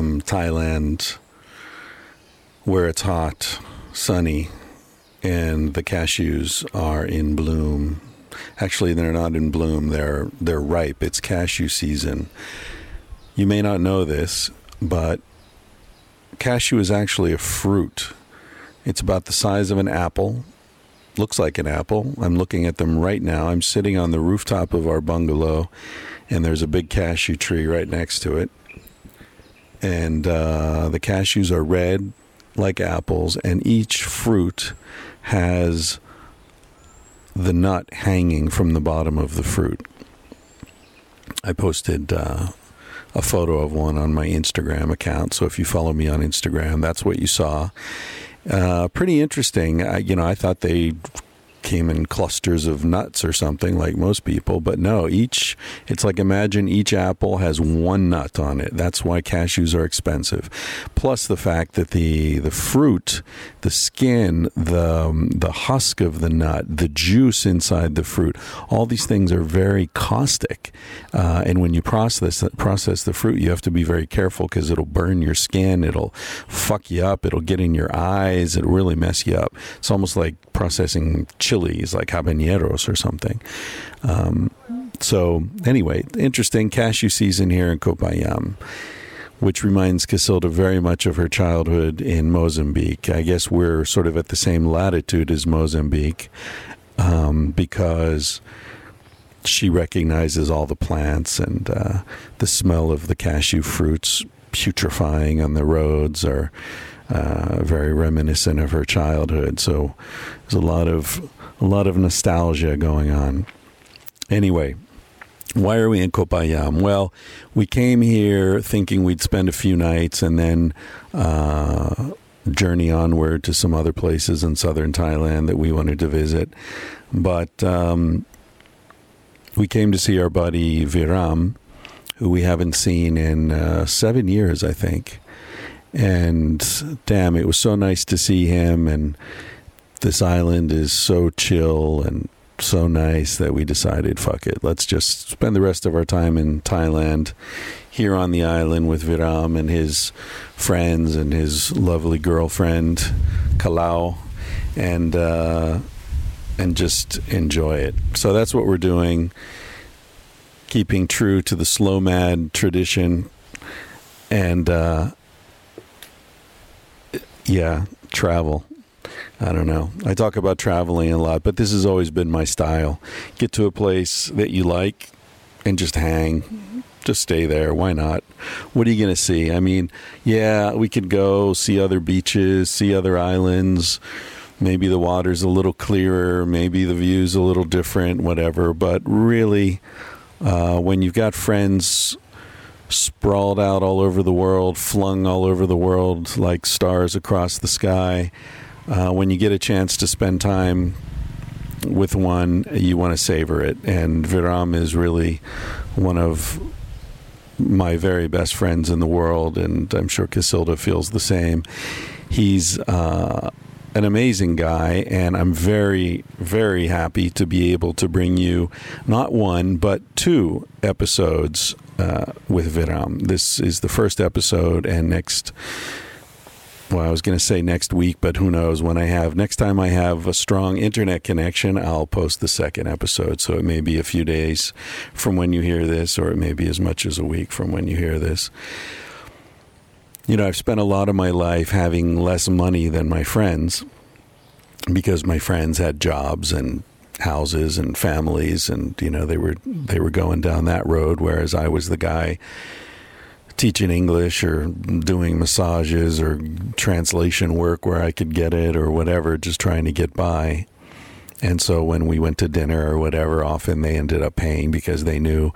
Thailand, where it's hot, sunny, and the cashews are in bloom. Actually, they're not in bloom; they're they're ripe. It's cashew season. You may not know this, but cashew is actually a fruit. It's about the size of an apple. Looks like an apple. I'm looking at them right now. I'm sitting on the rooftop of our bungalow, and there's a big cashew tree right next to it. And uh, the cashews are red like apples, and each fruit has the nut hanging from the bottom of the fruit. I posted uh, a photo of one on my Instagram account, so if you follow me on Instagram, that's what you saw. Uh, pretty interesting. I, you know, I thought they came in clusters of nuts or something like most people, but no, each, it's like imagine each apple has one nut on it. That's why cashews are expensive. Plus the fact that the, the fruit, the skin, the, um, the husk of the nut, the juice inside the fruit, all these things are very caustic. Uh, and when you process, process the fruit, you have to be very careful because it'll burn your skin, it'll fuck you up, it'll get in your eyes, it'll really mess you up. It's almost like processing chilies like habaneros or something. Um, so anyway, interesting cashew season here in Koh Phayam, which reminds Casilda very much of her childhood in Mozambique. I guess we're sort of at the same latitude as Mozambique um, because she recognizes all the plants and uh, the smell of the cashew fruits putrefying on the roads are uh, very reminiscent of her childhood. So there's a lot of a lot of nostalgia going on. Anyway, why are we in Koh Phayam? Well, we came here thinking we'd spend a few nights and then uh, journey onward to some other places in southern Thailand that we wanted to visit. But um, we came to see our buddy Viram, who we haven't seen in uh, seven years, I think. And damn, it was so nice to see him and this island is so chill and so nice that we decided, fuck it, let's just spend the rest of our time in Thailand, here on the island with Viram and his friends and his lovely girlfriend, Kalau, and uh, and just enjoy it. So that's what we're doing, keeping true to the slow mad tradition, and uh, yeah, travel. I don't know. I talk about traveling a lot, but this has always been my style. Get to a place that you like and just hang. Just stay there. Why not? What are you going to see? I mean, yeah, we could go see other beaches, see other islands. Maybe the water's a little clearer, maybe the view's a little different, whatever. But really, uh, when you've got friends sprawled out all over the world, flung all over the world like stars across the sky, uh, when you get a chance to spend time with one, you want to savor it. And Viram is really one of my very best friends in the world, and I'm sure Casilda feels the same. He's uh, an amazing guy, and I'm very, very happy to be able to bring you not one, but two episodes uh, with Viram. This is the first episode, and next well, I was going to say next week, but who knows when I have. Next time I have a strong internet connection, I'll post the second episode. So it may be a few days from when you hear this, or it may be as much as a week from when you hear this. You know, I've spent a lot of my life having less money than my friends because my friends had jobs and houses and families and you know they were they were going down that road whereas I was the guy teaching English or doing massages or translation work where I could get it or whatever, just trying to get by. And so when we went to dinner or whatever, often they ended up paying because they knew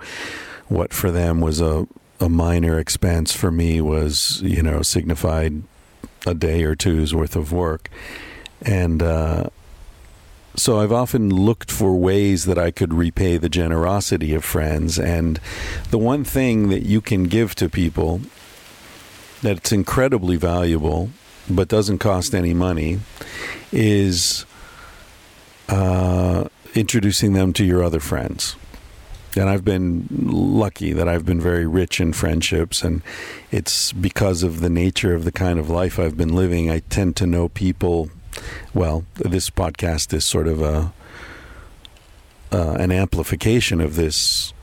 what for them was a a minor expense for me was, you know, signified a day or two's worth of work. And uh, so I've often looked for ways that I could repay the generosity of friends. And the one thing that you can give to people that's incredibly valuable but doesn't cost any money is uh, introducing them to your other friends. And I've been lucky that I've been very rich in friendships, and it's because of the nature of the kind of life I've been living. I tend to know people. Well, this podcast is sort of a uh, an amplification of this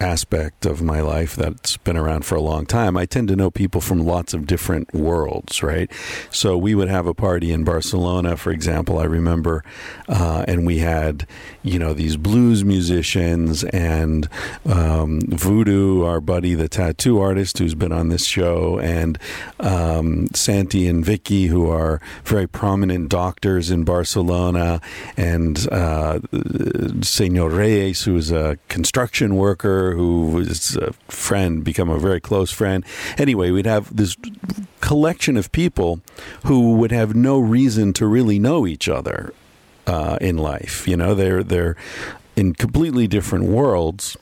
aspect of my life that's been around for a long time, I tend to know people from lots of different worlds, right? So we would have a party in Barcelona, for example, I remember, uh, and we had, you know, these blues musicians and um, Voodoo, our buddy, the tattoo artist who's been on this show, and um, Santi and Vicky, who are very prominent doctors in Barcelona, and uh, Senor Reyes, who's a construction worker who was a friend, become a very close friend. Anyway, we'd have this collection of people who would have no reason to really know each other uh, in life. You know, they're they're in completely different worlds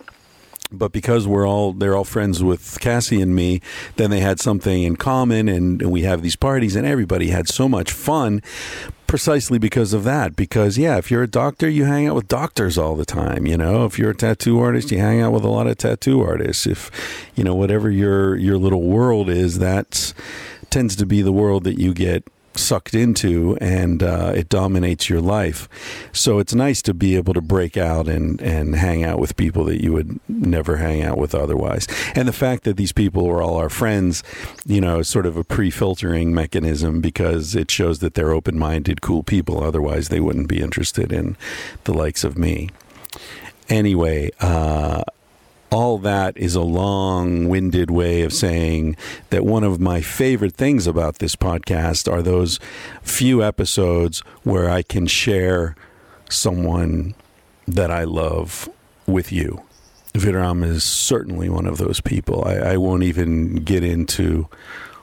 but because we're all they're all friends with Cassie and me, then they had something in common, and, and, we have these parties, and everybody had so much fun precisely because of that. Because yeah, if you're a doctor, you hang out with doctors all the time. You know, if you're a tattoo artist, you hang out with a lot of tattoo artists. If you know whatever your your little world is, that tends to be the world that you get sucked into and uh, it dominates your life. So it's nice to be able to break out and, and hang out with people that you would never hang out with otherwise. And the fact that these people are all our friends, you know, is sort of a pre filtering mechanism because it shows that they're open minded, cool people. Otherwise, they wouldn't be interested in the likes of me. Anyway, uh, all that is a long winded way of saying that one of my favorite things about this podcast are those few episodes where I can share someone that I love with you. Viram is certainly one of those people. I, I won't even get into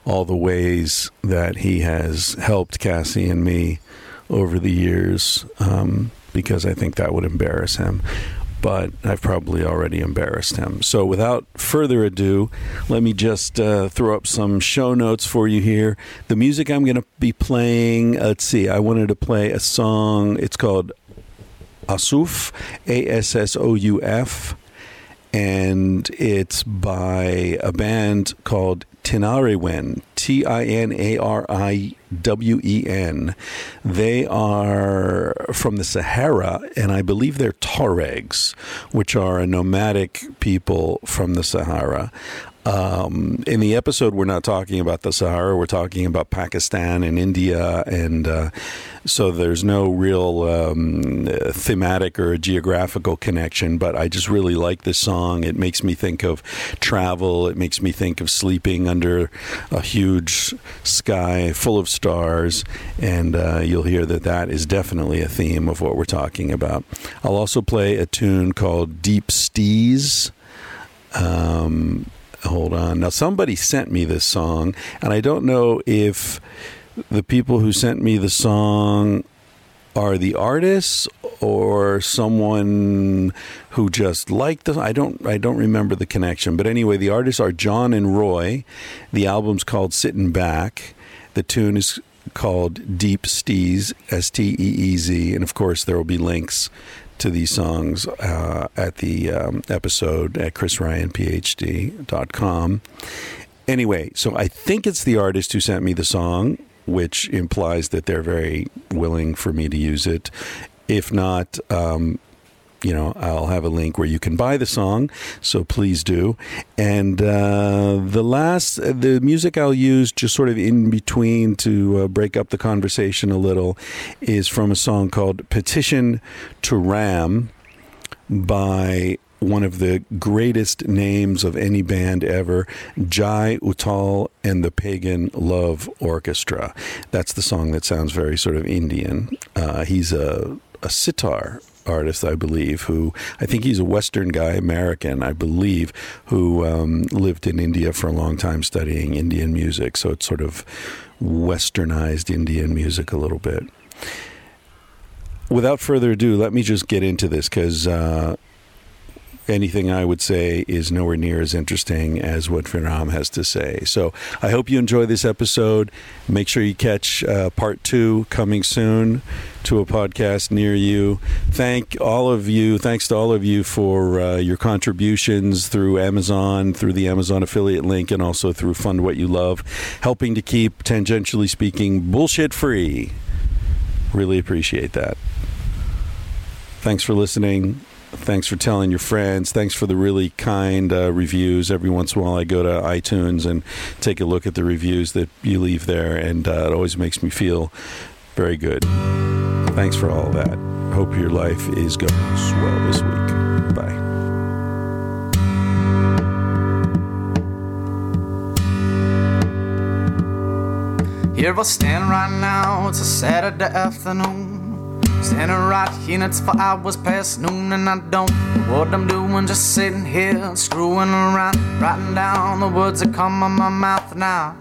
all the ways that he has helped Cassie and me over the years um, because I think that would embarrass him but I've probably already embarrassed him. So, without further ado, let me just uh, throw up some show notes for you here. The music I'm going to be playing, let's see, I wanted to play a song. It's called Assouf, A S S O U F, and it's by a band called Tinariwen, T I N A R I W E N. They are from the Sahara, and I believe they're Tuaregs, which are a nomadic people from the Sahara. Um, in the episode, we're not talking about the Sahara. We're talking about Pakistan and India, and uh, so there's no real um, thematic or geographical connection. But I just really like this song. It makes me think of travel. It makes me think of sleeping under a huge sky full of stars, and uh, you'll hear that that is definitely a theme of what we're talking about. I'll also play a tune called Deep Steez. Um, hold on. Now, somebody sent me this song, and I don't know if the people who sent me the song are the artists or someone who just liked them. I don't I don't remember the connection. But anyway, the artists are Jon and Roy. The album's called Sitting Back. The tune is called Deep Steez, S T E E Z, and of course there will be links to these songs uh, at the um, episode at chrisryanphd.com. Anyway, so I think it's the artist who sent me the song, which implies that they're very willing for me to use it. If not, um, you know, I'll have a link where you can buy the song, so please do. And uh, the last, the music I'll use just sort of in between to uh, break up the conversation a little is from a song called Petition to Ram by one of the greatest names of any band ever, Jai Uttal and the Pagan Love Orchestra. That's the song that sounds very sort of Indian. Uh, he's a a sitar artist, I believe, who I think he's a Western guy, American, I believe, who um, lived in India for a long time studying Indian music. So it's sort of westernized Indian music a little bit. Without further ado, let me just get into this because uh, anything I would say is nowhere near as interesting as what Viram has to say. So I hope you enjoy this episode. Make sure you catch uh, part two coming soon to a podcast near you. Thank all of you. Thanks to all of you for uh, your contributions through Amazon, through the Amazon affiliate link, and also through Fund What You Love, helping to keep, tangentially speaking, bullshit free. Really appreciate that. Thanks for listening. Thanks for telling your friends. Thanks for the really kind uh, reviews. Every once in a while, I go to iTunes and take a look at the reviews that you leave there, and uh, it always makes me feel very good. Thanks for all that. Hope your life is going swell this week. Bye. Here I stand right now, it's a Saturday afternoon. Standing right here, it's four hours past noon, and I don't know what I'm doing, just sitting here, screwing around, writing down the words that come out my mouth now.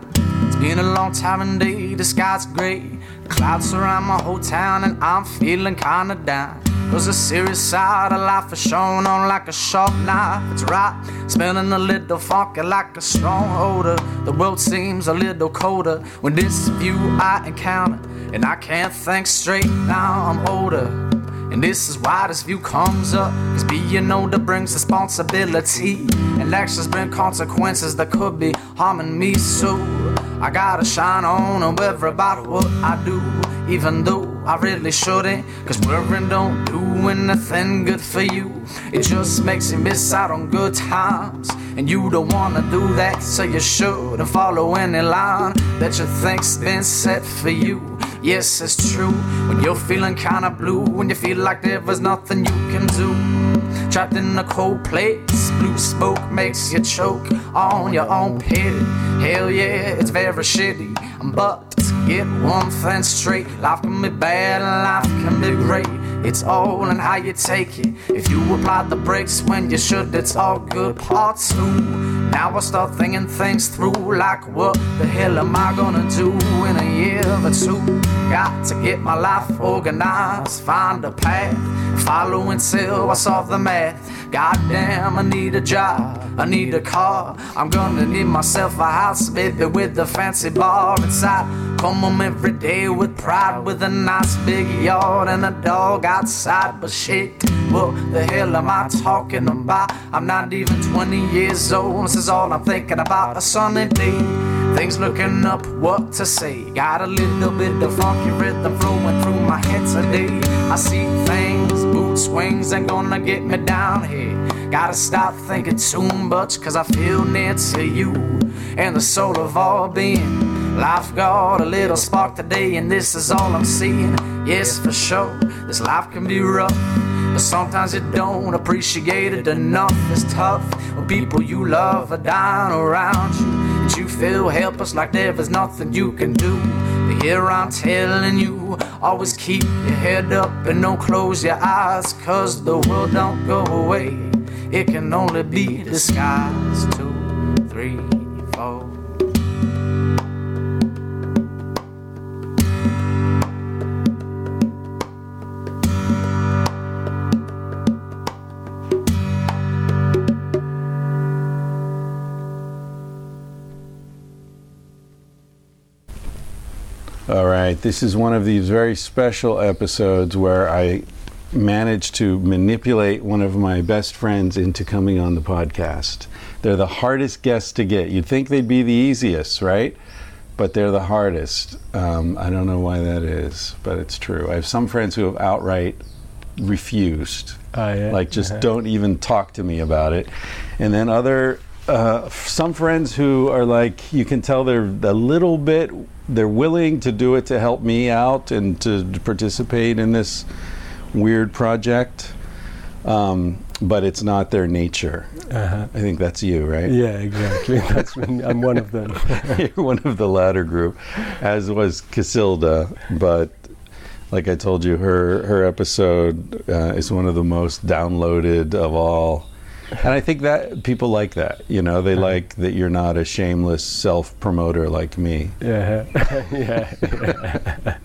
It's been a long time indeed, the sky's gray, clouds surround my whole town, and I'm feeling kinda down. Cause the serious side of life is showing on like a sharp knife. It's right, smelling a little funky like a strong odor. The world seems a little colder when this view I encounter. And I can't think straight now, I'm older. And this is why this view comes up. Cause being older brings responsibility. And actions bring consequences that could be harming me. So I gotta shine on and worry about what I do. Even though I really shouldn't. Cause worrying don't do anything good for you. It just makes you miss out on good times. And you don't wanna do that, so you shouldn't follow any line that you think's been set for you. Yes, it's true. When you're feeling kinda blue, when you feel like there was nothing you can do. Trapped in a cold place, blue smoke makes you choke on your own pity. Hell yeah, it's very shitty. But to get one thing straight, life can be bad and life can be great. It's all in how you take it. If you apply the brakes when you should, it's all good. Part two. Now I start thinking things through, like what the hell am I gonna do in a year or two? Got to get my life organized, find a path, follow until I solve the math. Goddamn, I need a job, I need a car. I'm gonna need myself a house, baby, with a fancy bar inside. Come home every day with pride, with a nice big yard and a dog outside. But shit, what the hell am I talking about? I'm not even 20 years old. This is all I'm thinking about. A sunny day. Things looking up, what to say. Got a little bit of funky rhythm flowing through my head today. I see things, mood swings ain't gonna get me down here. Gotta stop thinking too much, cause I feel near to you and the soul of all being. Life got a little spark today, and this is all I'm seeing. Yes, for sure, this life can be rough. But sometimes you don't appreciate it enough. It's tough when people you love are dying around you. And you feel helpless like there is nothing you can do. But here I'm telling you, always keep your head up and don't close your eyes. Cause the world don't go away. It can only be disguised. Two, three, right, this is one of these very special episodes where I managed to manipulate one of my best friends into coming on the podcast. They're the hardest guests to get. You'd think they'd be the easiest, right? But they're the hardest. Um, I don't know why that is, but it's true. I have some friends who have outright refused. Oh, yeah? Like, just Uh-huh. don't even talk to me about it. And then other, uh, some friends who are like, you can tell they're a little bit, they're willing to do it to help me out and to participate in this weird project. Um, but it's not their nature. Uh-huh. I think that's you, right? Yeah, exactly. I'm one of them. You're one of the latter group, as was Casilda. But like I told you, her her episode uh, is one of the most downloaded of all. And I think that people like that. You know, they like that you're not a shameless self promoter like me. Yeah, yeah.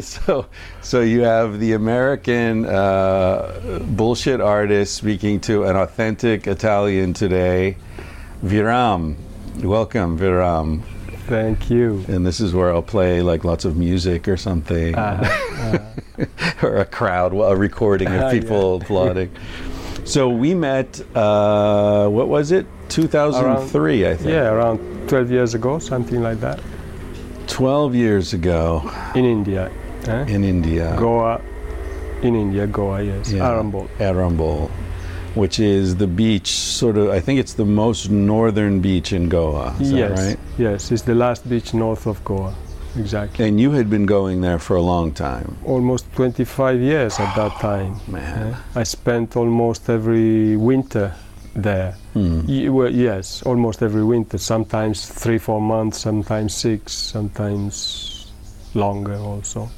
so, so you have the American uh, bullshit artist speaking to an authentic Italian today, Viram. Welcome, Viram. Thank you. And this is where I'll play like lots of music or something, Uh, or a crowd, a recording of people applauding. So we met. Uh, what was it? 2003, I think. yeah, around 12 years ago, something like that, 12 years ago in India. eh? in India. Goa, in India, Goa, yes. Yeah. Arambol. Arambol, which is the beach, sort of. I think it's the most northern beach in Goa. Yes, right? yes, it's the last beach north of Goa, exactly. And you had been going there for a long time, Almost 25 years at that time. man. eh? I spent almost every winter there. Y- well, yes, almost every winter. Sometimes three, four months. Sometimes six. Sometimes longer also.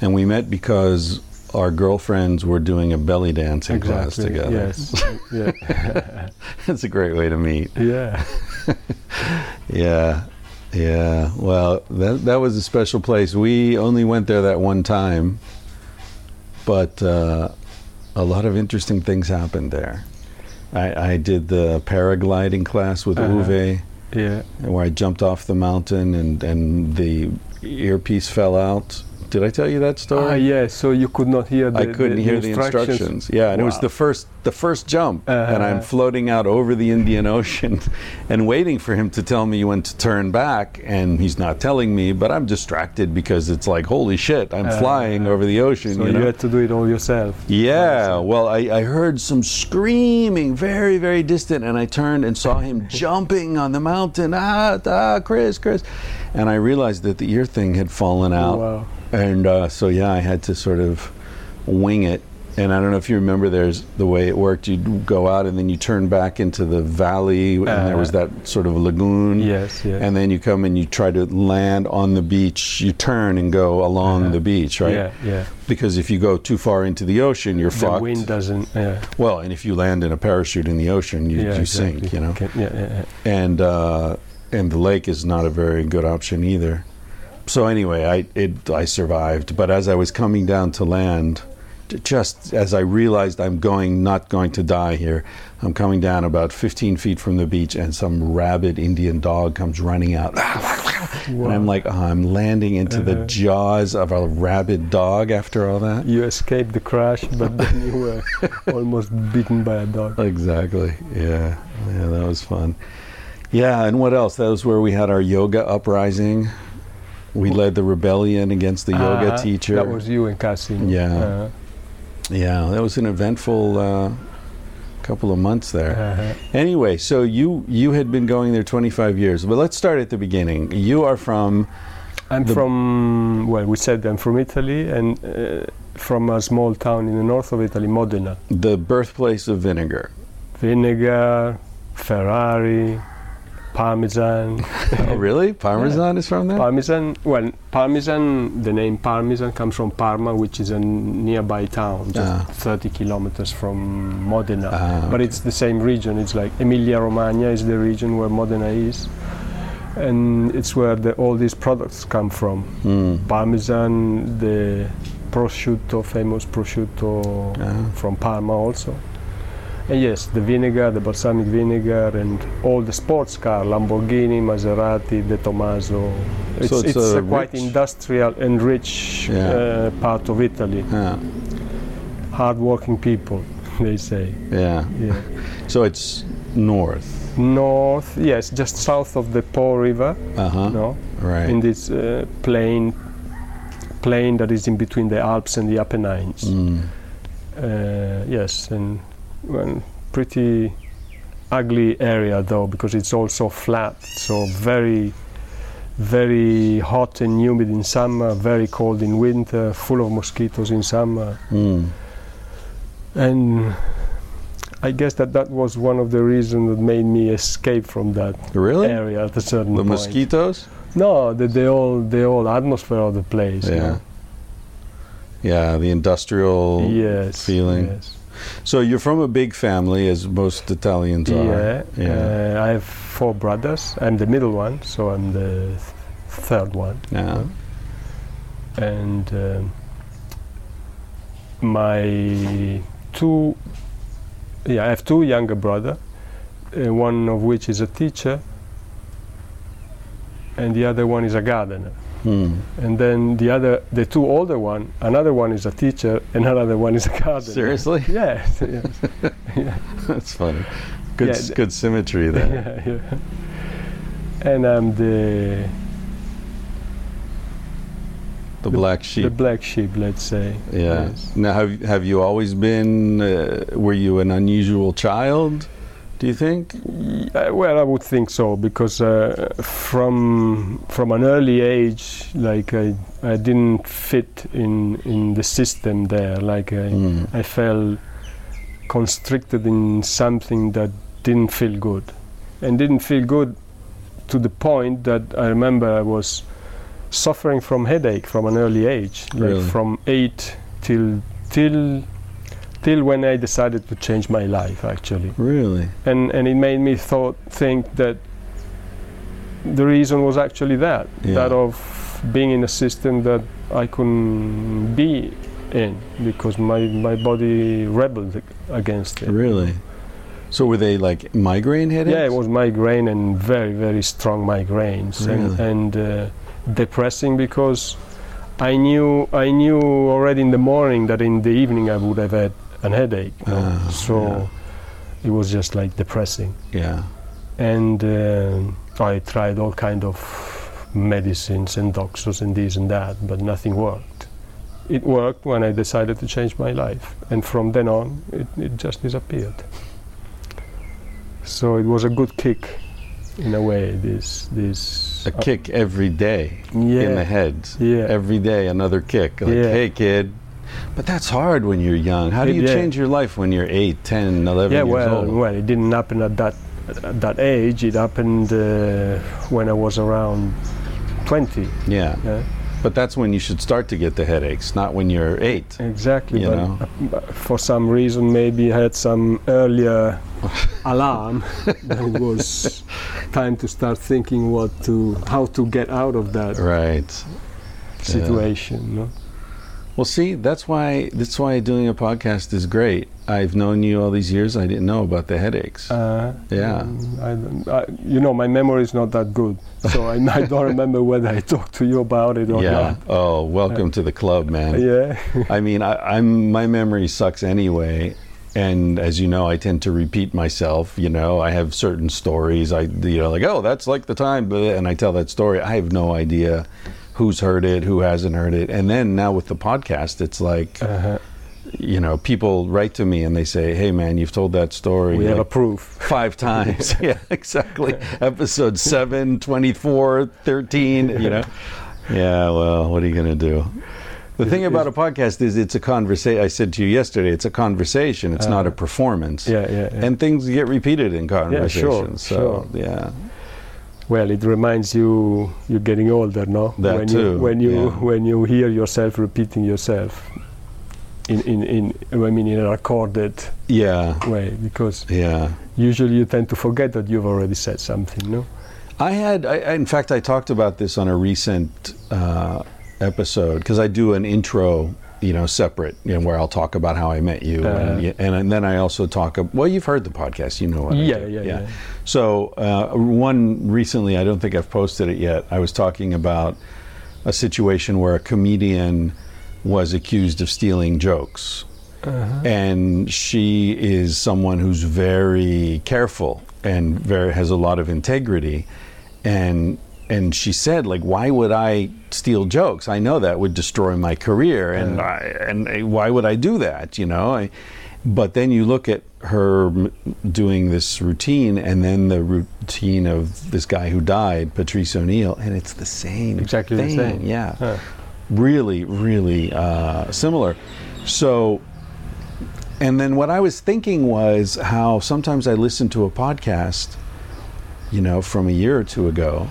And we met because our girlfriends were doing a belly dancing class together. Yes. yeah. That's a great way to meet. yeah. Yeah. Yeah. Well, that that was a special place. We only went there that one time, but uh, a lot of interesting things happened there. I, I did the paragliding class with Uh-huh. Uwe, Yeah. where I jumped off the mountain and, and the earpiece fell out. Did I tell you that story? Ah, yeah. So you could not hear the I couldn't the, hear the instructions. Yeah, and it was the first the first jump, and I'm Uh-huh. floating out over the Indian Ocean, and waiting for him to tell me when to turn back, and he's not telling me, but I'm distracted because it's like holy shit, I'm Uh-huh. flying over the ocean. So you you, had to do it all yourself. Yeah, well, I, I heard some screaming very, very distant, and I turned and saw him jumping on the mountain. Ah, ah, Chris, Chris. And I realized that the ear thing had fallen out. Wow. And uh, so, yeah, I had to sort of wing it. And I don't know if you remember, there's the way it worked. You'd go out and then you turn back into the valley, and there was that sort of lagoon. Yes. Yes. And then you come and you try to land on the beach. You turn and go along Uh-huh. the beach, right? Yeah. Yeah. Because if you go too far into the ocean, you're The fucked. wind doesn't. Yeah. Well, and if you land in a parachute in the ocean, you, yeah. you exactly. sink. You know, yeah, yeah, yeah. and uh, and the lake is not a very good option either. So anyway, I it I survived, but as I was coming down to land, just as I realized I'm going not going to die here, I'm coming down about 15 feet from the beach, and some rabid Indian dog comes running out. And I'm like, oh, I'm landing into the Uh-huh. jaws of a rabid dog after all that. You escaped the crash, but then you were almost beaten by a dog. Exactly. Yeah. Yeah, that was fun. Yeah, and what else? That was where we had our yoga uprising. We led the rebellion against the yoga Uh-huh. teacher. That was you and Cassim. Yeah. Uh, yeah, that was an eventful uh, couple of months there. uh-huh. Anyway, so you you had been going there 25 years, but let's start at the beginning. You are from I'm from, well, we said I'm from Italy and uh, from a small town in the north of Italy, Modena. the birthplace of vinegar. Vinegar, Ferrari, Parmesan. oh, really? Parmesan is from there? Parmesan, well, Parmesan, the name Parmesan comes from Parma, which is a nearby town, just Ah. 30 kilometers from Modena. Ah, But it's the same region. It's like Emilia Romagna is the region where Modena is. And it's where the, all these products come from. Mm. Parmesan, the prosciutto, famous prosciutto Ah. from Parma also. And yes, the vinegar, the balsamic vinegar, and all the sports car, Lamborghini, Maserati, De Tomaso. It's, So it's it's a a quite rich- industrial and rich Yeah. uh, part of Italy. Yeah. Hard-working people, they say. yeah. Yeah. So it's north. North, yes, just south of the Po River, Uh huh. no, Right. in this uh, plain, plain that is in between the Alps and the Apennines. Mm. Uh, yes, and well, pretty ugly area though because it's also flat, so very, very hot and humid in summer, very cold in winter, full of mosquitoes in summer, Mm. and I guess that that was one of the reasons that made me escape from that Really? area at a certain point. The point. mosquitoes? No, the, the whole the whole atmosphere of the place. you Yeah. know. Yeah, the industrial yes feeling. yes. So you're from a big family, as most Italians yeah, are. Yeah. Uh, I have four brothers. I'm the middle one, so I'm the th- third one. yeah. And um, my two, yeah, I have two younger brother, uh, one of which is a teacher, and the other one is a gardener. Hmm. And then the other, the two older one, another one is a teacher, and another one is a gardener. Seriously? Yes. yes. That's funny. Good, Yeah, s- good symmetry there. yeah, yeah. And I'm the The black sheep. the black sheep, let's say. yeah. Yes. Now, have have you always been? Uh, were you an unusual child? Do you think? Well, I would think so because uh, from from an early age, like I, I didn't fit in in the system there. Like I, Hmm. I felt constricted in something that didn't feel good, and didn't feel good to the point that I remember I was suffering from headache from an early age, like Really? from eight till till till when I decided to change my life actually Really? and and it made me thought think that the reason was actually that Yeah. that of being in a system that I couldn't be in because my my body rebelled against it. Really? So were they like migraine headaches? Yeah, it was migraine and very very strong migraines Really? and and uh, depressing because I knew I knew already in the morning that in the evening I would have had an headache. you know. Ah, so it was just like depressing. Yeah. and um I tried all kind of medicines and doctors and this and that, but nothing worked. It worked when I decided to change my life, and from then on, it, it just disappeared. So it was a good kick, in a way. This this A kick every day yeah, in the head. yeah. Every day, another kick. Like, Yeah. hey, kid. But that's hard when you're young. How do you yeah. change your life when you're 8, 10, 11 yeah, years well, old? well, it didn't happen at that at that age. It happened uh, when I was around 20. Yeah. Yeah. But that's when you should start to get the headaches, not when you're 8. Exactly, You but know? uh, for some reason maybe I had some earlier alarm that it was time to start thinking what to how to get out of that Right. situation. No? Well, see, that's why that's why doing a podcast is great. I've known you all these years. I didn't know about the headaches. Uh, Yeah. I, I, you know, my memory is not that good, so I, I don't remember whether I talked to you about it or not. yeah. Oh, welcome to the club, man. Yeah. I mean, I, I'm my memory sucks anyway, and as you know, I tend to repeat myself. You know, I have certain stories. I you know like oh that's like the time, and I tell that story. I have no idea who's heard it, who hasn't heard it, and then now with the podcast, it's like Uh-huh. you know people write to me and they say, hey man, you've told that story. We have a proof. five times. yeah, exactly. Episode 7, 24, 13, you know. Yeah, well, what are you going to do? The thing about a podcast is it's a conversation. I said to you yesterday, it's a conversation. It's not a performance. Yeah, yeah. yeah. And things get repeated in conversations. so, sure. yeah. Well, it reminds you you're getting older, no? That when too, You, when you yeah. when you hear yourself repeating yourself in in, in I mean in a recorded Yeah. way, because Yeah. usually you tend to forget that you've already said something, no? I had, I, in fact, I talked about this on a recent uh, episode because I do an intro, you know, separate, you know, where I'll talk about how I met you, and, Uh-huh. and, and then I also talk. ab- Well, you've heard the podcast, you know what? I Yeah, do. yeah, yeah. So uh, one recently, I don't think I've posted it yet. I was talking about a situation where a comedian was accused of stealing jokes and she is someone who's very careful and very has a lot of integrity and and she said like why would i steal jokes i know that would destroy my career and I, and I- why would i do that you know I, but then you look at her m- doing this routine and then the routine of this guy who died patrice o'neal and it's the same Exactly the same. yeah Huh. really, really uh, similar. So, and then what I was thinking was how sometimes I listen to a podcast, you know, from a year or two ago,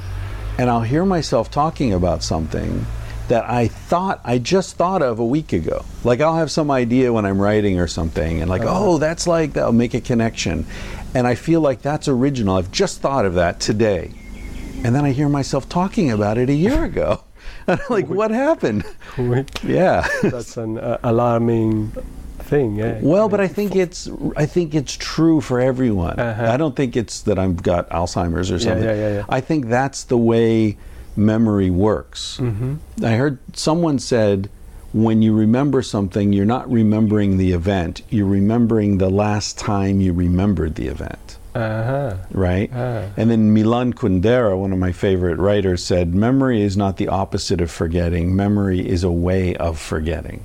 and I'll hear myself talking about something, that I thought I just thought of a week ago. Like I'll have some idea when I'm writing or something, and like, oh, that's like that'll make a connection, and I feel like that's original. I've just thought of that today, and then I hear myself talking about it a year ago. And I'm like, what happened? Yeah. That's an uh, alarming thing. Yeah. Well, but I think it's I think it's true for everyone. Uh-huh. I don't think it's that I've got Alzheimer's or something. yeah, yeah, yeah. I think that's the way memory works. Mm-hmm. I heard someone said when you remember something, you're not remembering the event, you're remembering the last time you remembered the event. Uh-huh. Right? Ah. And then Milan Kundera, one of my favorite writers, said, Memory is not the opposite of forgetting, memory is a way of forgetting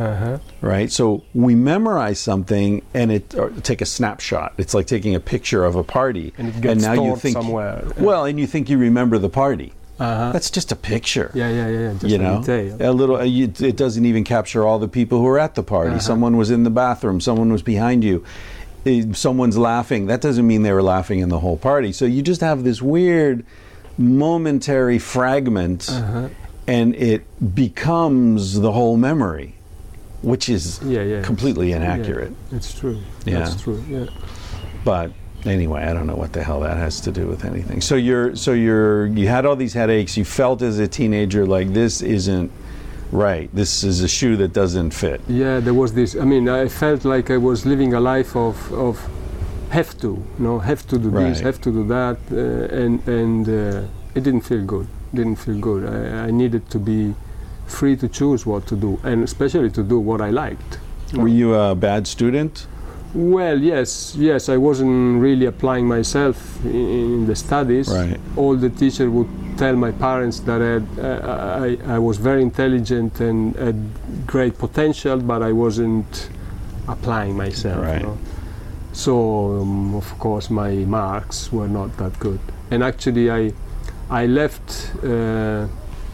Uh-huh. right? So we memorize something and it or take a snapshot. It's like taking a picture of a party, And it gets now you think somewhere. well, and you think you remember the party. Uh-huh. That's just a picture. yeah, yeah, yeah. Just you know, a little. uh, it doesn't even capture all the people who were at the party. Uh-huh. Someone was in the bathroom. Someone was behind you. eh, Someone's laughing. That doesn't mean they were laughing in the whole party. So you just have this weird, momentary fragment, Uh-huh. and it becomes the whole memory, which is Yeah, yeah. completely Yeah, inaccurate. it's true. Yeah. That's true. Yeah. But anyway, I don't know what the hell that has to do with anything. So you're so you're you had all these headaches. You felt as a teenager like this isn't right. This is a shoe that doesn't fit. Yeah, there was this. I mean, I felt like I was living a life of, of have to, no, have to do this, have to do that, uh, and and uh, it didn't feel good. Didn't feel good. I, I needed to be free to choose what to do, and especially to do what I liked. Were you a bad student? Well, yes, yes. I wasn't really applying myself in, in the studies. Right. All the teacher would tell my parents that I, had, I, I was very intelligent and had great potential, but I wasn't applying myself. Right. you know. So, um, of course, my marks were not that good. And actually, I, I left uh,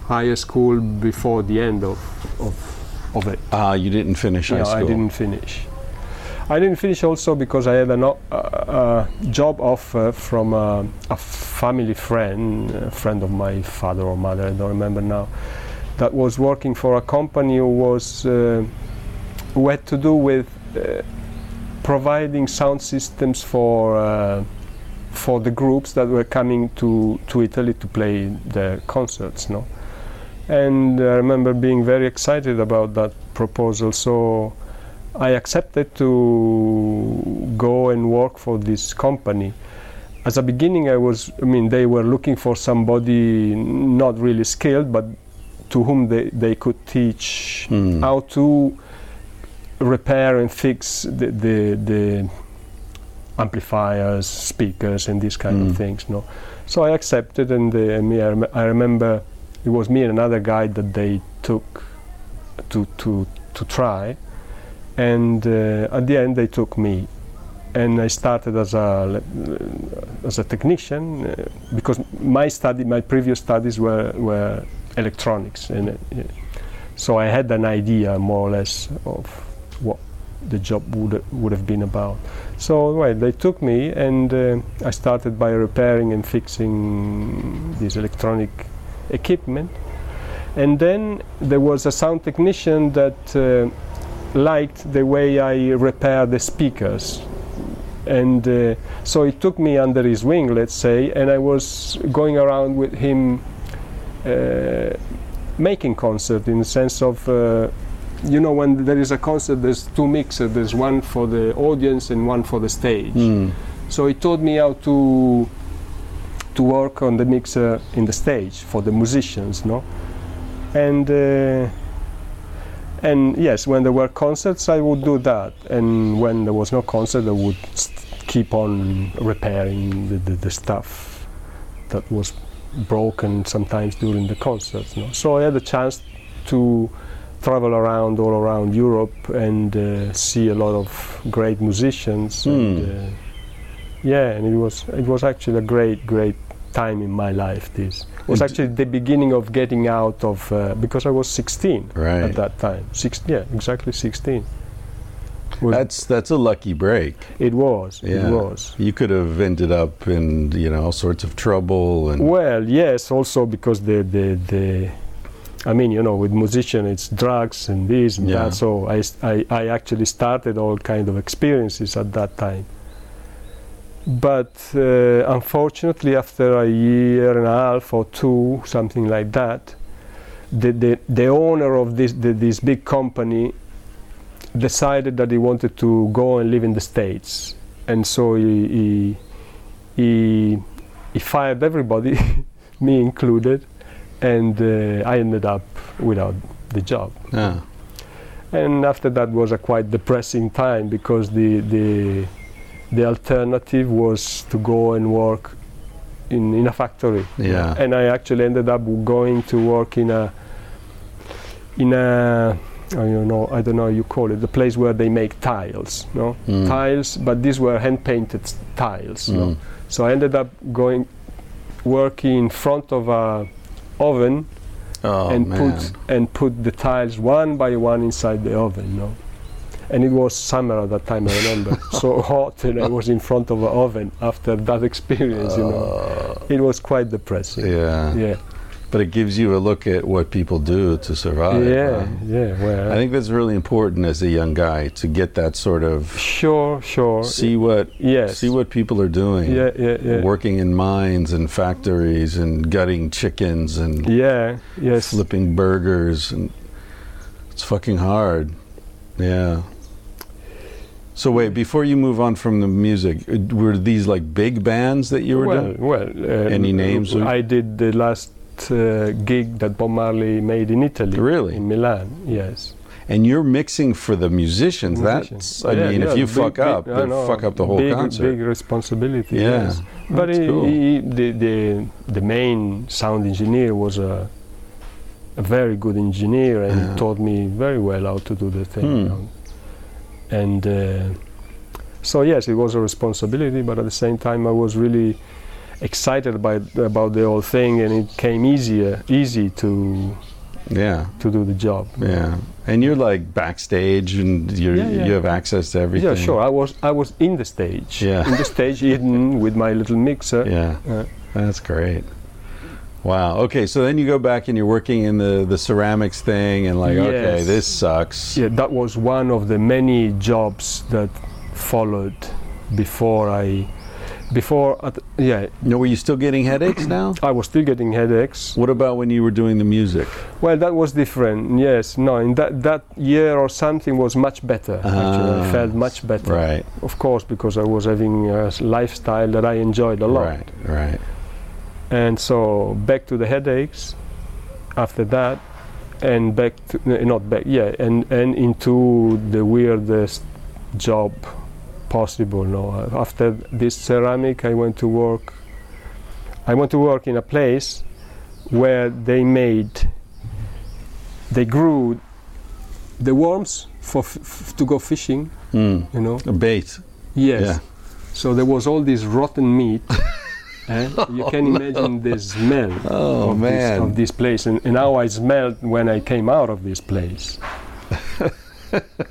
higher school before the end of, of, of it. Ah, you didn't finish high Yeah, school. I didn't finish. I didn't finish also because I had a no, uh, uh, job offer from a, a family friend, a friend of my father or mother, I don't remember now, that was working for a company who was uh, who had to do with uh, providing sound systems for uh, for the groups that were coming to, to Italy to play their concerts. No, and I remember being very excited about that proposal. So. I accepted to go and work for this company. As a beginning, I was, I mean, they were looking for somebody not really skilled, but to whom they, they could teach Hmm. how to repair and fix the, the, the amplifiers, speakers, and these kind Mm. of things. No, so I accepted, and uh, me, I, rem- I remember it was me and another guy that they took to to to try, and uh, at the end they took me, and I started as a as a technician uh, because my study, my previous studies were were electronics, and uh, so I had an idea more or less of what the job would would have been about. So well, they took me, and uh, I started by repairing and fixing this electronic equipment. And then there was a sound technician that uh, liked the way I repair the speakers. And uh, so he took me under his wing, let's say, and I was going around with him uh, making concert in the sense of, uh, you know, when there is a concert, there's two mixers, there's one for the audience and one for the stage. Hmm. So he taught me how to to work on the mixer in the stage for the musicians, no? And uh, and yes, when there were concerts, I would do that, and when there was no concert, I would st- keep on repairing the, the, the stuff that was broken sometimes during the concerts. No? So I had a chance to travel around all around Europe and uh, see a lot of great musicians. And, Hmm. uh, yeah, and it was it was actually a great great time in my life. This was actually the beginning of getting out of uh, because I was 16 Right. at that time. Six, yeah, exactly 16. Was- That's that's a lucky break. it was. Yeah. It was. You could have ended up in you know all sorts of trouble and Well, yes, also because the the the I mean, you know, with musician, it's drugs and this and Yeah. that. So I, I, I actually started all kind of experiences at that time. But uh, unfortunately, after a year and a half or two, something like that, the, the, the owner of this, the, this big company decided that he wanted to go and live in the States. And so he, he, he, he fired everybody, me included, and uh, I ended up without the job. Yeah. And after that was a quite depressing time because the, the, the alternative was to go and work in, in a factory. Yeah. And I actually ended up going to work in a in a I don't know I don't know how you call it the place where they make tiles, no Mm. tiles, but these were hand painted tiles. No? Mm. So I ended up going working in front of a oven Oh and man. put and put the tiles one by one inside the oven. No? And it was summer at that time, I remember. so hot, and I was in front of an oven after that experience. You know, uh, it was quite depressing. yeah. Yeah, But it gives you a look at what people do to survive. yeah, huh? yeah. Well, I think that's really important as a young guy to get that sort of sure, sure. see what yes. see what people are doing. Yeah, yeah, yeah. Working in mines and factories and gutting chickens and Yeah, yes. flipping burgers and it's fucking hard. Yeah. So wait, before you move on from the music, uh, were these like big bands that you were well, doing? well. Uh, Any names? I did the last uh, gig that Bob Marley made in Italy. Really? In Milan. Yes. And you're mixing for the musicians. Musicians. That's I Yeah, mean, yeah, if you big- fuck big- up, know, fuck up the whole big, concert. Big responsibility. Yeah, Yes. But he, cool. he, the, the the main sound engineer was a a very good engineer and Yeah. he taught me very well how to do the thing. Hmm. you know. And uh, so yes, it was a responsibility, but at the same time, I was really excited by about the whole thing, and it came easier, easy to Yeah, to do the job. yeah. And you're like backstage, and you're, Yeah, yeah. you have access to everything. Yeah, sure. I was I was in the stage. Yeah. In the stage, hidden with my little mixer. Yeah, Uh, that's great. Wow. Okay, so then you go back and you're working in the the ceramics thing, and like, okay, this sucks. yeah, that was one of the many jobs that followed before I, before at, yeah, No, were you still getting headaches now? I was still getting headaches. What about when you were doing the music? Well, that was different. Yes, no, in that that year or something was much better. Ah, actually, I felt much better. Right, Of course, because I was having a lifestyle that I enjoyed a lot. right, right. And so back to the headaches after that, and back to not back, yeah, and and into the weirdest job possible. No, after this ceramic, I went to work. I went to work in a place where they made, they grew the worms for f- f- to go fishing. Mm. You know, A bait. Yes. Yeah. So there was all this rotten meat. eh? You can imagine the smell Oh, of, man. This, of this place, and, and how I smelled when I came out of this place.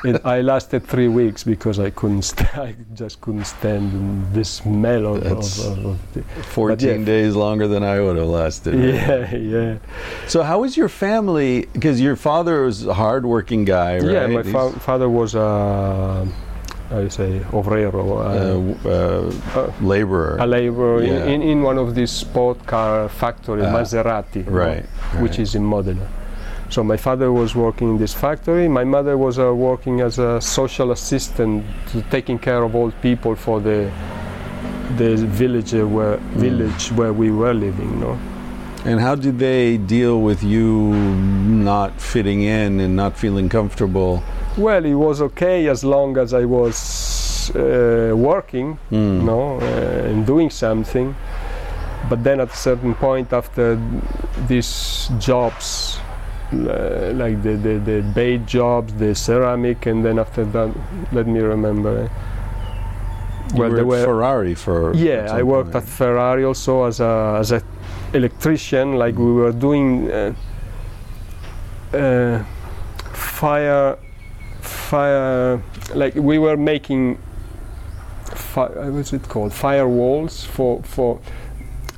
it, I lasted three weeks because I couldn't, st- I just couldn't stand the smell of, That's- of, of, the, 14 yeah. days longer than I would have lasted. yeah, yeah, So how was your family? Because your father was a hardworking guy, right? yeah. My fa- father was a, how you say, obrero, uh, uh, uh, uh, laborer. a labor in, Yeah. in, in one of these sport car factory, Ah, Maserati, know, right, which is in Modena. So my father was working in this factory. My mother was uh, working as a social assistant, to taking care of old people for the the village uh, where Hmm. village where we were living. No. And how did they deal with you not fitting in and not feeling comfortable? Well, it was okay as long as I was uh, working, Mm. know, uh, and doing something. But then at a certain point, after these jobs, uh, like the, the, the bait jobs, the ceramic, and then after that, let me remember. eh, You well, were there were Ferrari for yeah, I worked point. at Ferrari also as a as a electrician. Like we were doing uh, uh, fire, fire. Like we were making. Fi- uh, what's it called? Firewalls for for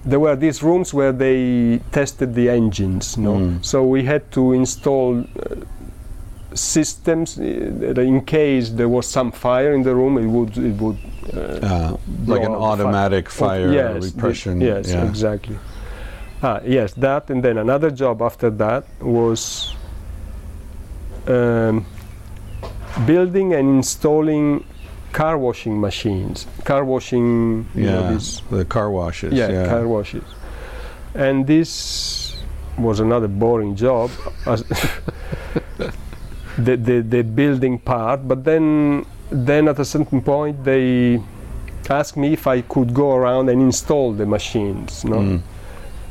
there were these rooms where they tested the engines. No, Mm. so we had to install. Uh, systems uh, that in case there was some fire in the room it would it would uh, Uh, like an blow out the automatic fire yes, the- repression. yes, yeah. exactly. Ah, yes, that, and then another job after that was um, building and installing car washing machines. Car washing, you know, Yeah, these- the car washes. yeah, Yeah, car washes. And this was another boring job, the, the the building part. But then then at a certain point they asked me if I could go around and install the machines. No? Mm.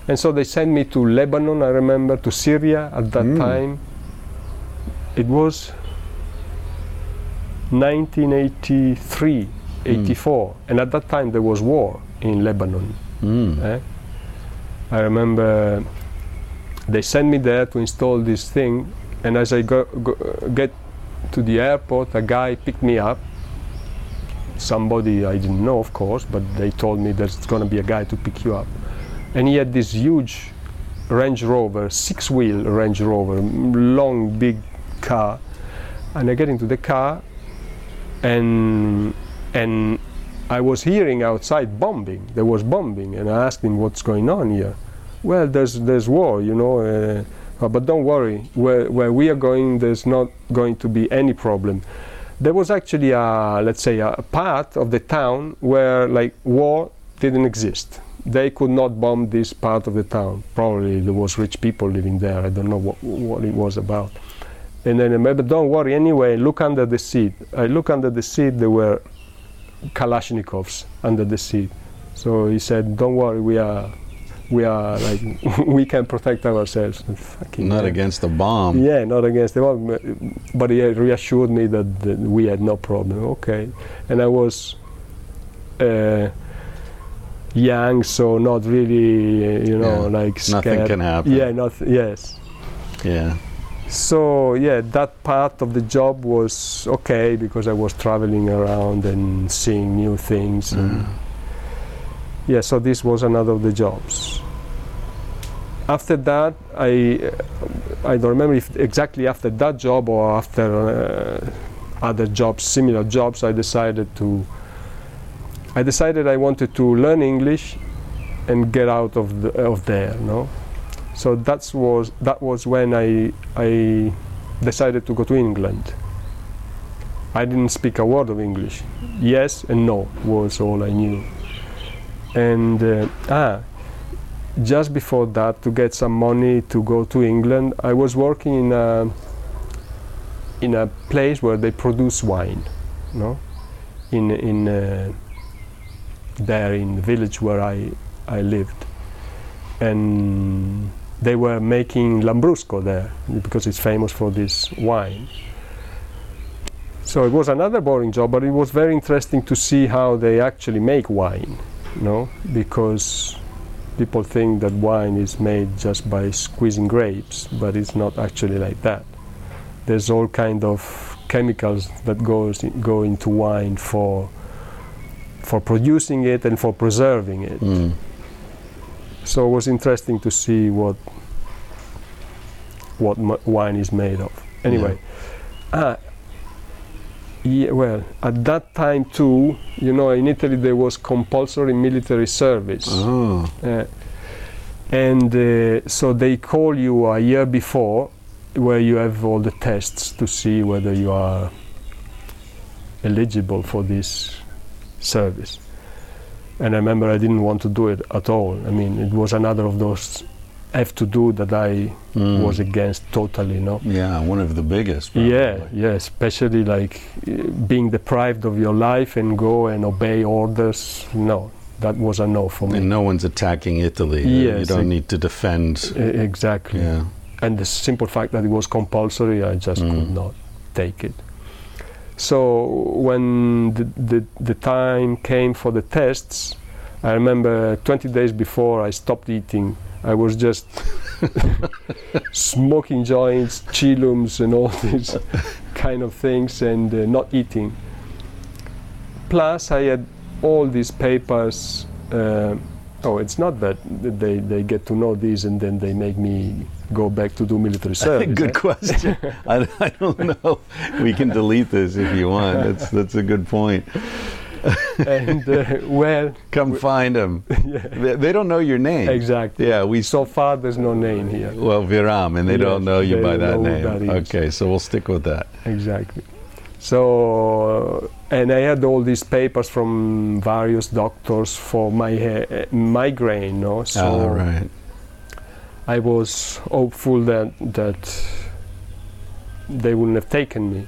And so they sent me to Lebanon. I remember to Syria at that Mm. time. It was 1983, 84, and at that time there was war in Lebanon. Mm. Eh? I remember they sent me there to install this thing, and as I go, go, get to the airport, a guy picked me up. Somebody I didn't know, of course, but they told me there's going to be a guy to pick you up, and he had this huge Range Rover, six-wheel Range Rover, long, big car, and I get into the car, and and I was hearing outside bombing. There was bombing, and I asked him what's going on here. Well, there's there's war, you know. Uh, uh, but don't worry, where where we are going, there's not going to be any problem. There was actually a let's say a part of the town where like war didn't exist. They could not bomb this part of the town. Probably there was rich people living there. I don't know what what it was about. And then I remember, don't worry anyway. Look under the seat. I look under the seat. There were Kalashnikovs under the seat. So he said, "Don't worry, we are, we are like, we can protect ourselves." Fucking Not hell. against the bomb. Yeah, not against the bomb. But he reassured me that, that we had no problem. Okay, and I was uh, young, so not really, you know, Yeah, like scared. Nothing can happen. Yeah, not yes. Yeah. So yeah, that part of the job was okay because I was traveling around and seeing new things. And Mm. yeah, so this was another of the jobs. After that, I I don't remember if exactly after that job or after uh, other jobs, similar jobs. I decided to. I decided I wanted to learn English and get out of the, of there. No, so that was that was when I I decided to go to England. I didn't speak a word of English. Yes and no was all I knew. And uh, ah, just before that, to get some money to go to England, I was working in a in a place where they produce wine, no, in in uh, there in the village where I I lived, and they were making Lambrusco there because it's famous for this wine. So it was another boring job, but it was very interesting to see how they actually make wine, you know, because people think that wine is made just by squeezing grapes, but it's not actually like that. There's all kind of chemicals that goes go into wine for for producing it and for preserving it. Mm. So it was interesting to see what what m- wine is made of. Anyway, ah, yeah, well, at that time too, you know, in Italy there was compulsory military service, Oh. Uh, and uh, so they call you a year before, where you have all the tests to see whether you are eligible for this service. And I remember I didn't want to do it at all. I mean, it was another of those have to do that I Mm. was against totally, no. Yeah, one of the biggest. Yeah, probably. yeah, especially like being deprived of your life and go and obey orders. No, that was a no for me. And no one's attacking Italy. Uh, you don't need to defend. Exactly. Yeah. And the simple fact that it was compulsory, I just could Mm. not take it. So when the, the, the time came for the tests, I remember 20 days before I stopped eating, I was just smoking joints, chillums, and all these kind of things, and uh, not eating. Plus, I had all these papers uh, Oh, it's not that they, they get to know this and then they make me go back to do military service. good eh? question. I, I don't know. We can delete this if you want. That's that's a good point. and uh, well, Come find them. They, they don't know your name. exactly. Yeah, we So far, there's no name here. well Viram, and they don't know you by that name. who that is. okay, so we'll stick with that. Exactly. So, and I had all these papers from various doctors for my uh, migraine. No, so All right. I was hopeful that that they wouldn't have taken me.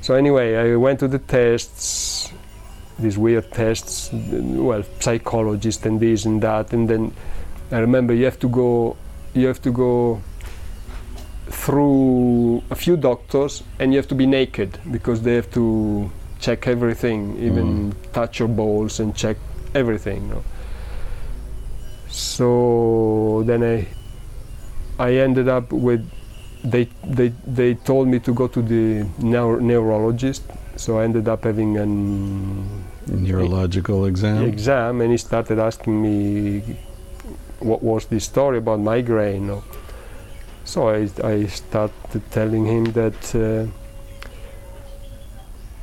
So anyway, I went to the tests, these weird tests, well, psychologist and this and that, and then I remember you have to go, you have to go through a few doctors, and you have to be naked because they have to check everything, even mm. touch your balls and check everything. No? So then I I ended up with they they they told me to go to the neuro- neurologist so I ended up having an Neurological exam. exam and he started asking me what was the story about migraine no? So I, I started telling him that uh,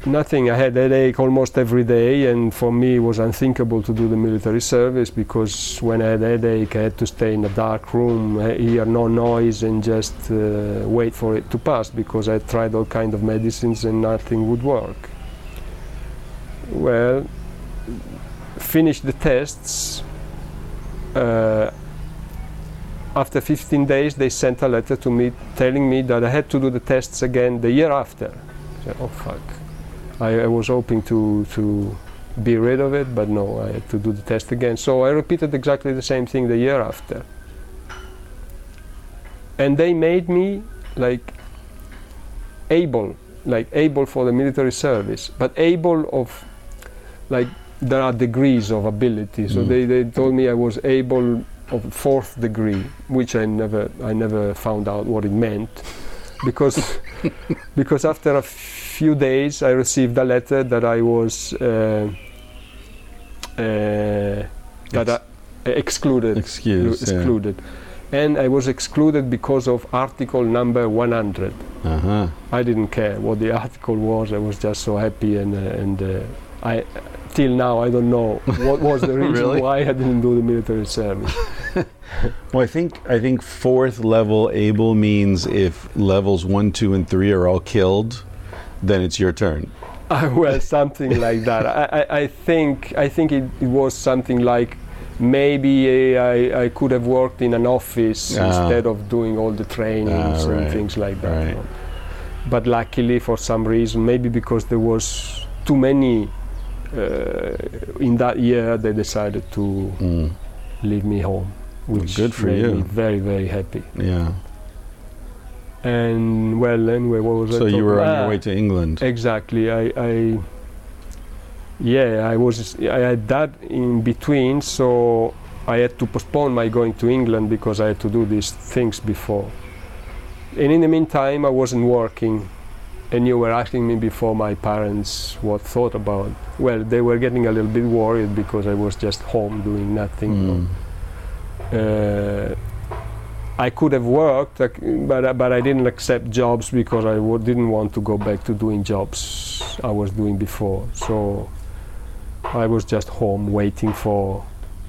nothing. I had headache almost every day and for me it was unthinkable to do the military service because when I had headache I had to stay in a dark room uh, hear no noise and just uh, wait for it to pass because I tried all kind of medicines and nothing would work. Well finished the tests uh, after 15 days they sent a letter to me telling me that I had to do the tests again the year after I said, oh fuck I, I was hoping to to be rid of it, but no, I had to do the test again. So I repeated exactly the same thing the year after. And they made me like able, like able for the military service, but able of like there are degrees of ability. So Mm. they, they told me I was able of fourth degree, which I never I never found out what it meant, because because after a few days I received a letter that I was uh, uh, that I, excluded Excuse. yeah. excluded, and I was excluded because of article number 100. Uh-huh. I didn't care what the article was. I was just so happy, and uh, and uh, I till now I don't know what was the reason Really? why I didn't do the military service. Well, I think I think fourth level able means if levels one, two, and three are all killed, then it's your turn. Uh, well, something like that. I, I, I think I think it, it was something like maybe uh, I, I could have worked in an office Ah. instead of doing all the trainings Ah, and things like that. right. you know. But luckily, for some reason, maybe because there was too many in that year, they decided to Mm. leave me home, which good for made you. me very very happy. Yeah. And well, anyway, what was I So you were on Ah, your way to England. Exactly. I, I yeah, I was I had that in between, so I had to postpone my going to England because I had to do these things before. And in the meantime, I wasn't working. And you were asking me before my parents what thought about. Well, they were getting a little bit worried because I was just home doing nothing. Mm. Uh, I could have worked, but I- but I didn't accept jobs because I w- didn't want to go back to doing jobs I was doing before. So I was just home waiting for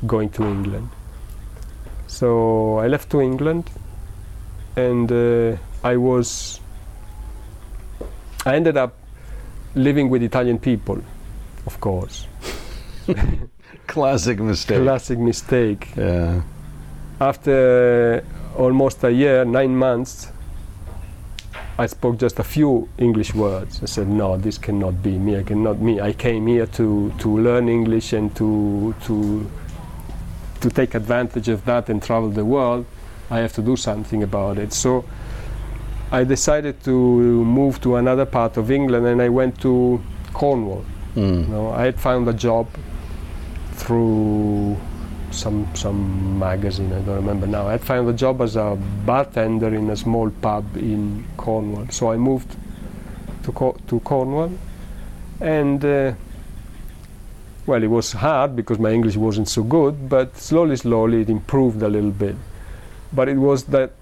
going to England. So I left to England, and uh, I was. I ended up living with Italian people, of course. Classic mistake. Classic mistake. yeah. After almost a year, nine months, I spoke just a few English words. I said, "No, this cannot be me. I cannot me. I came here to, to learn English and to to to take advantage of that and travel the world. I have to do something about it." So I decided to move to another part of England, and I went to Cornwall. Mm. You know, I had found a job through some some magazine. I don't remember now. I had found a job as a bartender in a small pub in Cornwall. So I moved to Co- to Cornwall, and uh, well, it was hard because my English wasn't so good, but slowly, slowly it improved a little bit. But it was that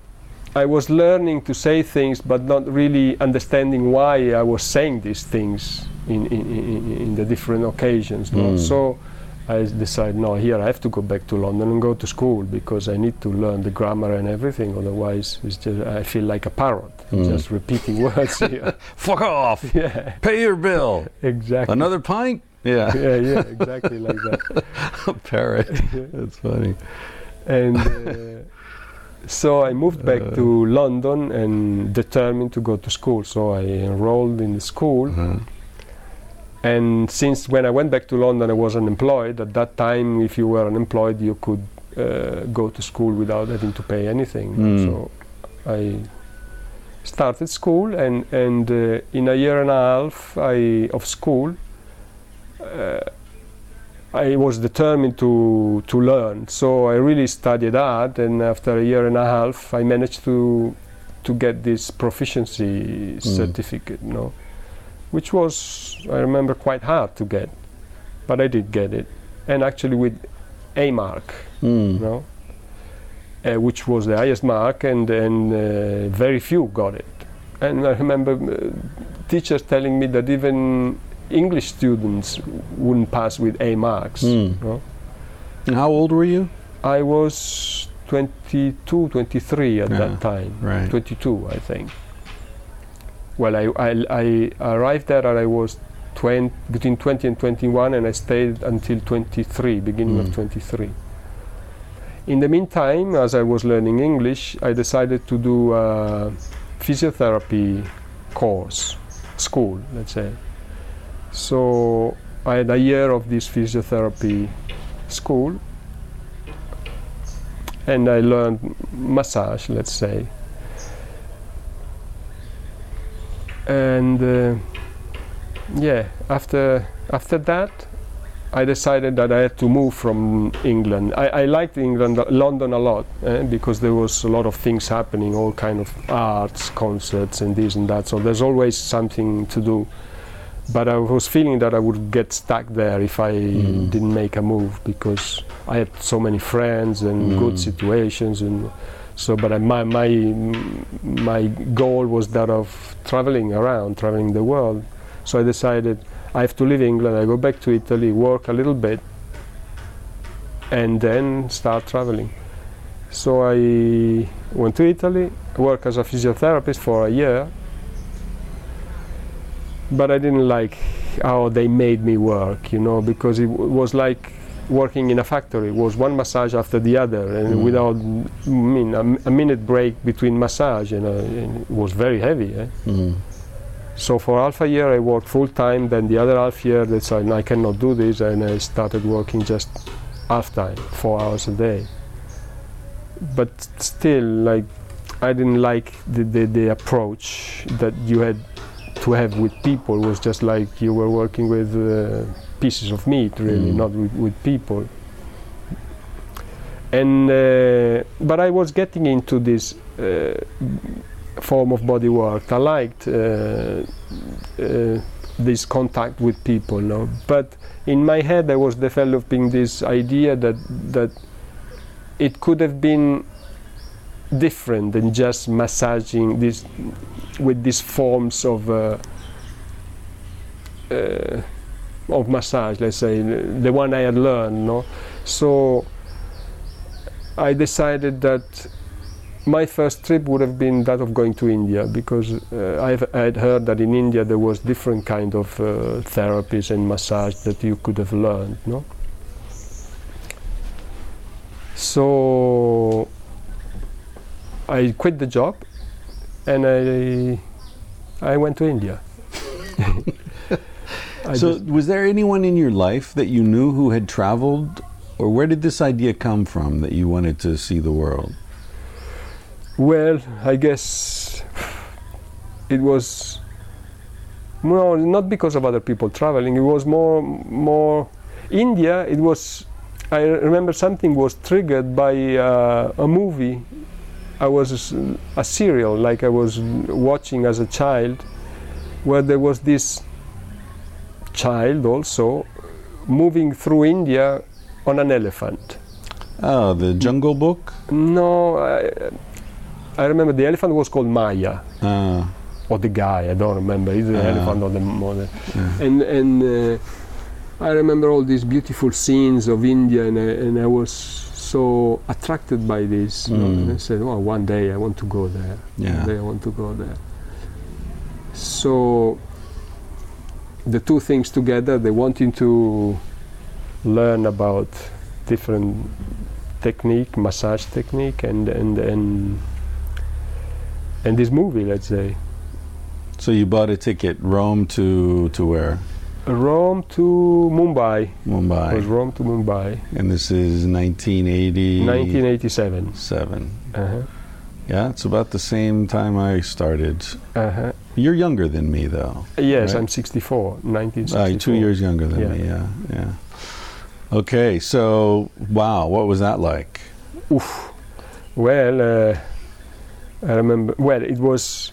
I was learning to say things, but not really understanding why I was saying these things in, in, in, in the different occasions. no? Mm. So I decided, no, here I have to go back to London and go to school because I need to learn the grammar and everything. Otherwise, it's just, I feel like a parrot, Mm. just repeating words here. Fuck off. yeah, Pay your bill. exactly. Another pint? Yeah. yeah, yeah, exactly like that. A parrot. That's funny. and uh, so I moved back Uh. to London and determined to go to school. So I enrolled in the school, Uh-huh. and since when I went back to London, I was unemployed. At that time, if you were unemployed, you could uh, go to school without having to pay anything. Mm. So I started school, and and uh, in a year and a half I, of school. Uh, I was determined to to learn, so I really studied hard, and after a year and a half, I managed to to get this proficiency certificate, you know, which was I remember quite hard to get, but I did get it, and actually with A mark, you Mm. know, uh, which was the highest mark, and and uh, very few got it, and I remember uh, teachers telling me that even English students wouldn't pass with A marks. Mm. you know. And how old were you? I was 22, 23 at Yeah, that time. right. 22, I think. Well, I, I, I arrived there and I was 20, between 20 and 21, and I stayed until 23, beginning Mm. of 23. In the meantime, as I was learning English, I decided to do a physiotherapy course, school, let's say. So I had a year of this physiotherapy school, and I learned massage, let's say. And uh, yeah, after after that, I decided that I had to move from England. I, I liked England, London a lot eh, because there was a lot of things happening, all kind of arts, concerts, and this and that. So there's always something to do. But I was feeling that I would get stuck there if I Mm. didn't make a move because I had so many friends and Mm. good situations and so. But I, my my my goal was that of traveling around, traveling the world. So I decided I have to leave England. I go back to Italy, work a little bit, and then start traveling. So I went to Italy, worked as a physiotherapist for a year, but I didn't like how they made me work, you know, because it w- was like working in a factory. It was one massage after the other, and Mm. without, I mean, a, a minute break between massage, and, uh, and it was very heavy. Eh? Mm. So for half a year I worked full time. Then the other half year, I decided I cannot do this, and I started working just half time, four hours a day. But still, like I didn't like the, the, the approach that you had to have with people. Was just like you were working with uh, pieces of meat, really, Mm. not with, with people. And uh, but I was getting into this. Uh, form of body work. I liked uh, uh, this contact with people, no? but in my head I was developing this idea that that it could have been different than just massaging this with these forms of uh, uh, of massage. Let's say the one I had learned, no. So I decided that my first trip would have been that of going to India because uh, I had heard that in India there was different kind of uh, therapies and massage that you could have learned. No. So I quit the job and I I went to India. So, was there anyone in your life that you knew who had traveled, or where did this idea come from that you wanted to see the world? Well, I guess it was no, not because of other people traveling. It was more, more India. It was. I remember something was triggered by uh, a movie. I was a serial, like I was watching as a child, where there was this child also moving through India on an elephant. Oh, the Jungle Book. No, I, I remember the elephant was called Maya. Uh, or the guy, I don't remember, either the Ah. elephant or the mother. And and uh, I remember all these beautiful scenes of India, and I, and I was so attracted by this. you know, Mm. And I said, well, one day I want to go there. Yeah. One day I want to go there." So the two things together, they wanting to learn about different technique, massage technique, and and and and this movie, let's say. so you bought a ticket, Rome to to where? Rome to Mumbai. It was Rome to Mumbai, And this is 1980. 1987. Seven. Uh-huh. Yeah, it's about the same time I started. Uh-huh. You're younger than me, though. Yes, Right. I'm 64, 1964. Uh, two years younger than Yeah. me. Yeah, yeah. Okay, so wow, what was that like? Oof. Well, uh, I remember. Well, it was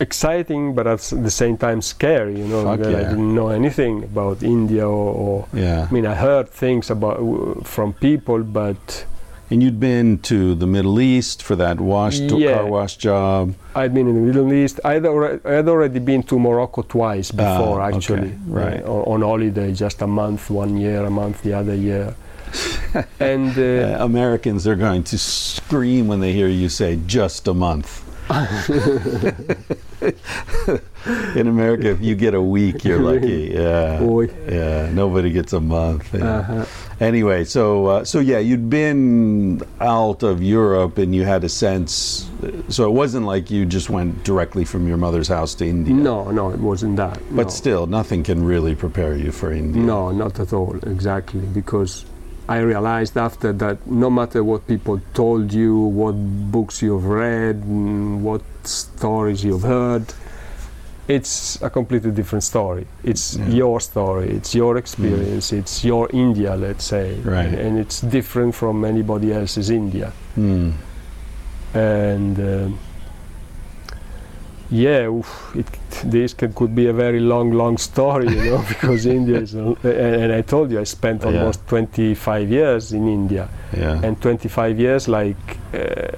exciting, but at the same time scary. You know, because I didn't know anything about India, or, or Yeah, I mean, I heard things about w- from people, but and you'd been to the Middle East for that wash to Yeah. car wash job. I'd been in the Middle East. I'd already, I'd already been to Morocco twice before, Ah, okay, actually, right. uh, on, on holiday, just a month, one year, a month, the other year. and uh, Uh, Americans are going to scream when they hear you say just a month. In America, if you get a week, you're lucky. Yeah, boy, yeah. Nobody gets a month. yeah. uh-huh. Anyway, so uh, so yeah, you'd been out of Europe and you had a sense. So it wasn't like you just went directly from your mother's house to India. no, no, it wasn't that. But no. still, nothing can really prepare you for India. No, not at all, exactly. Because I realized after that no matter what people told you, what books you've read, mm, what stories you've heard, it's a completely different story. It's Yeah. your story, it's your experience, it's your India, let's say. Right. And, it's different from anybody else's India. Hmm. And um yeah, oof, it, this could, could be a very long, long story, you know, because India is, a, and, I told you I spent Yeah. almost 25 years in India, Yeah. and 25 years like uh,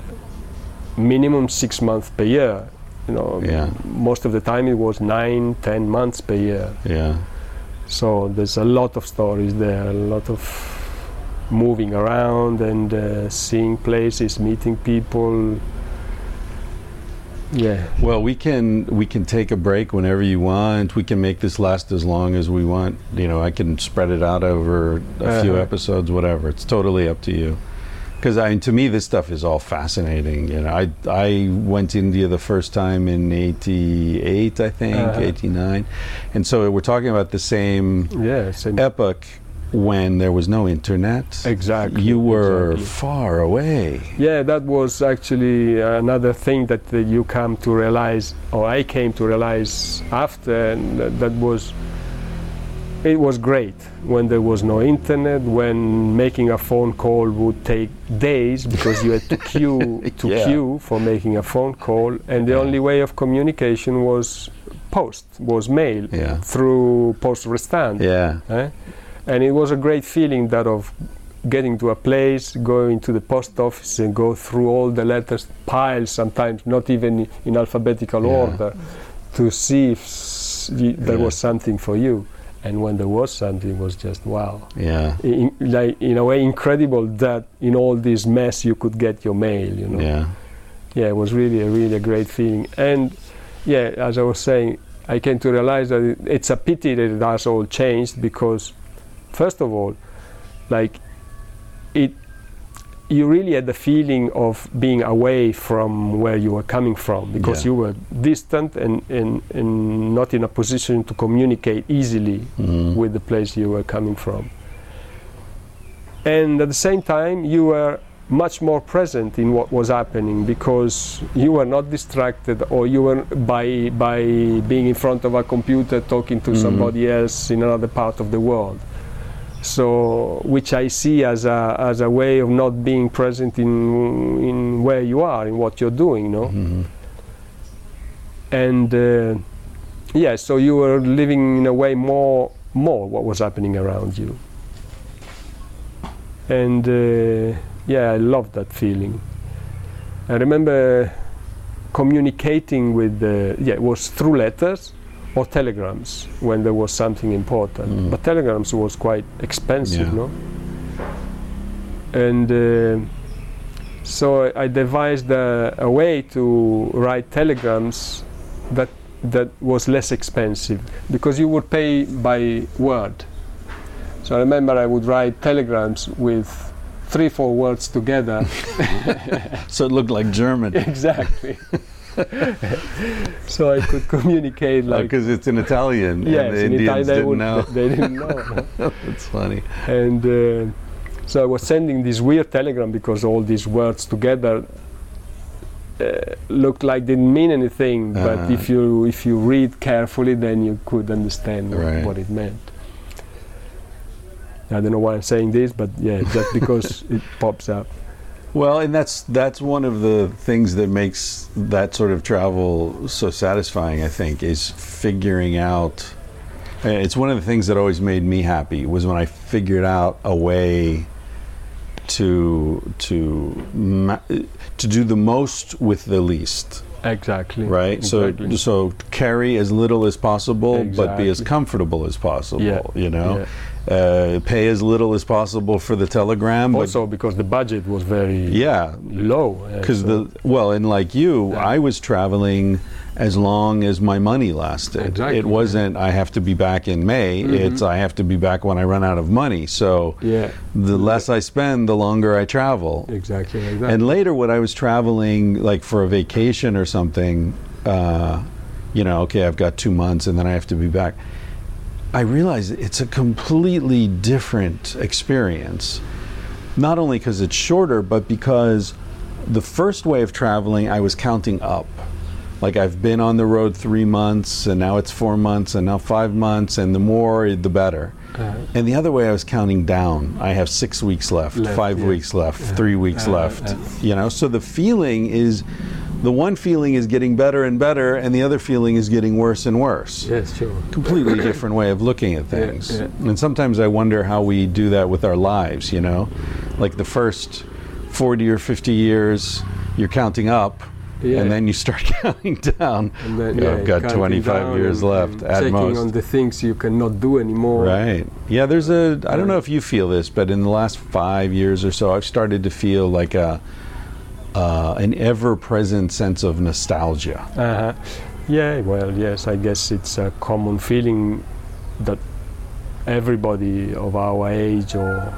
minimum six months per year. You know, Yeah. most of the time it was nine, ten months per year. yeah. So there's a lot of stories there, a lot of moving around and uh, seeing places, meeting people. Yeah. Well, we can we can take a break whenever you want. We can make this last as long as we want. You know, I can spread it out over a few Uh-huh. episodes, whatever. It's totally up to you. Because I, to me, this stuff is all fascinating. You know, I I went to India the first time in '88, I think, Uh-huh. '89, and so we're talking about the same Yeah. Same. epoch when there was no internet. Exactly. You were exactly. far away. Yeah, that was actually another thing that uh, you come to realize, or I came to realize after, and that, that was. It was great when there was no internet, when making a phone call would take days because you had to queue to Yeah. queue for making a phone call, and the only way of communication was post, was mail Yeah. through poste restante. Yeah. Eh? And it was a great feeling that of getting to a place, going to the post office and go through all the letters, piles sometimes, not even in alphabetical Yeah. order, to see if s- y- there Yeah. was something for you. And when there was something, it was just wow. Yeah. In, like, in a way, incredible that in all this mess you could get your mail, you know Yeah. yeah, it was really a really a great feeling. And yeah, as I was saying, I came to realize that it, it's a pity that it has all changed because, first of all, like it, you really had the feeling of being away from where you were coming from because Yeah. you were distant and, and, and not in a position to communicate easily Mhm. with the place you were coming from. And at the same time, you were much more present in what was happening because you were not distracted or you were by, by being in front of a computer talking to Mhm. somebody else in another part of the world. So, which I see as a, as a way of not being present in, in where you are, in what you're doing, you know? Mhm. and uh, yeah, so you were living in a way more more what was happening around you. And uh, yeah, I love that feeling. I remember communicating with the, yeah, it was through letters or telegrams when there was something important. Mm. But telegrams was quite expensive, Yeah. no? And uh, so I devised a, a way to write telegrams that that was less expensive because you would pay by word. So I remember I would write telegrams with three, four words together. So it looked like German exactly. so I could communicate like because it's in Italian. yes, and the in Indians Italian they, didn't would, know. they didn't know. That's funny. and uh, so I was sending this weird telegram because all these words together uh, looked like didn't mean anything. But Uh-huh. if you if you read carefully, then you could understand what, Right. what it meant. I don't know why I'm saying this, but yeah, just because it pops up. Well, and that's that's one of the things that makes that sort of travel so satisfying. I think is figuring out. uh, It's one of the things that always made me happy was when I figured out a way to to ma- to do the most with the least. Exactly. right Exactly. so so carry as little as possible but be as comfortable as possible Yeah, you know uh, pay as little as possible for the telegram but also because the budget was very yeah low. uh, because so- the well and like you Yeah. i was traveling as long as my money lasted Exactly, it wasn't i have to be back in may it's i have to be back when i run out of money so yeah, the less i spend the longer i travel exactly like that. and later, when I was traveling, like for a vacation or something, uh, you know, okay, I've got two months and then I have to be back. I realized it's a completely different experience. Not only because it's shorter, but because the first way of traveling, I was counting up. Like I've been on the road three months, and now it's four months, and now five months, and the more, the better. And the other way, I was counting down. I have six weeks left, Left, five yeah. weeks left, three weeks Uh, left. uh. You know, so the feeling is, the one feeling is getting better and better, and the other feeling is getting worse and worse. yes, sure. Completely different way of looking at things. yeah. And sometimes I wonder how we do that with our lives. You know, like the first forty or fifty years, you're counting up. Yeah. And then you start counting down. And then, know, yeah, I've got 25 years left at checking most. on the things you cannot do anymore. Right. Yeah, there's a I don't know if you feel this, but in the last 5 years or so I've started to feel like a uh, an ever-present sense of nostalgia. Uh-huh. Yeah, well, yes, I guess it's a common feeling that everybody of our age or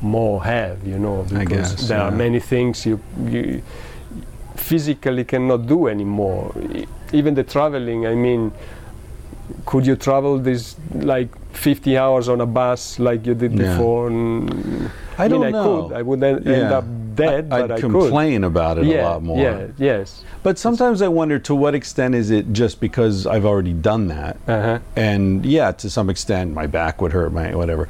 more have, you know, I because guess, there are many things you, you physically cannot do anymore. Even the traveling, I mean, could you travel this like 50 hours on a bus like you did Yeah. before? Mm, I don't mean, know. I could. I would en- end up dead, I, but would I could. complain about it yeah, a lot more. Yeah, yes. But sometimes I wonder to what extent is it just because I've already done that? Uh-huh. And yeah, to some extent my back would hurt, my whatever.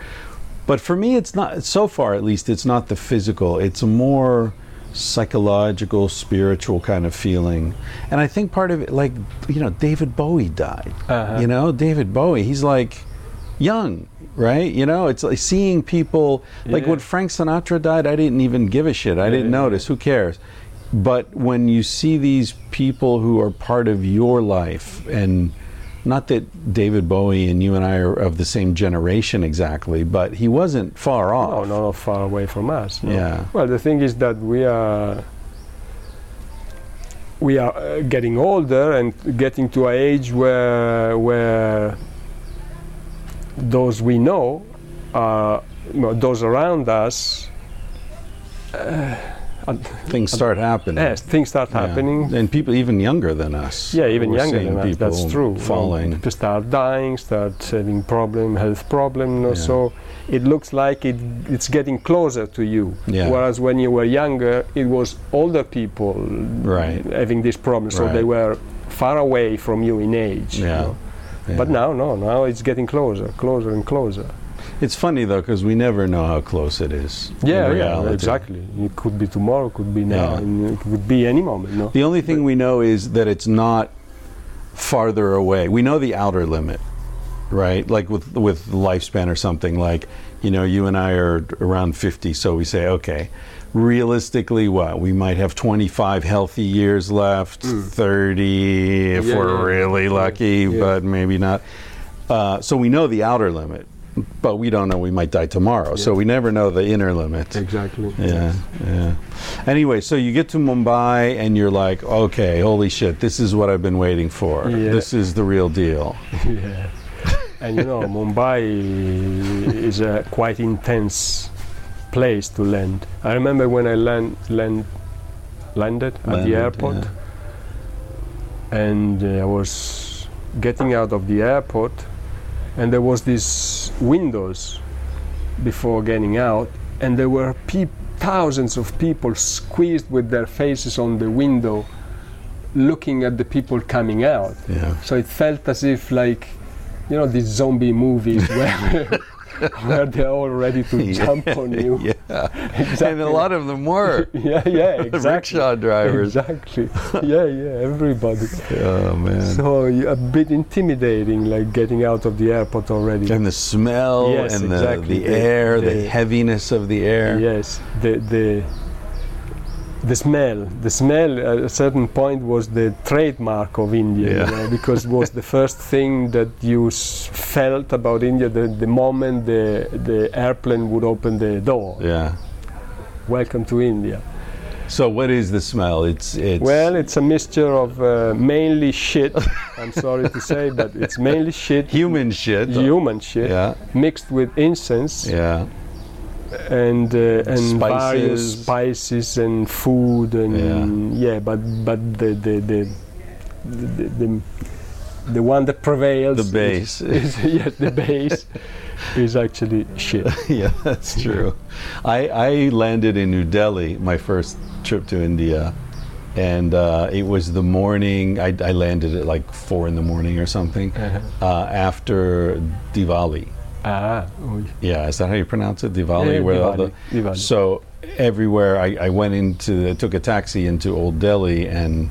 But for me it's not so far at least it's not the physical. It's more psychological, spiritual kind of feeling. And I think part of it like you know, David Bowie died. Uh-huh. You know, David Bowie, he's like young, right? You know, it's like seeing people like when Frank Sinatra died, I didn't even give a shit. I didn't yeah, notice. Who cares? But when you see these people who are part of your life, and not that David Bowie and you and I are of the same generation exactly, but he wasn't far off. no, not far away from us. no. Yeah. Well, the thing is that we are we are uh, getting older and getting to an age where where those we know, uh, those around us, Things start happening. yes, things start Yeah. happening. and people even younger than us. Yeah, even We're younger than us. That's true. Falling. People start dying, start having problem, health problem. You know, Yeah. So it looks like it, it's getting closer to you. Yeah. Whereas when you were younger, it was older people Right. having this problem. So Right. they were far away from you in age. you Yeah. know. Yeah. But now, no, now it's getting closer, closer and closer. It's funny though because we never know how close it is. Yeah, yeah, exactly. It could be tomorrow, could be now, Yeah. and it could be any moment. No. The only thing we know is that it's not farther away. We know the outer limit. right? Like with with lifespan or something. Like you know, you and I are around fifty, so we say, okay, realistically, what we might have twenty five healthy years left, thirty if Mm. Yeah, we're yeah. really lucky, Yeah. but maybe not. Uh, so we know the outer limit, but we don't know we might die tomorrow. So we never know the inner limit. Exactly. Yeah, yeah. Anyway, so you get to Mumbai and you're like, okay, holy shit, this is what I've been waiting for. This is the real deal. yeah. And you know, Mumbai is a quite intense place to land. I remember when I land, land, landed at Landed, the airport, yeah. and uh, I was getting out of the airport, and there was these windows before getting out, and there were thousands of people squeezed with their faces on the window, looking at the people coming out. Yeah. So it felt as if like, you know, these zombie movies where, where they're all ready to jump on you. Yeah. Exactly. And a lot of them were. Yeah, yeah, exactly. Rickshaw drivers. Exactly. Yeah, yeah, everybody. Oh, man. So a bit intimidating, like getting out of the airport already. and the smell Yes, and exactly. the, the The- air, the, the- heaviness of the air. Yes, the the the smell. The smell at a certain point was the trademark of India, Yeah. you know, because it was the first thing that you s- felt about India the, the moment the the airplane would open the door. Yeah. Welcome to India. So what is the smell? It's it's Well, it's a mixture of uh, mainly shit. I'm sorry to say, but it's mainly shit, human shit. human shit, Yeah. mixed with incense. Yeah. And uh, and Spices. various spices and food and yeah, but but the the the the, the, the one that prevails The base. is, is yes the base is actually shit yeah, that's true. I, I landed in New Delhi, my first trip to India, and uh, it was the morning. I, I landed at like four in the morning or something uh, after Diwali. Ah oh, Yeah, is that how you pronounce it? Diwali. Yeah, where all Diwali, the- Diwali. So everywhere I, I went into, I took a taxi into Old Delhi, and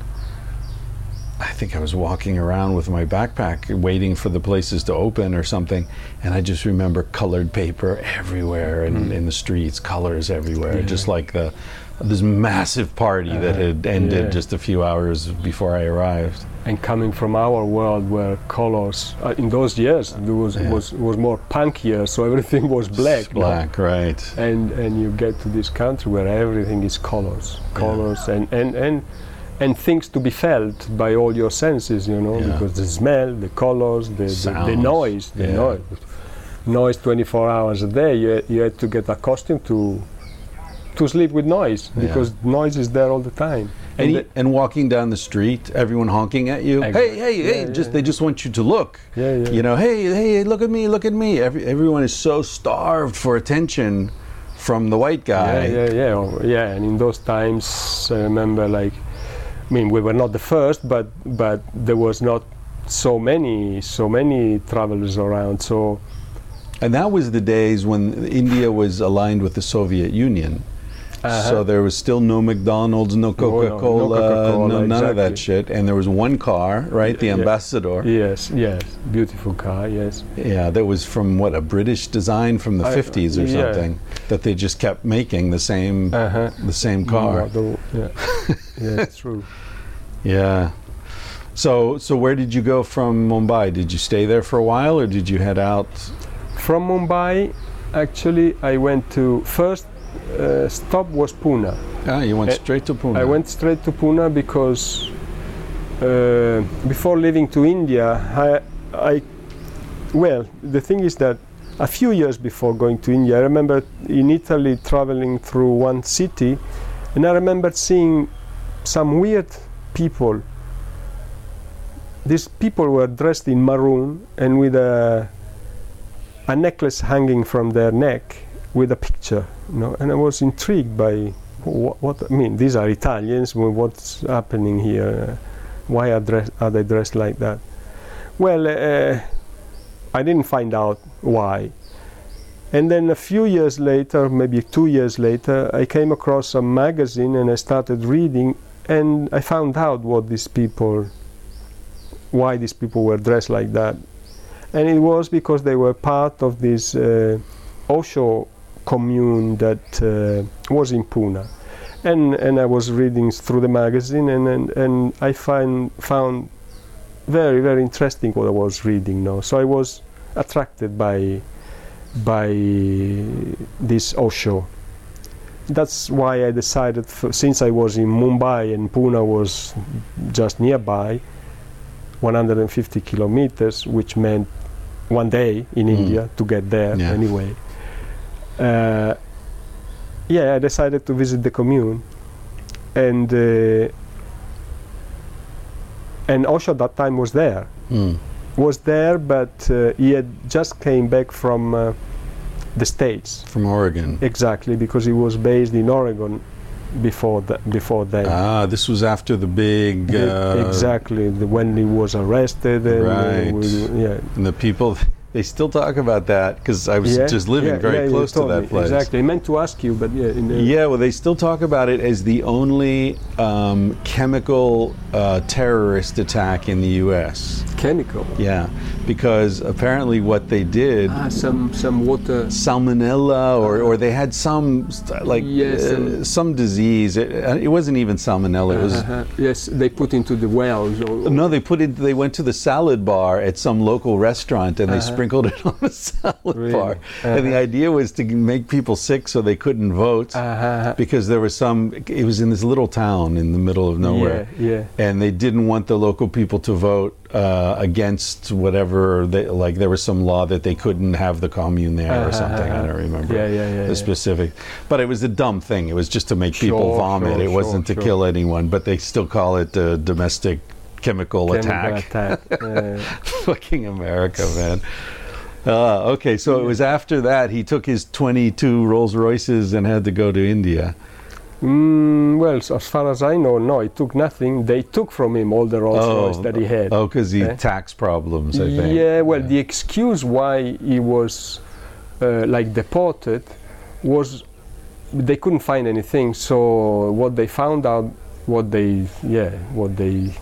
I think I was walking around with my backpack, waiting for the places to open or something, and I just remember colored paper everywhere and in the streets, colors everywhere, Mm. Yeah. just like the this massive party that Uh-huh. had ended Yeah. just a few hours before I arrived. and coming from our world where colors uh, in those years there was Yeah. was was more punkier so everything was black no? black, right? and and you get to this country where everything is colors colors and and and and things to be felt by all your senses you know Yeah. because the smell the colors the, the, the noise the Yeah. noise noise 24 hours a day you, you had to get accustomed to to sleep with noise Yeah. because noise is there all the time And, the- and walking down the street, everyone honking at you. Exactly. Hey, hey, hey! Yeah, just yeah, they just want you to look. Yeah, yeah. You know, hey, hey, look at me, look at me. Every, everyone is so starved for attention from the white guy. Yeah, yeah, yeah, oh, yeah. And in those times, I remember like, I mean, we were not the first, but but there was not so many so many travelers around. So And that was the days when India was aligned with the Soviet Union. Uh-huh. So there was still no McDonald's, no no, no Coca-Cola, no, Coca-Cola, none of that shit. And there was one car, right, the. Ambassador. yes, yes, beautiful car. Yes, Yeah, that was from what a British design from the I- 50s or yeah. something that they just kept making the same uh-huh. the same car. Model, yeah, yeah, it's true. Yeah. So so where did you go from Mumbai? Did you stay there for a while or did you head out? From Mumbai, actually, I went to first uh, stop was Pune. Ah, you went Eh, straight to Pune. I went straight to Pune because uh, before leaving to India, I, I, well, the thing is that a few years before going to India, I remember in Italy traveling through one city, and I remember seeing some weird people. These people were dressed in maroon and with a a necklace hanging from their neck with a picture, you know, and I was intrigued by what, what I mean. These are Italians. well, What's happening here? Why are, dress, are they dressed like that? Well, uh, I didn't find out why. And then a few years later, maybe two years later, I came across a magazine and I started reading, and I found out what these people, why these people were dressed like that. and it was because they were part of this uh, Osho commune that uh, was in Pune. And, and I was reading through the magazine and, and, and I find, found very, very interesting what I was reading now. So I was attracted by, by this Osho. That's why I decided, f since I was in Mumbai and Pune was just nearby, 150 kilometers, which meant one day in Mm. India to get there Yeah. anyway. Uh, yeah, I decided to visit the commune, and uh, and Osho at that time was there. Mm. Was there, but uh, he had just came back from uh, the states. From Oregon. Exactly, because he was based in Oregon before that. Before then. Ah, this was after the big. Uh, exactly, the, when he was arrested. And, uh, Right. we- yeah. And the people, they still talk about that because I was yeah. just living yeah, very yeah, close to that me. place. Exactly. I meant to ask you, but yeah. In the, Yeah, well, they still talk about it as the only um, chemical uh, terrorist attack in the U.S. Chemical. Yeah, because apparently what they did, Ah, some some water. salmonella, or, or they had some like Yes, uh, some disease. It, uh, it wasn't even salmonella. It was Uh-huh. Yes, they put into the wells. Or, no. They put it. They went to the salad bar at some local restaurant and they Uh-huh. sprinkled it on the salad Really? bar. And the Uh-huh. idea was to make people sick so they couldn't vote. Uh-huh. because there was some it was in this little town in the middle of nowhere Yeah, yeah. and they didn't want the local people to vote uh, against whatever they, like there was some law that they couldn't have the commune there or Uh-huh, something i uh-huh. don't remember Yeah, yeah, yeah, the yeah. specific but it was a dumb thing it was just to make people vomit sure, it wasn't sure, to sure. kill anyone but they still call it a domestic chemical, Chemical attack attack. Uh, fucking america man uh, okay so it was after that he took his 22 rolls royces and had to go to india mm, well, so as far as I know, no, he took nothing. They took from him all the Rolls Royce that he had. Oh, because he Eh? tax problems, I think. Yeah, well, the excuse why he was uh, like deported was they couldn't find anything. So what they found out, what they yeah, what they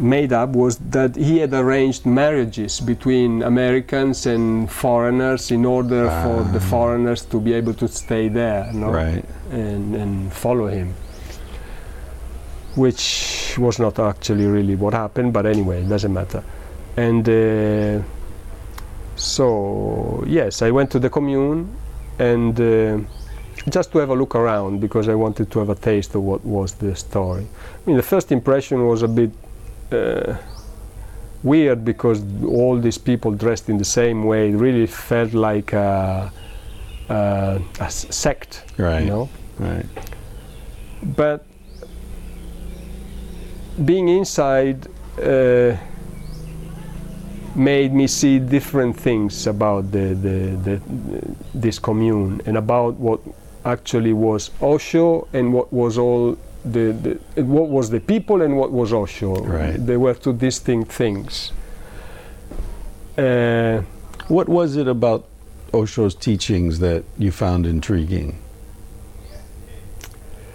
made up was that he had arranged marriages between Americans and foreigners in order for the Ah. foreigners to be able to stay there, no? Right. and, and follow him. Which was not actually really what happened, but anyway, it doesn't matter. And uh, so, yes, I went to the commune and uh, just to have a look around because I wanted to have a taste of what was the story. I mean, the first impression was a bit uh, weird because all these people dressed in the same way it really felt like a sect, Right. you know. Right. But being inside uh, made me see different things about the, the, the, this commune and about what actually was Osho and what was all the, the what was the people and what was Osho. Right. They were two distinct things. Uh, What was it about Osho's teachings that you found intriguing?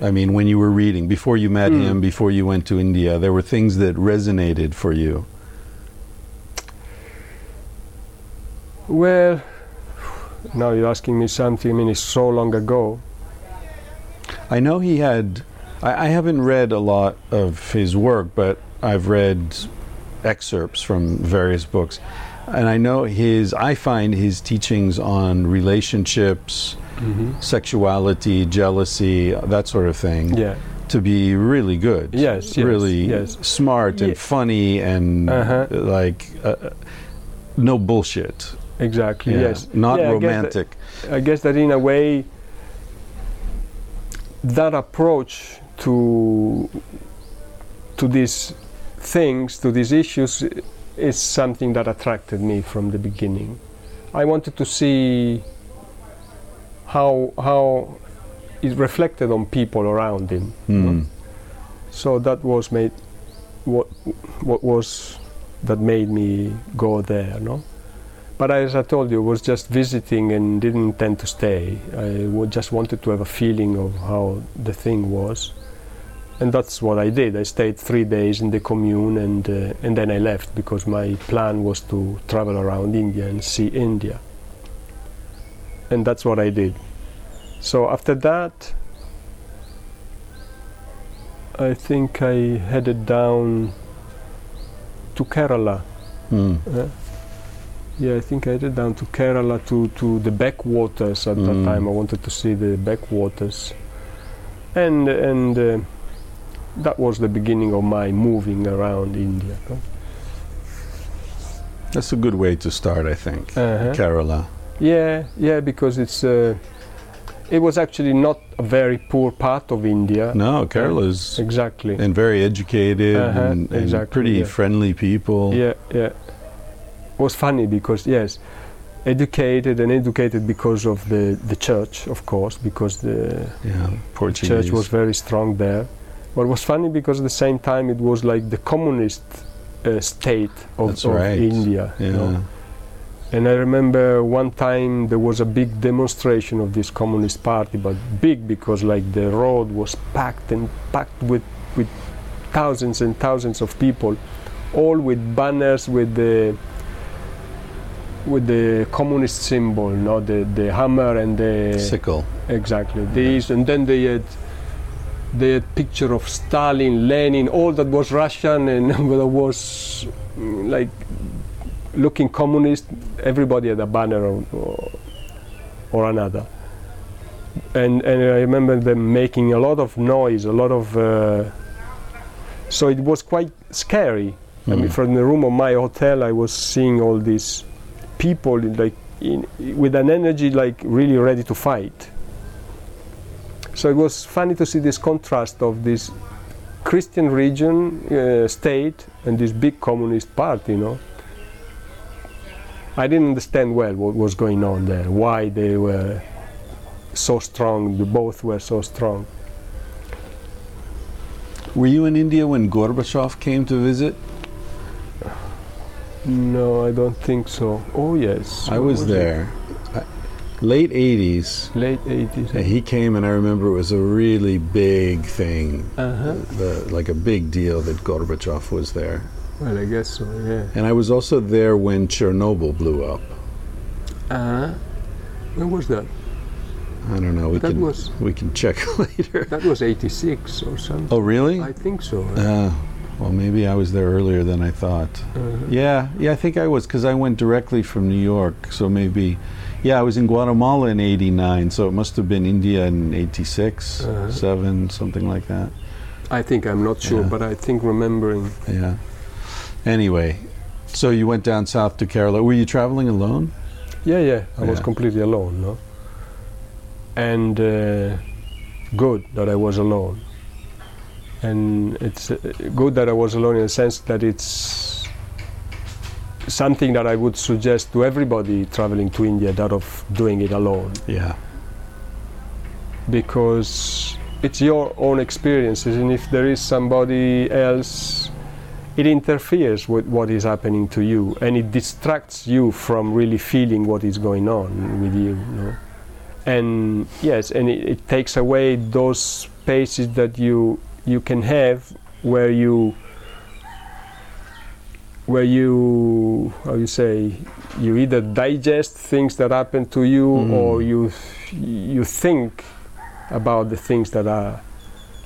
I mean, when you were reading, before you met Hmm. him, before you went to India, there were things that resonated for you. well, now you're asking me something. I mean, it's so long ago. I know he had. I, I haven't read a lot of his work, but I've read excerpts from various books, and I know his. I find his teachings on relationships, sexuality, jealousy, that sort of thing, Yeah. to be really good. Yes, yes, really yes. smart and Ye- funny and Uh-huh. like uh, no bullshit. Exactly. Yeah, Yes. not Yeah, I guess that- romantic. I guess that in a way, that approach to to these things, to these issues, is something that attracted me from the beginning. I wanted to see how how it reflected on people around him. Hmm. So that was made what what was that made me go there, no? But as I told you, I was just visiting and didn't intend to stay. I just wanted to have a feeling of how the thing was, and that's what I did. I stayed three days in the commune, and uh, and then I left because my plan was to travel around India and see India. And that's what I did. So after that, I think I headed down to Kerala. Mm. Uh, yeah, I think I headed down to Kerala to, to the backwaters at that Mm. time. I wanted to see the backwaters, and and uh, that was the beginning of my moving around India. That's a good way to start, I think. Uh-huh. Kerala. Yeah, yeah, because it's uh, it was actually not a very poor part of India. No, Kerala is Exactly. and very educated Uh-huh, and, and exactly, pretty yeah. friendly people. Yeah, yeah. It was funny because yes, educated and educated because of the the church, of course, because the Yeah, Portuguese. church was very strong there. It was funny because at the same time it was like the communist uh, state of, of right. India. you know. And I remember one time there was a big demonstration of this communist party, but big because like the road was packed and packed with with thousands and thousands of people, all with banners with the with the communist symbol, no, the the hammer and the Sickle. Exactly. These, and then they had had picture of Stalin, Lenin, all that was Russian and that was mm, like looking communist. Everybody had a banner or, or, or another. And and I remember them making a lot of noise, a lot of. Uh, so it was quite scary. I mean, Mm. from the room of my hotel, I was seeing all these people like in, with an energy like really ready to fight. So it was funny to see this contrast of this Christian region, uh, state, and this big communist party. You know, I didn't understand well what was going on there, why they were so strong. Both were so strong. Were you in India when Gorbachev came to visit? No, I don't think so. Oh yes, I was it? there. Late 80s. Late eighties. And he came, and I remember it was a really big thing, Uh-huh. the, like a big deal that Gorbachev was there. Well, I guess so. Yeah. And I was also there when Chernobyl blew up. Uh-huh. When was that? I don't know. We That can was- we can check later. That was '86 or something. Oh, really? I think so. Uh, well, maybe I was there earlier than I thought. Uh-huh. Yeah, yeah, I think I was because I went directly from New York. So maybe, yeah, I was in Guatemala in '89. So it must have been India in '86, Uh-huh. seven, something like that. I think I'm not sure, Yeah. but I think remembering. Yeah. Anyway, so you went down south to Kerala. Were you traveling alone? Yeah, yeah. I was completely alone, no. And uh, good that I was alone. And it's uh, good that I was alone in the sense that it's something that I would suggest to everybody traveling to India that of doing it alone Yeah. because it's your own experiences and if there is somebody else it interferes with what is happening to you and it distracts you from really feeling what is going on with you, you know? and yes and it, it takes away those spaces that you you can have where you where you how you say you either digest things that happen to you Mm. or you you think about the things that are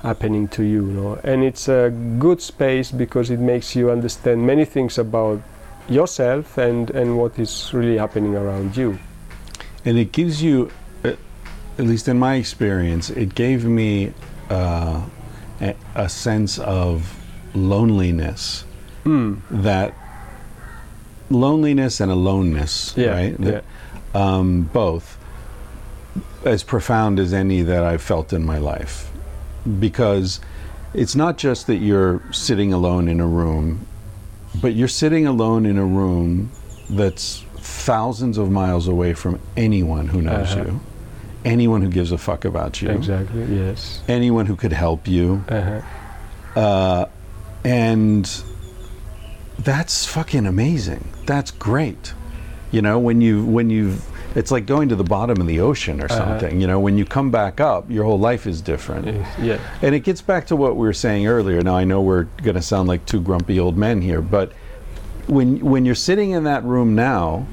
happening to you, you know. and it's a good space because it makes you understand many things about yourself and and what is really happening around you And it gives you, uh, at least in my experience, it gave me uh, a, a sense of loneliness. Mm. That loneliness and aloneness, yeah, right? yeah. Um, both as profound as any that I've felt in my life. Because it's not just that you're sitting alone in a room, but you're sitting alone in a room that's thousands of miles away from anyone who knows Uh-huh. you, anyone who gives a fuck about you, exactly yes anyone who could help you. uh-huh. Uh, and that's fucking amazing. That's great. You know, when you when you've it's like going to the bottom of the ocean or Uh-huh. something. You know, when you come back up, your whole life is different. Uh, yeah. And it gets back to what we were saying earlier. Now I know we're going to sound like two grumpy old men here, but when when you're sitting in that room now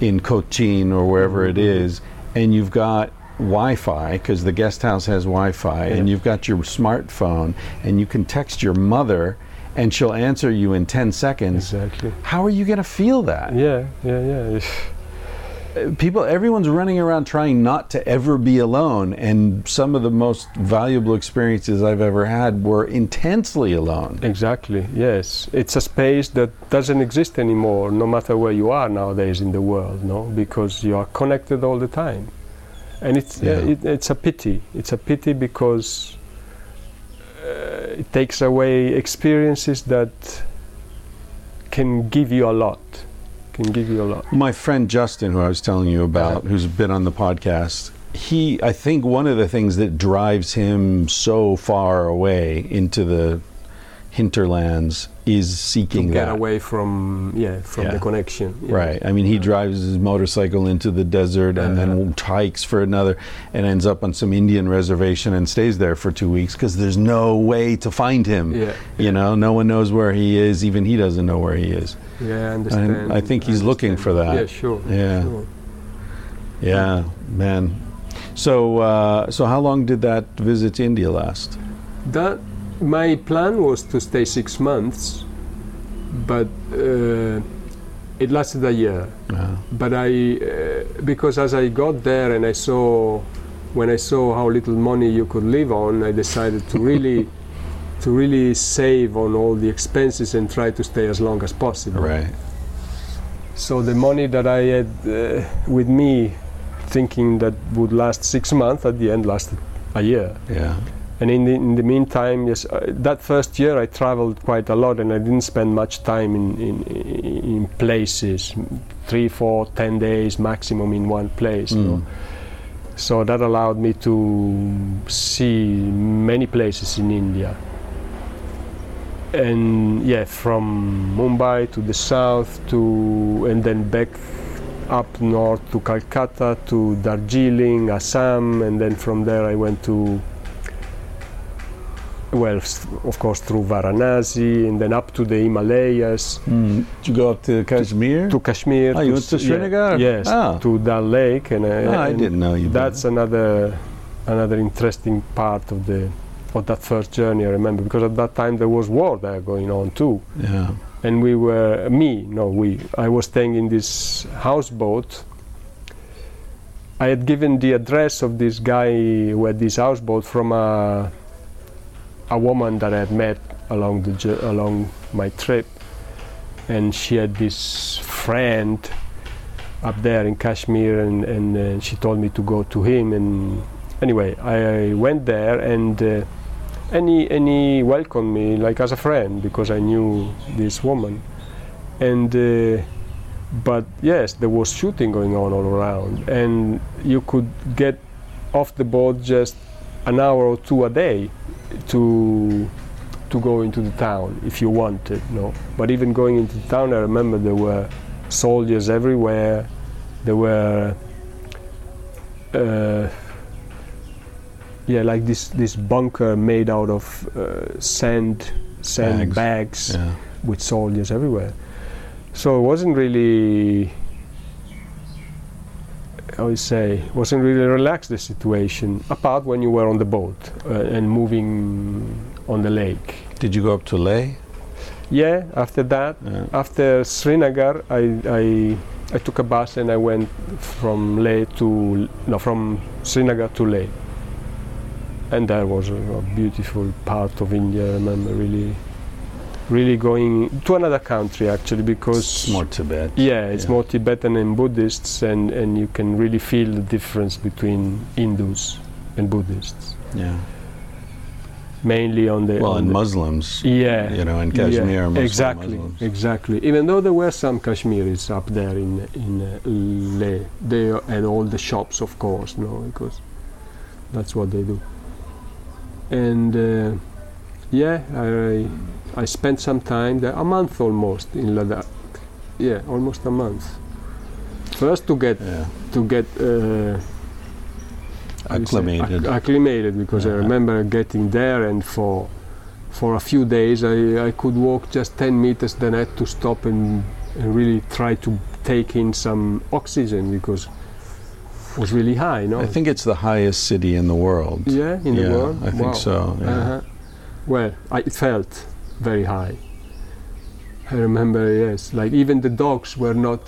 in Cochin or wherever it is and you've got Wi-Fi because the guest house has Wi-Fi and you've got your smartphone and you can text your mother and she'll answer you in 10 seconds. Exactly. How are you going to feel that? Yeah, yeah, yeah. people everyone's running around trying not to ever be alone and some of the most valuable experiences i've ever had were intensely alone Exactly, yes. It's a space that doesn't exist anymore, no matter where you are nowadays in the world, no? Because you are connected all the time. And it's, uh, it, it's a pity. It's a pity because Uh, it takes away experiences that can give you a lot. Can give you a lot. my friend justin who i was telling you about who's been on the podcast he i think one of the things that drives him so far away into the hinterlands is seeking To get that away from, yeah, from Yeah. the connection. yeah. Right. I mean, he drives his motorcycle into the desert and Uh-huh. then hikes for another and ends up on some Indian reservation and stays there for two weeks because there's no way to find him. Yeah, You know, no one knows where he is. Even he doesn't know where he is. yeah, I understand. I think he's looking understand. for that. Yeah, sure. Yeah. sure. Yeah, man. So, uh, so how long did that visit to India last? That my plan was to stay six months, but uh, it lasted a year. Uh, But I, uh, because as I got there and I saw, when I saw how little money you could live on, I decided to really, to really save on all the expenses and try to stay as long as possible. right. So the money that I had uh, with me, thinking that would last six months, at the end lasted a year. Yeah. And in the, in the meantime, yes, uh, that first year I traveled quite a lot, and I didn't spend much time in, in, in places, three, four, ten days maximum in one place. you know. Mm. So that allowed me to see many places in India. And yeah, from Mumbai to the south to, and then back up north to Calcutta to Darjeeling, Assam, and then from there I went to, well, of course through Varanasi, and then up to the Himalayas, Mm. You go up to Kashmir? to Kashmir. Oh, you to went to s- yeah, yes, Ah. to Dal Lake, and, uh, Oh, I didn't know you. that's that. another another interesting part of the of that first journey. I remember because at that time there was war there going on too, yeah. and we were me no we I was staying in this houseboat. I had given the address of this guy who had this houseboat from a a woman that I had met along the along my trip, and she had this friend up there in Kashmir, and, and uh, she told me to go to him. And anyway, I, I went there, and uh, and he, he welcomed me like as a friend because I knew this woman. And uh, but yes, there was shooting going on all around, and you could get off the boat just an hour or two a day to to go into the town if you wanted. No, but even going into the town, I remember there were soldiers everywhere. There were, uh, yeah, like this this bunker made out of uh, sand sand Bags. bags Yeah. with soldiers everywhere. So it wasn't really, I would say, wasn't really relaxed the situation. Apart when you were on the boat uh, and moving on the lake. Did you go up to Leh? Yeah. After that, Yeah. after Srinagar, I, I I took a bus and I went from Leh to no from Srinagar to Leh, and that was a, a beautiful part of India. I remember really, really going to another country actually because It's more Tibet. yeah, it's Yeah. more Tibetan and Buddhists, and and you can really feel the difference between Hindus and Buddhists, Yeah. mainly on the Well, on and the, Muslims. yeah You know, in Kashmir, yeah, Muslim exactly, Muslims. exactly. Even though there were some Kashmiris up there in in uh, Leh, they had all the shops, of course, no, because that's what they do. And uh, yeah, I I spent some time there, a month almost in Ladakh. Yeah, almost a month. first to get Yeah. to get uh, Acclimated. acc- acclimated because I remember getting there and for for a few days I, I could walk just 10 meters then I had to stop and, and really try to take in some oxygen because it was really high no I think it's the highest city in the world. yeah in Yeah, the world I think Wow. so. Yeah. uh-huh. well I, it felt very high I remember yes like even the dogs were not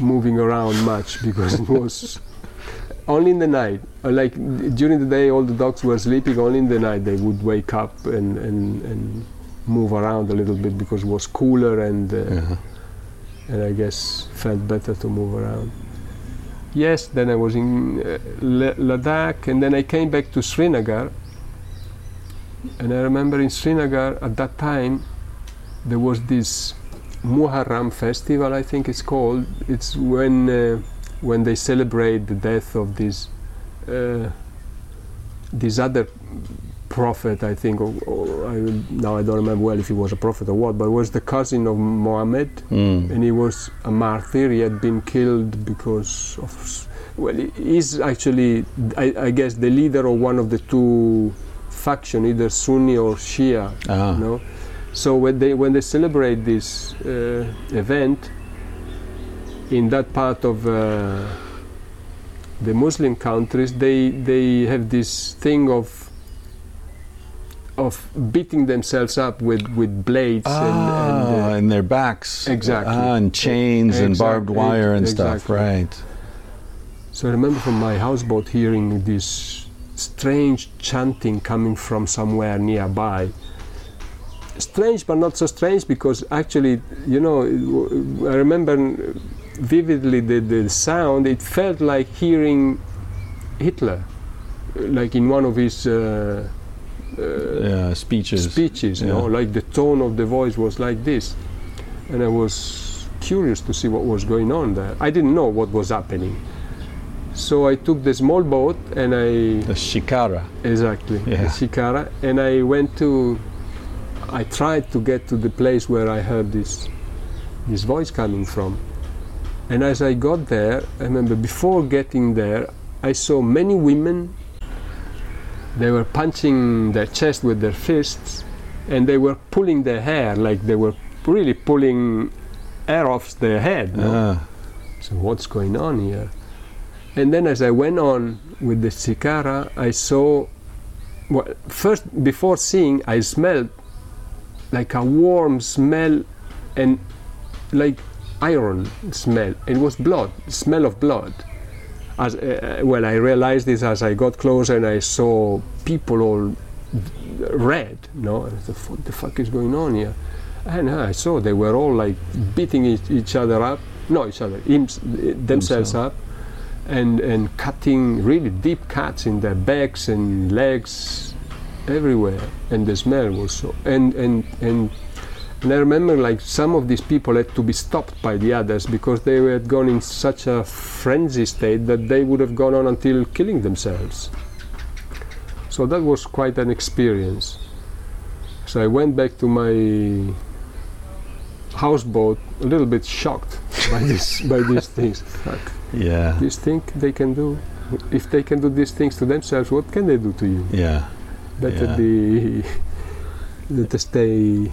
moving around much because it was only in the night Uh, like during the day all the dogs were sleeping only in the night they would wake up and, and, and move around a little bit because it was cooler and uh, Yeah. and I guess felt better to move around. Yes, then I was in uh, Ladakh, and then I came back to Srinagar. And I remember in Srinagar at that time there was this Muharram festival, I think it's called. It's when uh, when they celebrate the death of this uh, this other prophet, I think. Or, or I, now I don't remember well if he was a prophet or what, but was the cousin of Mohammed, Mm. and he was a martyr. He had been killed because of. Well, he- he's actually, I, I guess, the leader of one of the two faction, either Sunni or Shia. Ah. You know? So when they when they celebrate this uh, event in that part of uh, the Muslim countries, they they have this thing of of beating themselves up with, with blades Ah, and, and uh, and their backs. Exactly. Ah, and chains and barbed wire and stuff. Right. So I remember from my houseboat hearing this strange chanting coming from somewhere nearby. Strange, but not so strange because actually, you know, I remember vividly the, the sound. It felt like hearing Hitler, like in one of his uh, uh, Yeah, speeches. speeches, you know, like the tone of the voice was like this. And I was curious to see what was going on there. I didn't know what was happening. So I took the small boat and I the shikara. exactly Yeah. the shikara and I went to I tried to get to the place where I heard this this voice coming from. And as I got there, I remember before getting there, I saw many women. They were punching their chest with their fists, and they were pulling their hair like they were really pulling hair off their head. no? Ah, So what's going on here? And then as I went on with the shikara, I saw. Well, first, before seeing, I smelled like a warm smell and like iron smell. It was blood, smell of blood. As uh, well, I realized this as I got closer and I saw people all red. No, I thought, what the fuck is going on here? And uh, I saw they were all like beating each, each other up, no, each other, themselves up, and and cutting really deep cuts in their backs and legs, everywhere. And the smell was so. And and and and I remember like some of these people had to be stopped by the others because they had gone in such a frenzy state that they would have gone on until killing themselves. So that was quite an experience. So I went back to my houseboat a little bit shocked by this by these things. Fuck. yeah. These think they can do if they can do these things to themselves, what can they do to you? Yeah. Better Yeah. be better stay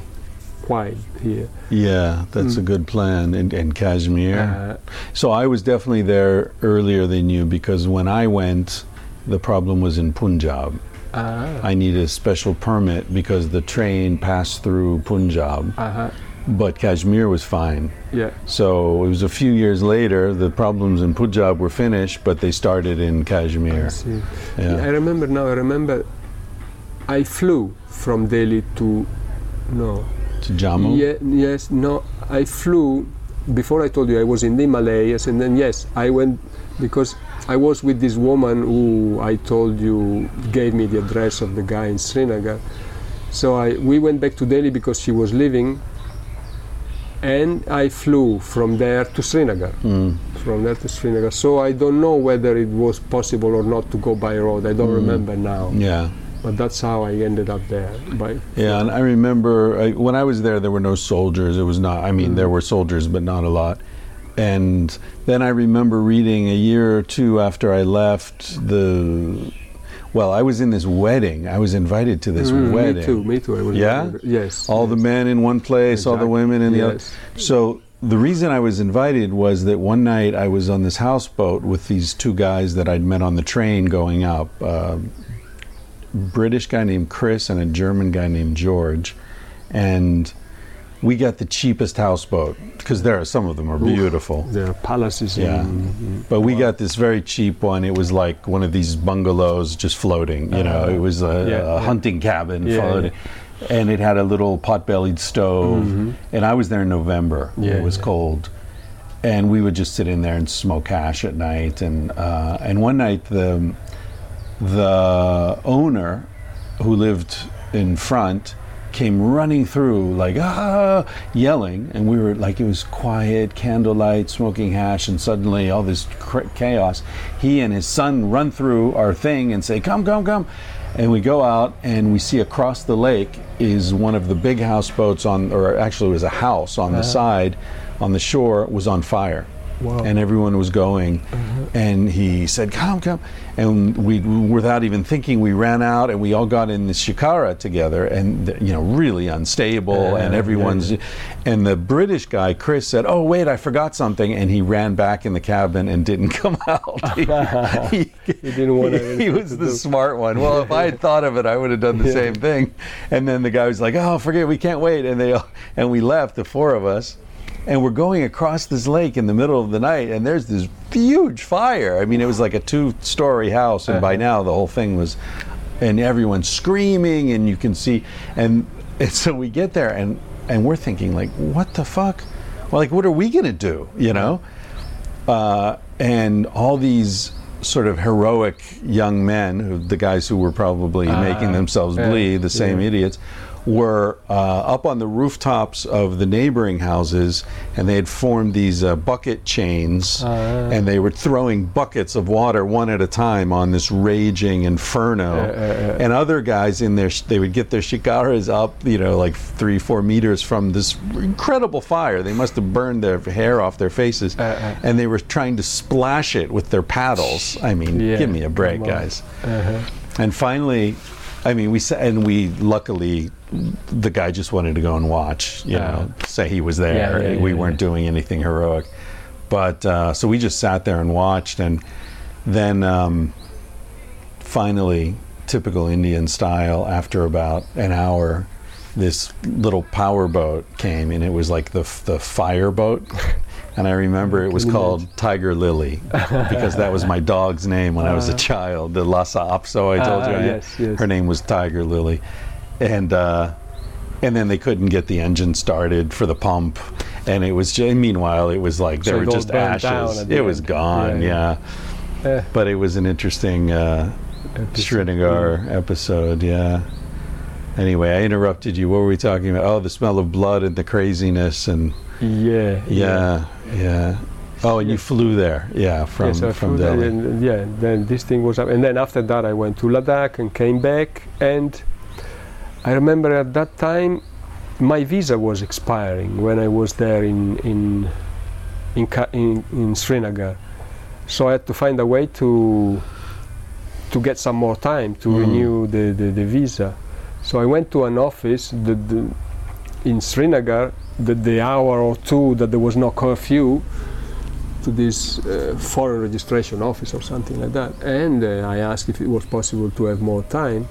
quiet here. Yeah, that's a good plan in, in Kashmir. Uh, so I was definitely there earlier than you because when I went, the problem was in Punjab. ah, I needed a special permit because the train passed through Punjab, uh-huh. But Kashmir was fine. Yeah. So it was a few years later, the problems in Punjab were finished, but they started in Kashmir. I see. Yeah. I remember now. I remember. I flew from Delhi to no. To Jammu? Yeah, yes, no. I flew before I told you I was in the Himalayas, and then yes, I went because I was with this woman who I told you gave me the address of the guy in Srinagar. So I we went back to Delhi because she was leaving, and I flew from there to Srinagar. Mm. From there to Srinagar. So I don't know whether it was possible or not to go by road. I don't remember now. Yeah. But that's how I ended up there. By Yeah, and I remember I, when I was there, there were no soldiers. It was not. I mean, there were soldiers, but not a lot. and then I remember reading a year or two after I left the. Well, I was in this wedding. I was invited to this Mm, wedding. Me too. Me too. I was Yeah? Yes. All the men in one place, all the women in the other. So the reason I was invited was that one night I was on this houseboat with these two guys that I'd met on the train going up. Uh, British guy named Chris and a German guy named George, and we got the cheapest houseboat because there are some of them are beautiful. There are palaces. Yeah. in, But we got this very cheap one. It was like one of these bungalows just floating. You know, Uh-huh. it was a, Yeah, a yeah. hunting cabin Yeah, floating. And it had a little pot-bellied stove. Mhm. And I was there in November. Yeah, it was yeah. cold, and we would just sit in there and smoke hash at night. And uh, and one night the the owner who lived in front came running through like ah yelling and we were like it was quiet candlelight smoking hash and suddenly all this cr- chaos. He and his son run through our thing and say come come come and we go out and we see across the lake is one of the big houseboats on or actually it was a house on the side on the shore was on fire Wow. and everyone was going. Uh-huh. And he said come come. And we without even thinking we ran out and we all got in the shikara together and you know really unstable uh-huh. and everyone's yeah, and the british guy chris said oh wait i forgot something. And he ran back in the cabin and didn't come out. He, he, He didn't want to. he, anything was the smart one. Well if i had thought of it i would have done the Yeah. same thing. And then the guy was like oh forget it, we can't wait. And they all- and we left the four of us and we're going across this lake in the middle of the night and there's this huge fire. I mean it was like a two story house and by uh-huh. now the whole thing was and everyone's screaming and you can see and, and so we get there and and we're thinking like what the fuck? Well, like what are we gonna do you know? Uh-huh. Uh, and all these sort of heroic young men, who, the guys who were probably uh-huh. making themselves bleed, the same yeah. idiots, were uh, up on the rooftops of the neighboring houses, and they had formed these uh, bucket chains, Ah. and they were throwing buckets of water one at a time on this raging inferno. Uh, uh, uh. and other guys in there, they would get their shikaras up, you know, like three, four meters from this incredible fire. They must have burned their hair off their faces, Uh, uh. and they were trying to splash it with their paddles. I mean, Yeah, give me a break, guys. Uh-huh. And finally, I mean, we and we luckily, the guy just wanted to go and watch, you Ah. know, say he was there. Yeah, yeah, we yeah, weren't doing anything heroic, but uh, so we just sat there and watched, and then um, finally, typical Indian style, after about an hour. This little power boat came, and it was like the the fire boat, and I remember it was called Tiger Lily because that was my dog's name when I was a child. The Lhasa Apso, I told Ah, you. yeah. yes, yes. Her name was Tiger Lily, and uh, and then they couldn't get the engine started for the pump, and it was. Just, meanwhile, it was like So there were just ashes. It was gone. Yeah, Yeah, Eh, but it was an interesting uh, episode. Srinagar episode. Yeah. Anyway, I interrupted you. What were we talking about? Oh, the smell of blood and the craziness, and Yeah. yeah, yeah. Oh, and you flew there, yeah, from yes, I from flew Delhi. and, yeah, then this thing was up. And then after that, I went to Ladakh and came back. And I remember at that time, my visa was expiring when I was there in in in, in, in Srinagar. So I had to find a way to to get some more time to Mm. renew the, the, the visa. So I went to an office the, the, in Srinagar. The, the hour or two that there was no curfew, to this uh, foreign registration office or something like that. And uh, I asked if it was possible to have more time.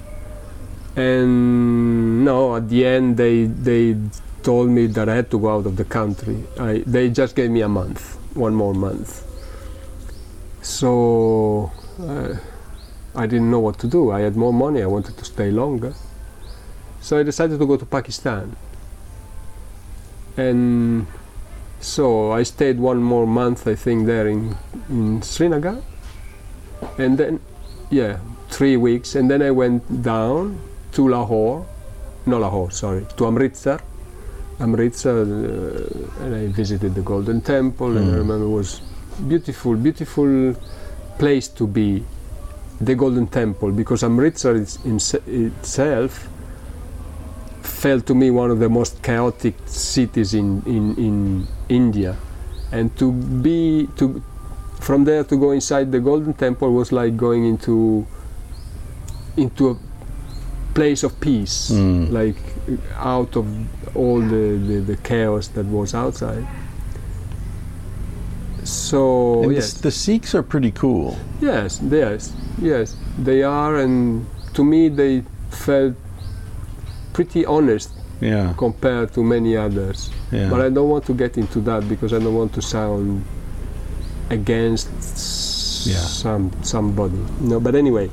And no, at the end they they told me that I had to go out of the country. I, they just gave me a month, one more month. So uh, I didn't know what to do. I had more money. I wanted to stay longer. So I decided to go to Pakistan. And so I stayed one more month, I think, there in, in Srinagar. And then, yeah, three weeks. And then I went down to Lahore, no Lahore, sorry, to Amritsar. Amritsar, uh, and I visited the Golden Temple, and I Mm. remember it was beautiful, beautiful place to be, the Golden Temple, because Amritsar is in, itself felt to me one of the most chaotic cities in, in, in India. and to be to from there to go inside the Golden Temple was like going into into a place of peace, Mm. like out of all the, the, the chaos that was outside. So And yes, the, the Sikhs are pretty cool. yes, yes, yes, they are, and to me they felt pretty honest Yeah, compared to many others. yeah. But I don't want to get into that because I don't want to sound against Yeah. some somebody. No, but anyway,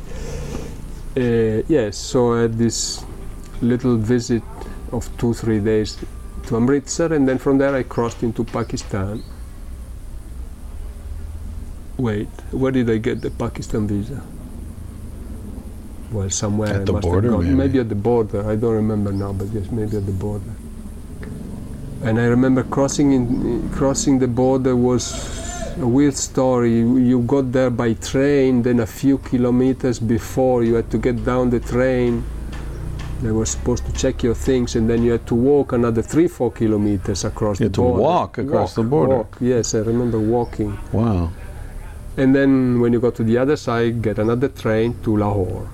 uh, yes. So I had this little visit of two three days to Amritsar, and then from there I crossed into Pakistan. Wait, where did I get the Pakistan visa? Well, somewhere At I the must have border, gone. maybe? at the border. I don't remember now, but yes, maybe at the border. And I remember crossing in, crossing the border was a weird story. You, you got there by train, then a few kilometers before you had to get down the train. They were supposed to check your things, and then you had to walk another three, four kilometers across You the had to border. walk across the border. Walk. Yes, I remember walking. wow. And then when you go to the other side, get another train to Lahore.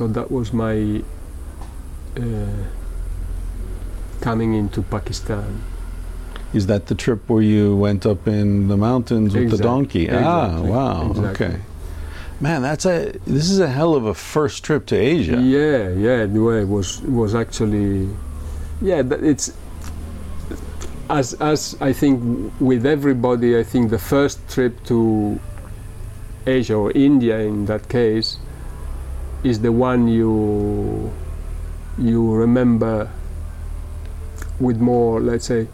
So that was my uh, coming into Pakistan. Is that the trip where you went up in the mountains with the donkey? Ah, wow. exactly. Okay. Man, that's a. This is a hell of a first trip to Asia. Yeah, yeah, it was it was actually, yeah, it's as as I think with everybody, I think the first trip to Asia or India in that case is the one you you remember with more, let's say,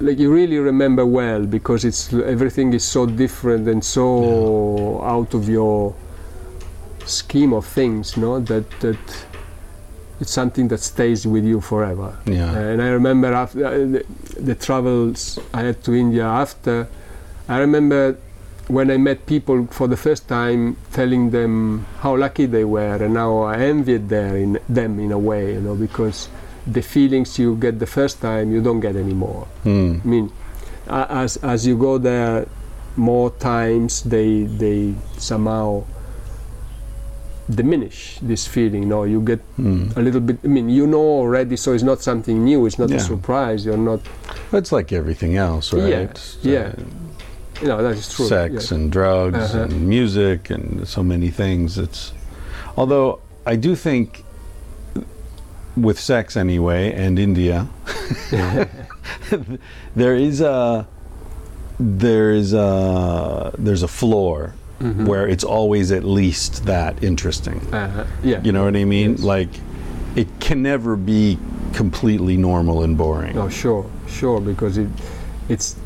like you really remember well because it's everything is so different and so out of your scheme of things, no? That that it's something that stays with you forever. Yeah. And I remember after uh, the, the travels I had to India after, I remember when I met people for the first time, telling them how lucky they were and how I envied their in, them in a way, you know, because the feelings you get the first time you don't get anymore. Hmm. I mean, as as you go there more times, they they somehow diminish this feeling. No, you get Hmm. a little bit. I mean, you know already, so it's not something new. It's not Yeah. a surprise. You're not. It's like everything else, right? Yeah, yeah. You know that is true. Sex and drugs Uh-huh. and music and so many things. It's although I do think with sex anyway and India there is a there is a there's a floor Mhm. where it's always at least that interesting. Uh-huh. Yeah. You know what I mean? Yes. Like it can never be completely normal and boring. No, sure, sure, because it, it's it,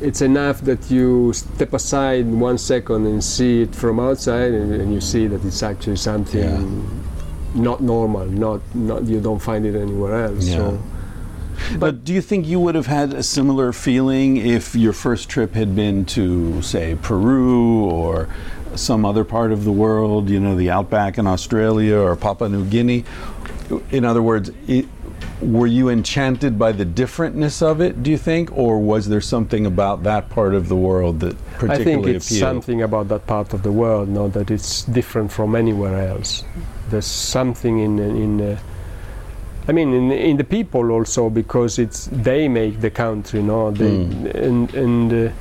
it's enough that you step aside one second and see it from outside, and, and you see that it's actually something Yeah. not normal. Not not you don't find it anywhere else. Yeah. So But do you think you would have had a similar feeling if your first trip had been to, say, Peru or some other part of the world, you know, the outback in Australia or Papua New Guinea? In other words, it, were you enchanted by the differentness of it, do you think? Or was there something about that part of the world that particularly appealed? I think it's appealed? something about that part of the world, no, that it's different from anywhere else. There's something in in. Uh, I mean, in, in the people also because it's they make the country, no, they, Mm. and and uh,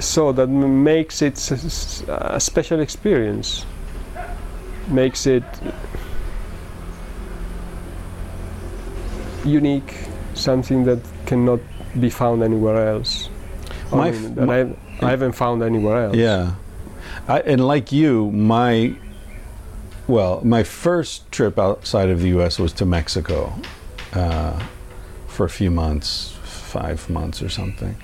so that m- makes it a special experience. Makes it unique, something that cannot be found anywhere else. I mean, that my- I, I haven't found anywhere else. Yeah. I, and like you, my well, my first trip outside of the U.S. was to Mexico uh, for a few months, five months or something.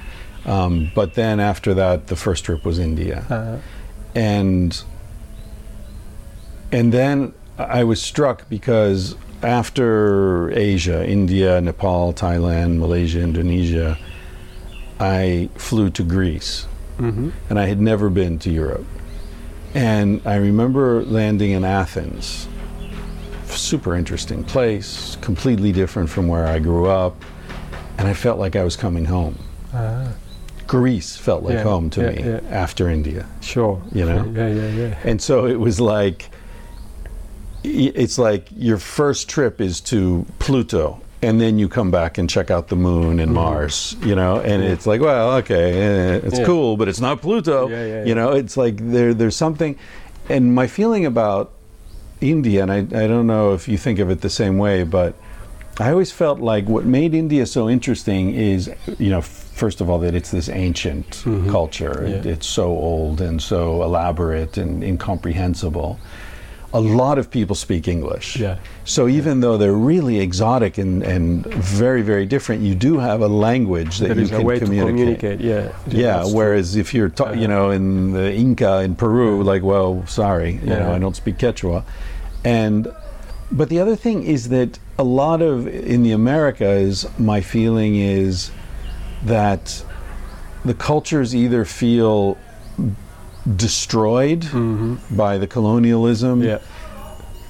Um, but then after that, the first trip was India, Uh, and and then I was struck because after Asia, India, Nepal, Thailand, Malaysia, Indonesia, I flew to Greece mhm. and I had never been to Europe. And I remember landing in Athens super interesting place, completely different from where I grew up, and I felt like I was coming home. Greece felt like Yeah, home to yeah, me yeah. after India. Sure. You know? Yeah, yeah, yeah. And so it was like, it's like your first trip is to Pluto, and then you come back and check out the moon and Mars, you know, and it's like, well, okay, eh, it's Yeah. cool, but it's not Pluto, Yeah, yeah, you know. It's like there, there's something, and my feeling about India, and I, I don't know if you think of it the same way, but I always felt like what made India so interesting is, you know, first of all, that it's this ancient culture. It- it's so old and so elaborate and incomprehensible. A lot of people speak English. Yeah. So even though they're really exotic and, and very, very different, you do have a language that There you is can a way communicate. to communicate. Yeah. Yeah, true. whereas if you're, ta- you Uh-huh. know, in the Inca in Peru, like, well, sorry, you know, I don't speak Quechua, and but the other thing is that a lot of in the Americas, my feeling is that the cultures either feel destroyed by the colonialism, Yeah.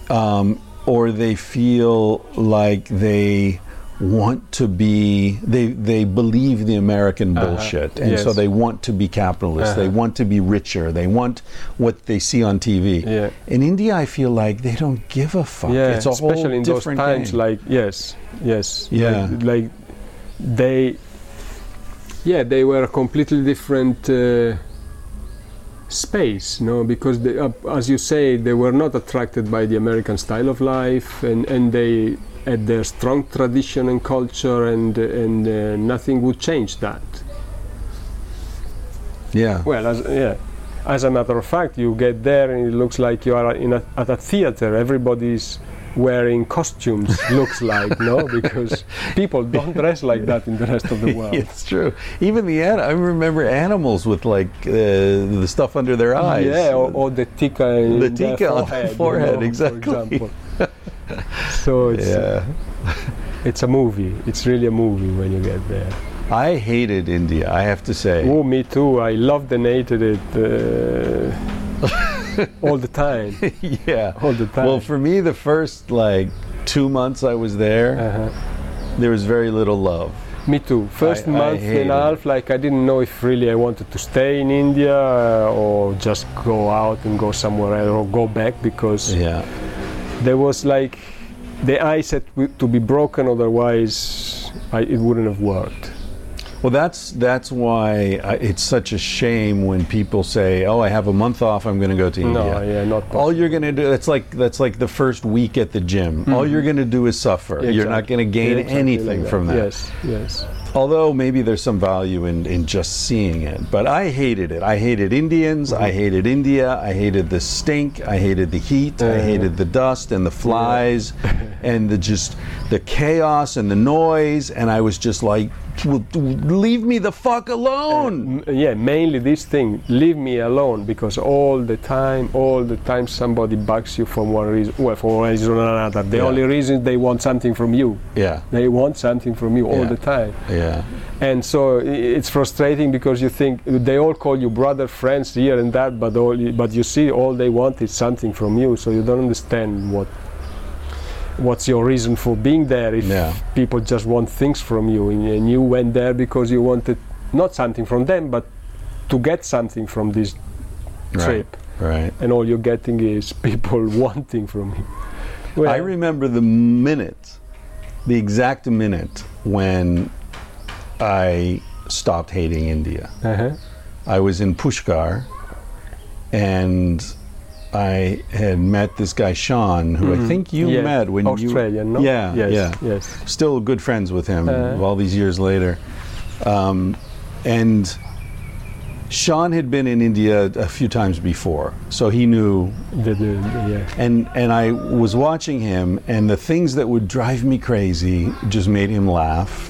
um, or they feel like they want to be they they believe the American Uh-huh. bullshit and so they want to be capitalists they Uh-huh. want to be richer they want what they see on TV Yeah. in India I feel like they don't give a fuck Yeah, it's a especially whole in those times, game. like yes, yes, Yeah. like, like they, yeah, they were a completely different uh, space, no, because they, uh, as you say, they were not attracted by the American style of life, and and they had their strong tradition and culture, and and uh, nothing would change that. yeah Well, as, yeah. As a matter of fact, you get there and it looks like you are in a, at a theater. Everybody's wearing costumes. looks like no, because people don't dress like that in the rest of the world. it's true even the an- I remember animals with like uh, the stuff under their eyes Yeah, or, or the tika The tika on the forehead, you know, for exactly. example. so it's yeah it's a movie. It's really a movie when you get there. I hated India I have to say Oh, me too. I loved and hated it uh, all the time. yeah All the time. Well, for me, the first like two months I was there, uh-huh. there was very little love. Me too. First I month hated and a half, like I didn't know if really I wanted to stay in India uh, or just go out and go somewhere else or go back because Yeah, there was like the ice had to be broken, otherwise I, it wouldn't have worked. Well, that's that's why I, it's such a shame when people say, "Oh, I have a month off. I'm going to go to India." No, yeah, not All you're going to do that's like that's like the first week at the gym. All you're going to do is suffer. You're not going to gain Yeah, exactly anything like from that. Yes, yes. Although maybe there's some value in, in just seeing it. But I hated it. I hated Indians. I hated India. I hated the stink. I hated the heat. I Uh-huh. hated the dust and the flies and the just the chaos and the noise. And I was just like, "Well, leave me the fuck alone. Uh, M- yeah, mainly this thing, leave me alone, because all the time, all the time somebody bugs you for one reason, well, for one reason or another. The Yeah. only reason they want something from you. Yeah. They want something from you all Yeah. the time. Yeah. And so it's frustrating because you think they all call you brother, friends here and that, but all you- but you see all they want is something from you, so you don't understand what what's your reason for being there if Yeah. people just want things from you and, you went there because you wanted not something from them but to get something from this Right. trip Right. and all you're getting is people wanting from you. Well, I remember the minute, the exact minute when I stopped hating India. uh-huh. I was in Pushkar and I had met this guy Sean, who I think you met when you Australian, you no? yeah yes, yeah yes. still good friends with him Uh. all these years later, um, and Sean had been in India a few times before, so he knew The, the, the- yeah. and and I was watching him, and the things that would drive me crazy just made him laugh,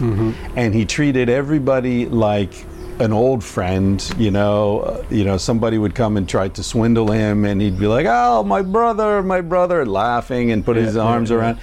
and he treated everybody like an old friend. You know, uh, you know, somebody would come and try to swindle him, and he'd be like, "Oh, my brother, my brother," laughing and put his arms yeah, yeah. around.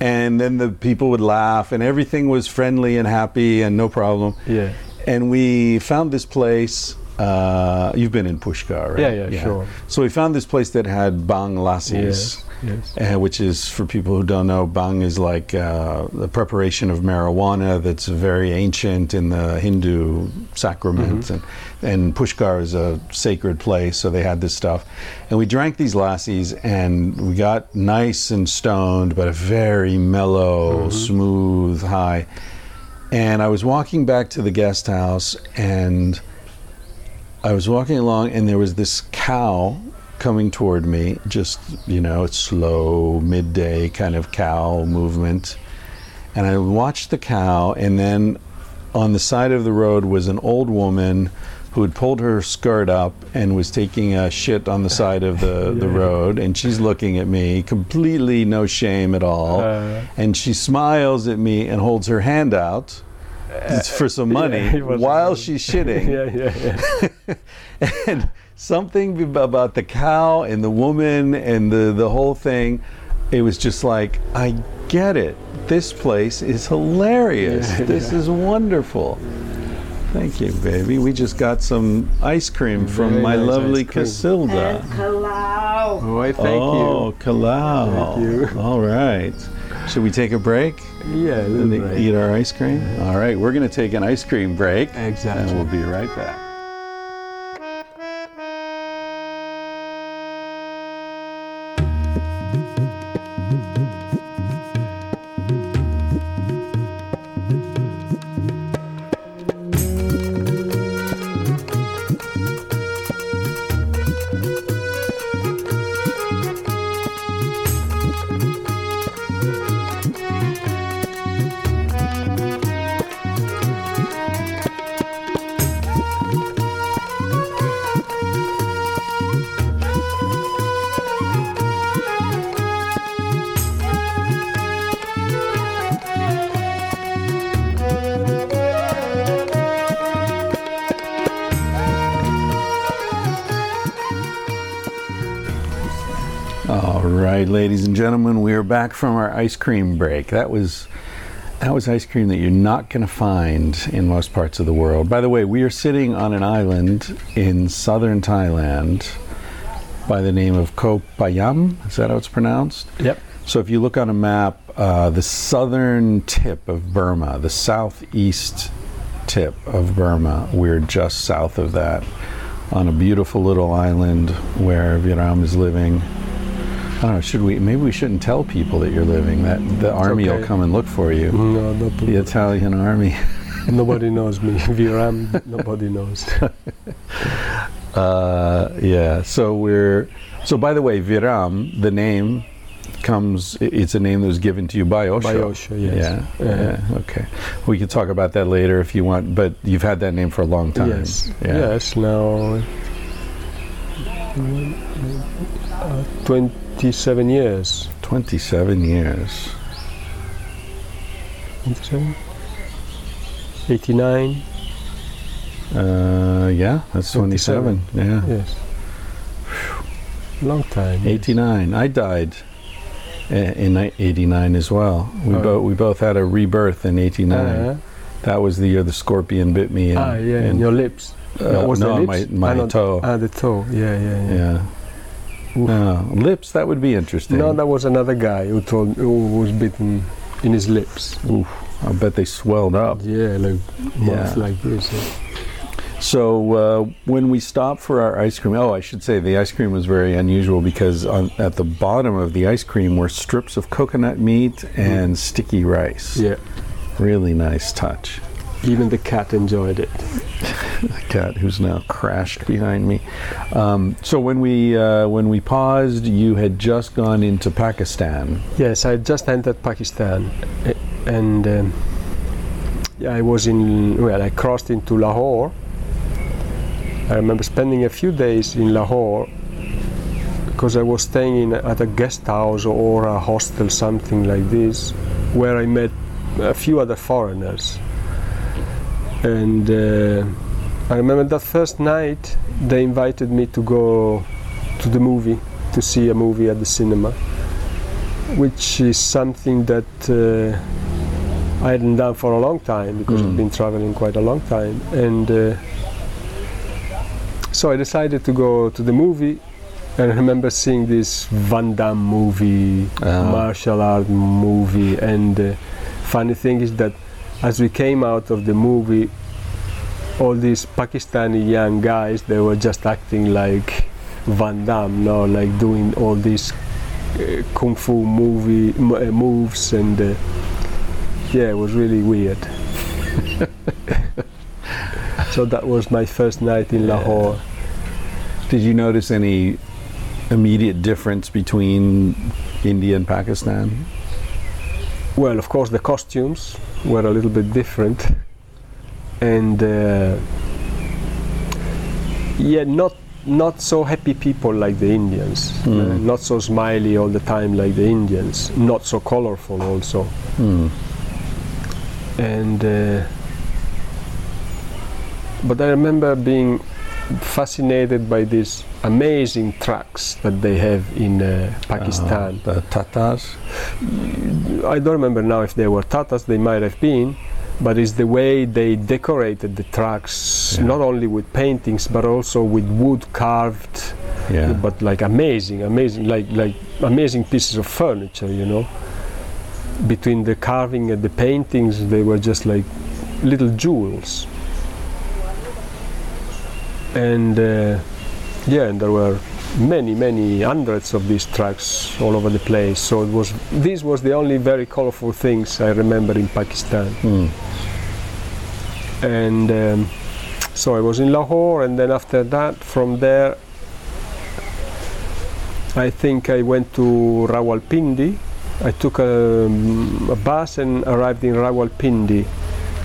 And then the people would laugh, and everything was friendly and happy and no problem. Yeah. And we found this place. Uh, you've been in Pushkar, right? Yeah, yeah, sure. So we found this place that had bhang lassis, Yes. uh, which is for people who don't know, bhang is like uh, the preparation of marijuana that's very ancient in the Hindu sacraments, and and Pushkar is a sacred place, so they had this stuff, and we drank these lassis, and we got nice and stoned, but a very mellow, smooth high, and I was walking back to the guest house, and I was walking along, and there was this cow coming toward me, just, you know, slow, midday kind of cow movement. And I watched the cow, and then on the side of the road was an old woman who had pulled her skirt up and was taking a shit on the side of the, the road. And she's looking at me, completely no shame at all. Uh, and she smiles at me and holds her hand out for some money yeah, while she's shitting yeah, yeah, yeah. and something about the cow and the woman and the the whole thing it was just like i get it this place is hilarious Yeah, this yeah. is wonderful thank you baby we just got some ice cream from Very my nice lovely Casilda. cream. casilda Oh, I thank you. oh kalau Thank you. all right should we take a break. Yeah, a little and break. eat our ice cream all right we're going to take an ice cream break Exactly. and we'll be right back gentlemen, we are back from our ice cream break. That was that was ice cream that you're not going to find in most parts of the world. By the way, we are sitting on an island in southern Thailand by the name of Koh Phayam. Is that how it's pronounced? Yep. So if you look on a map, uh, the southern tip of Burma, the southeast tip of Burma, we're just south of that on a beautiful little island where Viram is living. I don't know, should we, maybe we shouldn't tell people that you're living, that the army will come and look for you. No, no, The Italian army. nobody knows me. Viram, nobody knows. Uh, yeah, so we're, so by the way, Viram, the name comes, it's a name that was given to you by Osho. By Osho, yes. Yeah, Uh, yeah, okay. We can talk about that later if you want, but you've had that name for a long time. Yes. Yeah. Yes. Now, uh, twenty-seven years. 27 years. 27? 89. Uh, yeah, that's 27. 27. Yeah. Yes. Long time. yes. 89. I died uh, in ni- 89 as well. We, Oh. both we both had a rebirth in 89. Uh, that was the year the scorpion bit me. In, ah, yeah, in in- your lips. uh, was no, the my, my Ah, toe. Ah, the toe. Yeah, yeah, yeah. yeah. No, lips, that would be interesting. No, that was another guy who told who was bitten in his lips. Oof, I bet they swelled up. Yeah, like Yeah. like this. yeah. So uh, when we stopped for our ice cream, oh, I should say the ice cream was very unusual because on, at the bottom of the ice cream were strips of coconut meat and sticky rice. Yeah. Really nice touch. Even the cat enjoyed it. The cat who's now crashed behind me. Um, so when we uh, when we paused, you had just gone into Pakistan. Yes, I just entered Pakistan, and um, yeah, I was in. Well, I crossed into Lahore. I remember spending a few days in Lahore because I was staying in at a guest house or a hostel, something like this, where I met a few other foreigners. And uh, I remember that first night they invited me to go to the movie to see a movie at the cinema which is something that uh, I hadn't done for a long time because I've been traveling quite a long time. And uh, so I decided to go to the movie, And I remember seeing this Van Damme movie, Oh. martial art movie, and uh, funny thing is that as we came out of the movie, all these Pakistani young guys they were just acting like Van Damme, no, like doing all these uh, kung fu movie m- uh, moves, and uh, yeah, it was really weird. so that was my first night in Lahore. Did you notice any immediate difference between India and Pakistan? Well, of course, the costumes were a little bit different, and uh, yeah, not not so happy people like the Indians, uh, Mm. not so smiley all the time like the Indians, not so colorful also, Hmm. and uh, but I remember being fascinated by these amazing trucks that they have in uh, Pakistan. Uh, the Tatars? I don't remember now if they were Tatas, they might have been, but it's the way they decorated the trucks, Yeah. not only with paintings but also with wood carved, Yeah. but like amazing, amazing, like like amazing pieces of furniture, you know. Between the carving and the paintings, they were just like little jewels. And uh, yeah, and there were many, many hundreds of these trucks all over the place. So it was this was the only very colorful things I remember in Pakistan. Hmm. And um, so I was in Lahore, and then after that, from there, I think I went to Rawalpindi. I took a, a bus and arrived in Rawalpindi,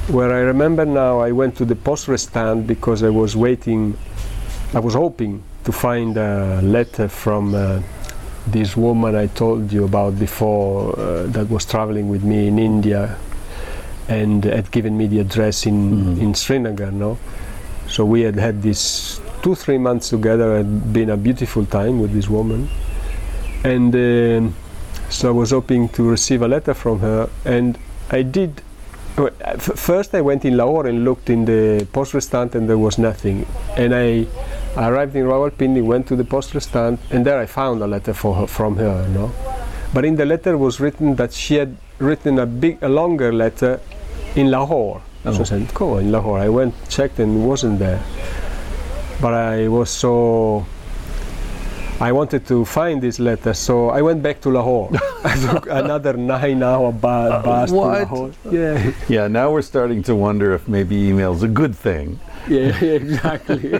where I remember now I went to the post stand because I was waiting. I was hoping to find a letter from uh, this woman I told you about before uh, that was traveling with me in India and had given me the address in, Mhm. in Srinagar. No, so we had had this two three months together. Had been a beautiful time with this woman, and um, so I was hoping to receive a letter from her, and I did. Well, First, I went in Lahore and looked in the post stand, and there was nothing. And I arrived in Rawalpindi, went to the post stand, and there I found a letter for her, from her. No, but in the letter was written that she had written a big, a longer letter in Lahore. Oh. So Oh. I said, "Cool, in Lahore." I went, checked, and it wasn't there. But I was so. I wanted to find this letter, so I went back to Lahore. I took another nine-hour bu- bus what? to Lahore. Yeah, Yeah, now we're starting to wonder if maybe email's a good thing. yeah, exactly.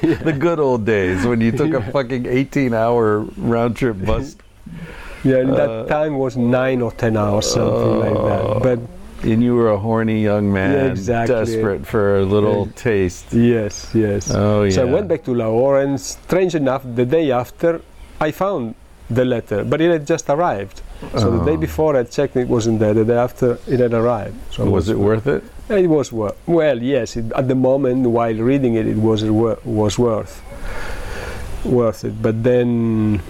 The good old days when you took a fucking 18 hour round trip bus Yeah, and Uh, that time was nine or ten hours, something like Oh. that. But and you were a horny young man, exactly. desperate for a little Yeah. taste. yes, yes. Oh, yeah. So I went back to Lahore, and strange enough, the day after, I found the letter, but it had just arrived. So the day Oh. before I checked, it wasn't there. The day after, it had arrived. So Was it worth it? It was worth. Well, yes. It, at the moment, while reading it, it was wor- was worth worth it. But then,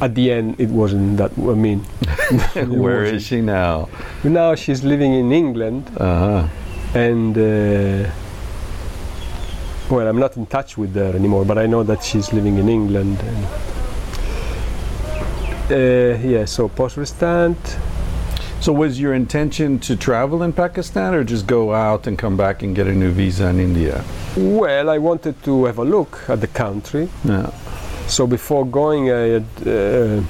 at the end, it wasn't that. I mean, it Where is she now? Now she's living in England, Uh huh. and uh, well, I'm not in touch with her anymore. But I know that she's living in England. And, uh, yeah. So poste restante. So, was your intention to travel in Pakistan or just go out and come back and get a new visa in India? Well, I wanted to have a look at the country. Yeah. So before going, I had uh,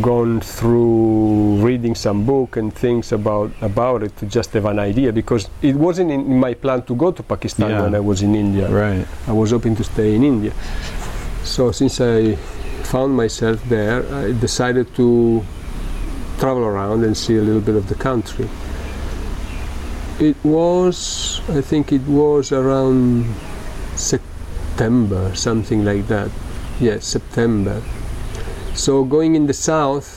gone through reading some book and things about about it to just have an idea because it wasn't in my plan to go to Pakistan Yeah. when I was in India. Right. I was hoping to stay in India. So since I found myself there, I decided to travel around and see a little bit of the country. It was, I think it was around September, something like that. Yes, September. So going in the south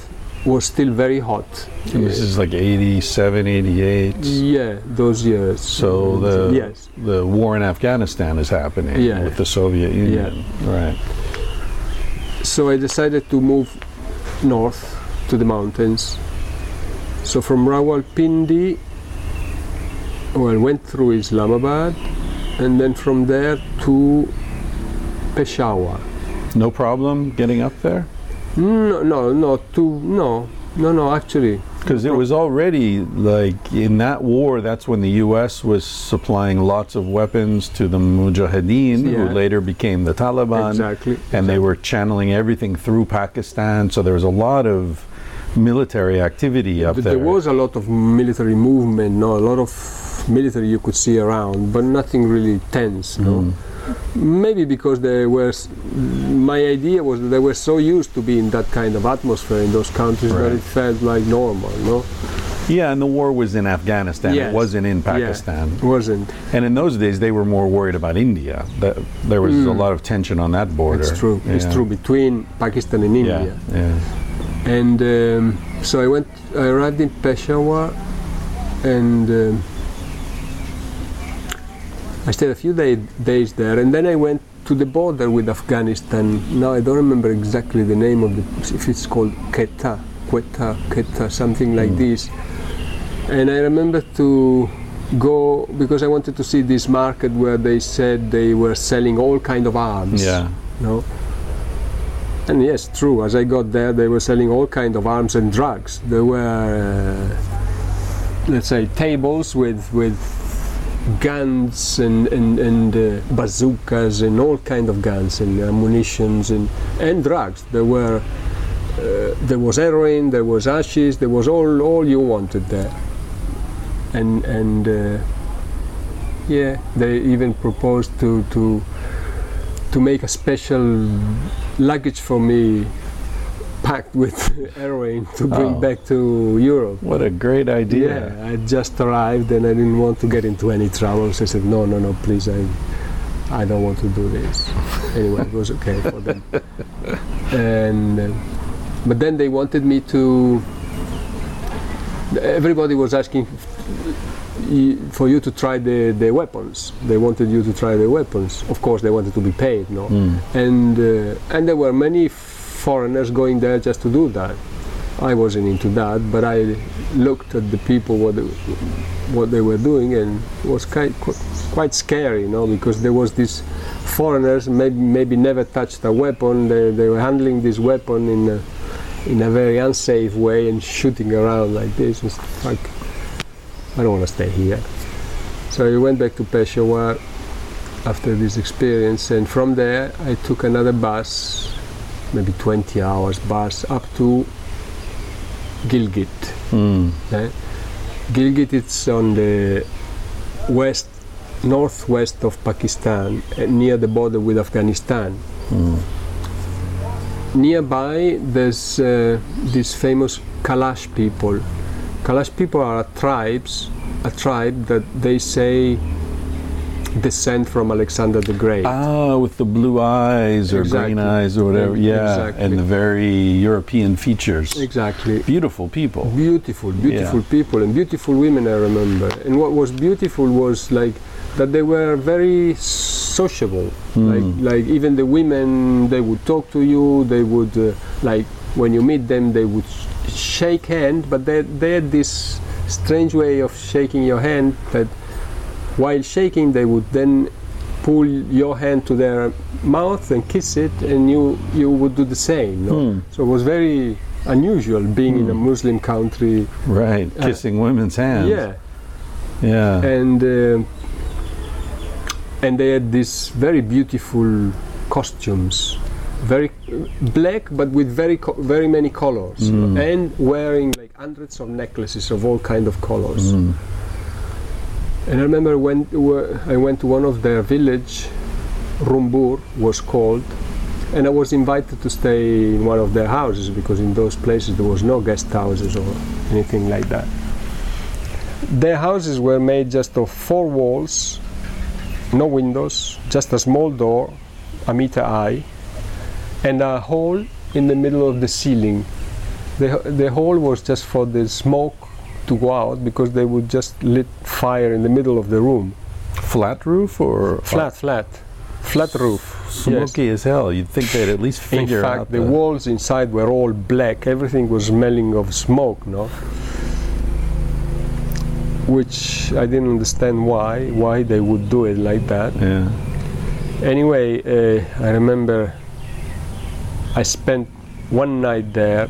was still very hot. And this is like 87, 88. yeah, those years. So the yes, the war in Afghanistan is happening Yeah. with the Soviet Union. Yeah. Right. So I decided to move north to the mountains. So from Rawalpindi, well, went through Islamabad, and then from there to Peshawar. No problem getting up there? No, no, no, too, no, no, no. Actually, Because it was already like in that war, that's when the U.S. was supplying lots of weapons to the Mujahideen, Yeah. who later became the Taliban. exactly. And they were channeling everything through Pakistan. So there was a lot of military activity up there. There was a lot of military movement, no, a lot of military you could see around, but nothing really tense, no. Mm. Maybe because they were. My idea was that they were so used to be in that kind of atmosphere in those countries that it felt like normal, no. Yeah, and the war was in Afghanistan. Yes. It wasn't in Pakistan. Yeah, Pakistan. wasn't. And in those days, they were more worried about India. That, there was a Mm. lot of tension on that border. It's true. It's true between Pakistan and Yeah, India. yeah. And um, so I went. I arrived in Peshawar, and um, I stayed a few day, days there, and then I went to the border with Afghanistan. Now I don't remember exactly the name of the. If it's called Quetta, Quetta, Quetta, something like this. And I remember to go because I wanted to see this market where they said they were selling all kind of arms. Yeah. No. And yes, true. As I got there, they were selling all kind of arms and drugs. There were, uh, let's say, tables with with guns and and, and uh, bazookas and all kind of guns and ammunitions and and drugs. There were uh, there was heroin, there was ashes, there was all all you wanted there. And and uh, yeah, they even proposed to to to make a special luggage for me packed with heroin to bring Oh. back to Europe. What a great idea. Yeah, I just arrived and I didn't want to get into any troubles. I said, no, no, no, please, I, I don't want to do this. anyway, it was okay for them. And, uh, but then they wanted me to. Everybody was asking for you to try the, the weapons. They wanted you to try the weapons. Of course, they wanted to be paid, no? Mm. and uh, and there were many foreigners going there just to do that. I wasn't into that, but I looked at the people what they, what they were doing, and it was quite quite scary, you know, because there was these foreigners maybe maybe never touched a weapon. They, they were handling this weapon in a, in a very unsafe way and shooting around like this. It's like I don't want to stay here. So I went back to Peshawar after this experience, and from there I took another bus, maybe 20 hours bus, up to Gilgit. Mm. Gilgit it's on the west, northwest of Pakistan, eh, near the border with Afghanistan. Mm. Nearby, there's uh, these famous Kalash people. Kalash people are tribes, a tribe that they say descend from Alexander the Great. Ah, with the blue eyes or Exactly. green eyes or whatever. Yeah, Yeah, exactly. and the very European features. Exactly. Beautiful people. Beautiful, beautiful Yeah. people and beautiful women. I remember. And what was beautiful was like that they were very sociable. Mm. Like, like even the women, they would talk to you. They would uh, like when you meet them, they would shake hand. But they they had this strange way of shaking your hand that while shaking, they would then pull your hand to their mouth and kiss it, and you you would do the same. No? Hmm. So it was very unusual being in a Hmm. Muslim country. Right, Uh, kissing women's hands. Yeah, Yeah. and uh, and they had these very beautiful costumes, very black but with very co- very many colors, Mm. and wearing like hundreds of necklaces of all kind of colors. And I remember when I went to one of their village, Rumbur was called, and I was invited to stay in one of their houses because in those places there was no guest houses or anything like that. Their houses were made just of four walls, no windows, just a small door, a meter high, and a hole in the middle of the ceiling. The, the hole was just for the smoke to go out because they would just lit fire in the middle of the room. Flat roof or Flat, flat, flat roof. Smoky as hell. You'd think they'd at least In figure fact, out the walls inside were all black. Everything was smelling of smoke, no? Which I didn't understand why, why they would do it like that. Yeah. Anyway, uh, I remember I spent one night there.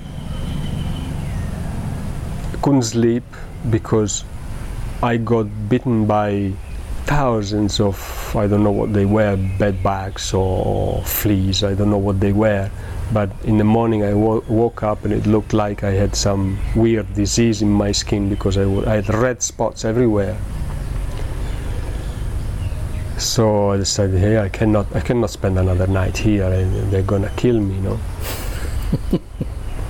Couldn't sleep because I got bitten by thousands of I don't know what they were bed bugs or fleas. I don't know what they were. But in the morning I wo- woke up and it looked like I had some weird disease in my skin because I, w- I had red spots everywhere. So I decided, hey, I cannot, I cannot spend another night here. They're gonna kill me, you know.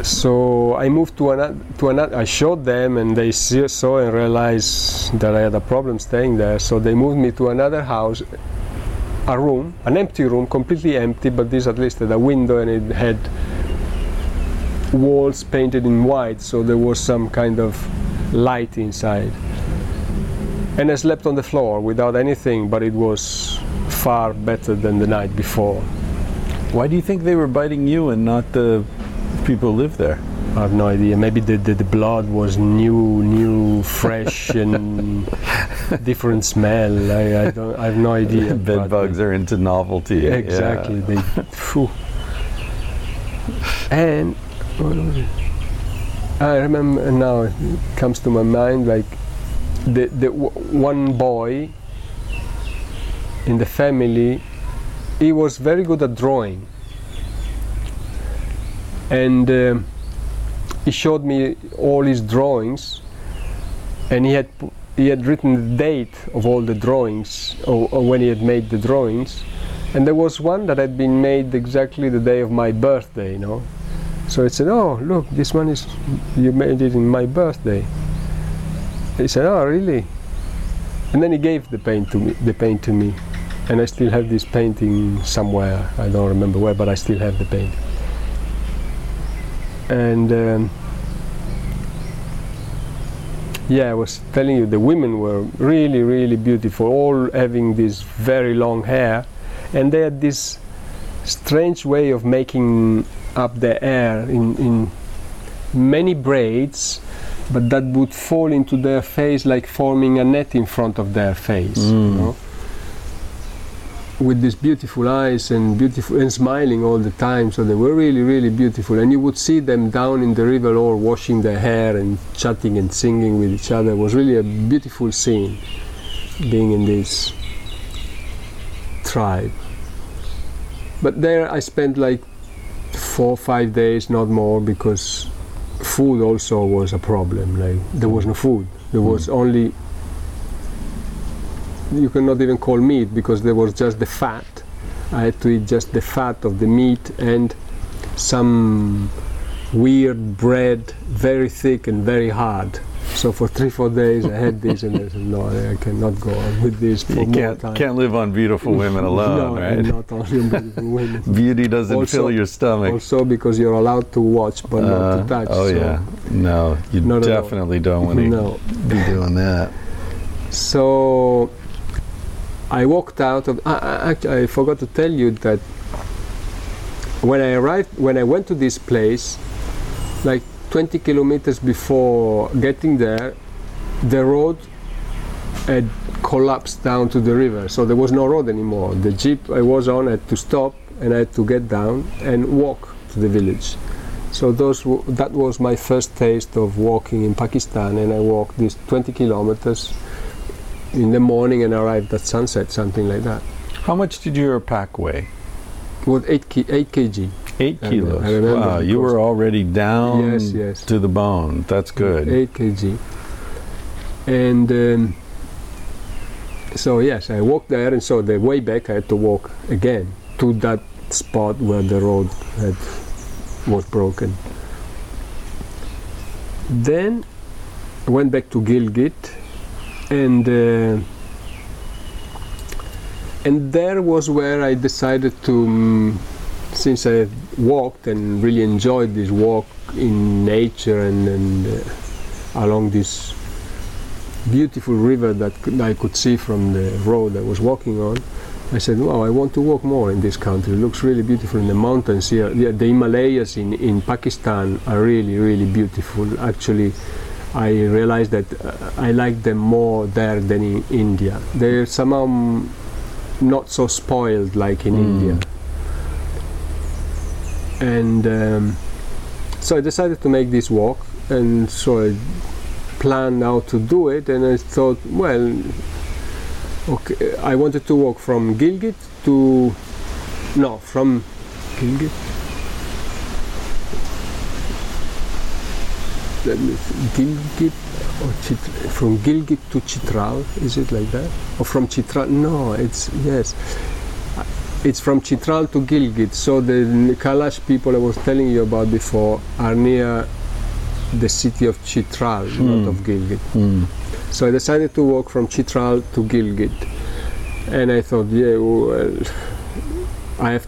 so I moved to another, to another. I showed them, and they saw and realized that I had a problem staying there. So they moved me to another house, a room, an empty room, completely empty, but this at least had a window and it had walls painted in white, so there was some kind of light inside. And I slept on the floor without anything, but it was far better than the night before. Why do you think they were biting you and not the people live there? I have no idea. Maybe the, the, the blood was new, new, fresh, and different smell. I, I, don't, I have no idea. Bed uh, bugs are into novelty. yeah. Exactly. They, phew. And what was it? I remember now. It comes to my mind like the the w- one boy in the family. He was very good at drawing, and um, he showed me all his drawings, and he had he had written the date of all the drawings or, or when he had made the drawings and there was one that had been made exactly the day of my birthday, you know. So I said, "Oh, look, this one is you made it in my birthday." He said, "Oh, really?" And then he gave the paint to me, the paint to me, and I still have this painting somewhere. I don't remember where, but I still have the paint. And um, yeah, I was telling you, the women were really, really beautiful, all having this very long hair and they had this strange way of making up their hair in, in many braids but that would fall into their face like forming a net in front of their face you Mm. know? With these beautiful eyes and beautiful and smiling all the time so they were really really beautiful. And you would see them down in the river all washing their hair and chatting and singing with each other. It was really a beautiful scene being in this tribe. But there I spent like four five days not more because food also was a problem. Like there was no food. There mm. was only you cannot even call meat because there was just the fat. I had to eat just the fat of the meat and some weird bread very thick and very hard. So for three four days I had this and I said no I cannot go on with this for You more can't time. can't live on beautiful women alone, no, right? not only on beautiful women. Beauty doesn't Also- fill your stomach. also because you're allowed to watch but not Uh, to touch oh so- yeah, no, you Not definitely don't want to no. be doing that. So I walked out of. I, actually, I forgot to tell you that when I arrived, when I went to this place, like 20 kilometers before getting there, the road had collapsed down to the river, so there was no road anymore. The jeep I was on had to stop, and I had to get down and walk to the village. So those that was my first taste of walking in Pakistan, and I walked these 20 kilometers in the morning and arrived at sunset, something like that. How much did your pack weigh? Was 8, ki- 8 kg. Eight kilos. remember- I remember wow, you were already down Yes, yes. to the bone. That's good. 8 kg. And um, so, yes, I walked there, and so the way back I had to walk again to that spot where the road had, was broken. Then I went back to Gilgit, and uh, and there was where I decided to, mm, since I walked and really enjoyed this walk in nature and, and uh, along this beautiful river that I could see from the road I was walking on, I said, "Wow, I want to walk more in this country. It looks really beautiful in the mountains here. Yeah, the Himalayas in, in Pakistan are really, really beautiful. Actually, I realized that uh, I like them more there than in India. They're somehow not so spoiled like in Mm. India. and um, so I decided to make this walk, and so I planned how to do it, and I thought, well, okay, I wanted to walk from Gilgit to no, from Gilgit. Let me see, Gilgit or from Gilgit to Chitral, is it like that? Or from Chitral? No, it's yes. It's from Chitral to Gilgit. So the Kalash people I was telling you about before are near the city of Chitral, not hmm. of Gilgit. Hmm. So I decided to walk from Chitral to Gilgit. And I thought, yeah, well, I have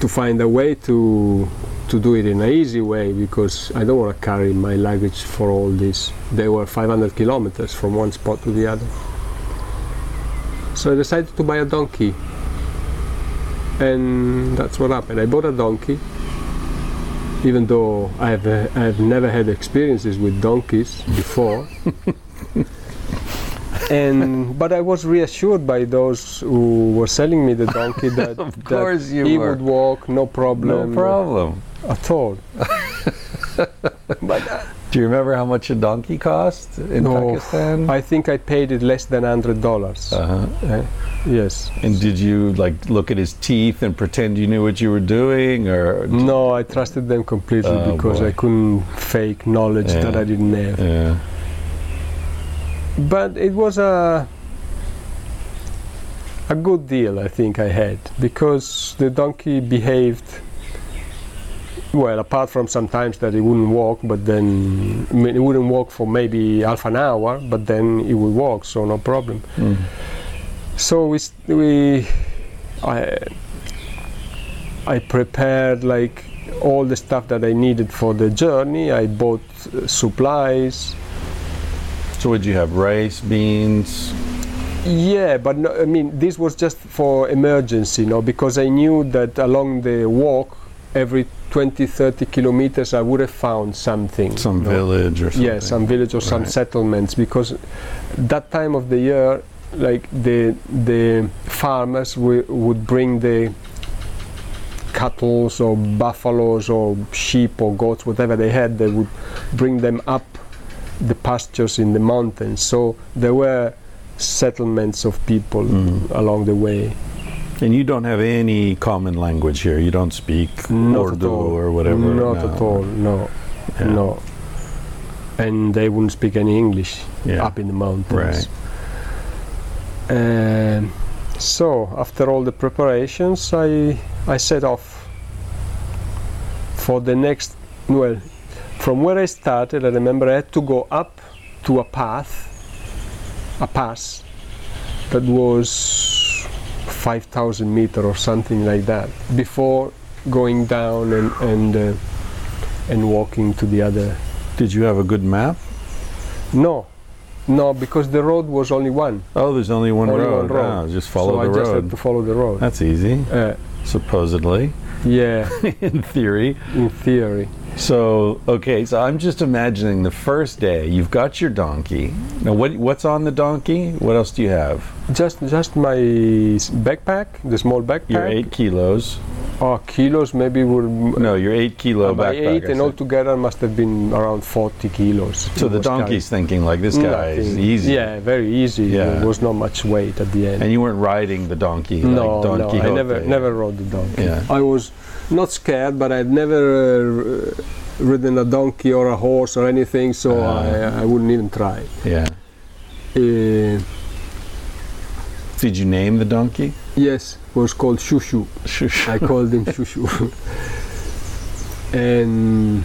to find a way to to do it in an easy way because I don't want to carry my luggage for all this. They were 500 kilometers from one spot to the other. So I decided to buy a donkey. And that's what happened. I bought a donkey, even though I've, uh, I've never had experiences with donkeys before. and but I was reassured by those who were selling me the donkey that, that he were. would walk no problem. No problem. At all. but uh, Do you remember how much a donkey cost in no, Pakistan? I think I paid it less than hundred dollars. uh-huh. yes. And did you like look at his teeth and pretend you knew what you were doing, or No, I trusted them completely Oh, because boy. I couldn't fake knowledge that I didn't have. yeah, but it was a a good deal I think I had because the donkey behaved well apart from sometimes that it wouldn't walk but then I mean he wouldn't walk for maybe half an hour but then it would walk so no problem Mm. so we we I I prepared like all the stuff that I needed for the journey I bought uh, supplies So would you have rice, beans? Yeah, but no, I mean, this was just for emergency, no, because I knew that along the walk, every 20, 30 kilometers, I would have found something. Some village or something? Yeah, some village or some Right. settlements, because that time of the year, like the the farmers wi- would bring the cattle or buffaloes or sheep or goats, whatever they had, they would bring them up the pastures in the mountains. So there were settlements of people Mm. along the way. And you don't have any common language here. You don't speak Not Urdu or whatever. Not no. at all. No, Yeah. no. And they wouldn't speak any English Yeah. up in the mountains. Right. Um, so after all the preparations, I I set off for the next. Well, from where I started, I remember I had to go up to a path, a pass that was 5,000 meter or something like that before going down and and uh, and walking to the other. Did you have a good map? No, no, because the road was only one. Oh, there's only one Only road. one road. Oh, just follow so the I just road. had to follow the road. That's easy, Uh, supposedly, yeah, in theory. in theory. So, okay, so I'm just imagining the first day. You've got your donkey. Now, what what's on the donkey? What else do you have? Just just my backpack, the small backpack. Your eight kilos. Oh, kilos maybe were No, your eight kilo uh, by backpack. eight and said. altogether must have been around 40 kilos. So the was donkey's thinking like this guy is easy. Yeah, very easy. Yeah. There was not much weight at the end. And you weren't riding the donkey. no, like Don no, I never never rode the donkey. Yeah. I was not scared, but I'd never uh, ridden a donkey or a horse or anything, so Ah. I, I wouldn't even try. Yeah. Uh, Did you name the donkey? yes, it was called Shushu. Shushu. I called him Shushu. and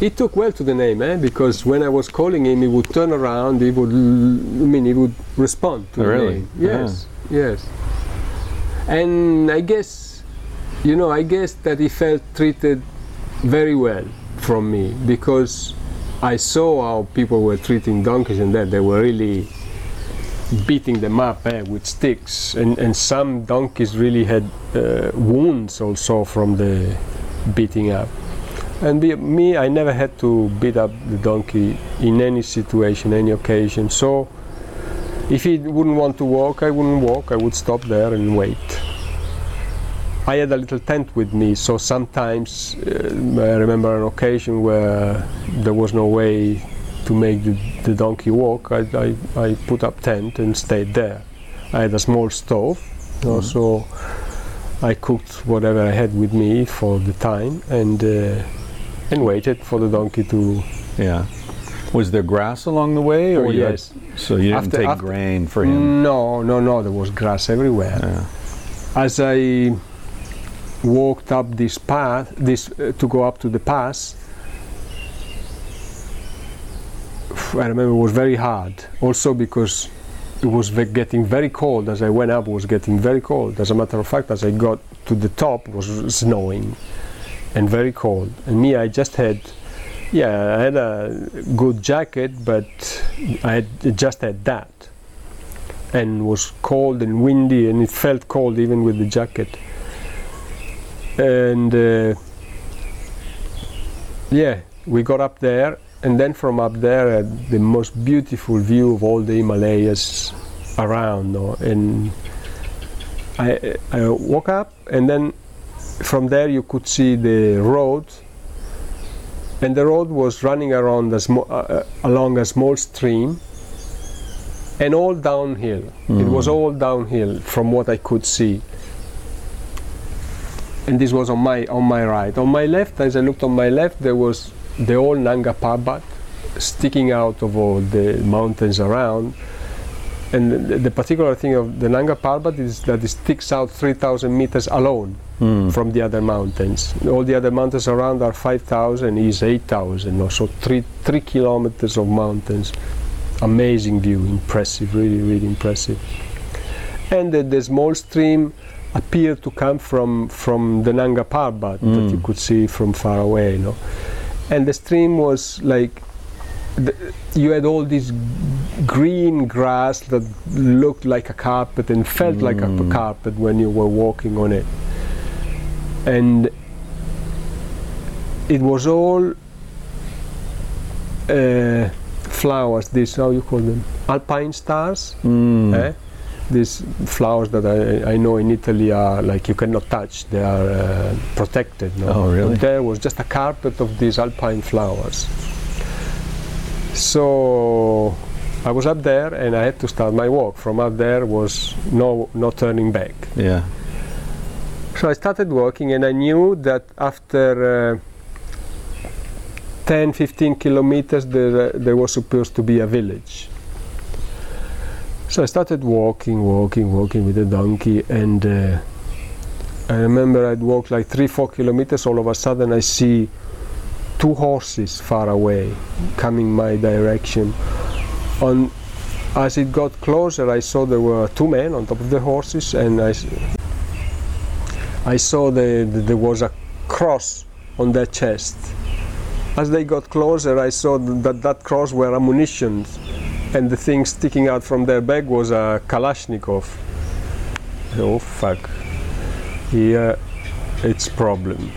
he took well to the name, eh? Because when I was calling him, he would turn around. He would, I mean, he would respond to Oh, the really? Yes, yes. And I guess, you know, I guess that he felt treated very well from me because I saw how people were treating donkeys and that they were really beating them up eh, with sticks, and, and some donkeys really had uh, wounds also from the beating up. And be, me, I never had to beat up the donkey in any situation, any occasion. So if he wouldn't want to walk, I wouldn't walk. I would stop there and wait. I had a little tent with me, so sometimes uh, I remember an occasion where there was no way to make the, the donkey walk. I, I, I put up tent and stayed there. I had a small stove, you know, so I cooked whatever I had with me for the time and uh, and waited for the donkey to. Yeah. Was there grass along the way, or Oh, you had- yes. so you didn't After- take after- grain for him? No, no, no. There was grass everywhere. Yeah. as I walked up this path, this uh, to go up to the pass, I remember it was very hard. Also because it was getting very cold as I went up. It was getting very cold. As a matter of fact, as I got to the top, it was snowing and very cold. And me, I just had. Yeah, I had a good jacket, but I had just had that and was cold and windy and it felt cold even with the jacket and uh, yeah we got up there and then from up there had the most beautiful view of all the himalayas around no? and I, I woke up and then from there you could see the road and the road was running around a sm- uh, uh, along a small stream and all downhill. It was all downhill from what I could see. And this was on my on my right. On my left, as I looked on my left, there was the old Nanga Parbat sticking out of all the mountains around. And the, the particular thing of the Nanga Parbat is that it sticks out 3,000 meters alone hmm. from the other mountains. All the other mountains around are 5,000, is 8,000, or so three three kilometers of mountains amazing view, impressive, really, really impressive. And the, the small stream appeared to come from from the Nanga Parbat that you could see from far away, you know. And the stream was like the, you had all this green grass that looked like a carpet and felt like a carpet when you were walking on it. And it was all uh, flowers, this how you call them? Alpine stars. Mm. Eh? These flowers that I, I know in Italy are like you cannot touch, they are uh, protected. No? Oh, really? But there was just a carpet of these alpine flowers. So I was up there and I had to start my walk. From up there was no, no turning back. Yeah. So I started walking, and I knew that after uh, 10 15 kilometers, there, uh, there was supposed to be a village. So I started walking, walking, walking with the donkey, and uh, I remember I'd walked like three, four kilometers. All of a sudden, I see two horses far away coming my direction. On as it got closer, I saw there were two men on top of the horses, and I, I saw the, the, there was a cross on their chest. As they got closer, I saw that that cross were ammunition, and the thing sticking out from their bag was a Kalashnikov. Oh fuck! Here, it's problem.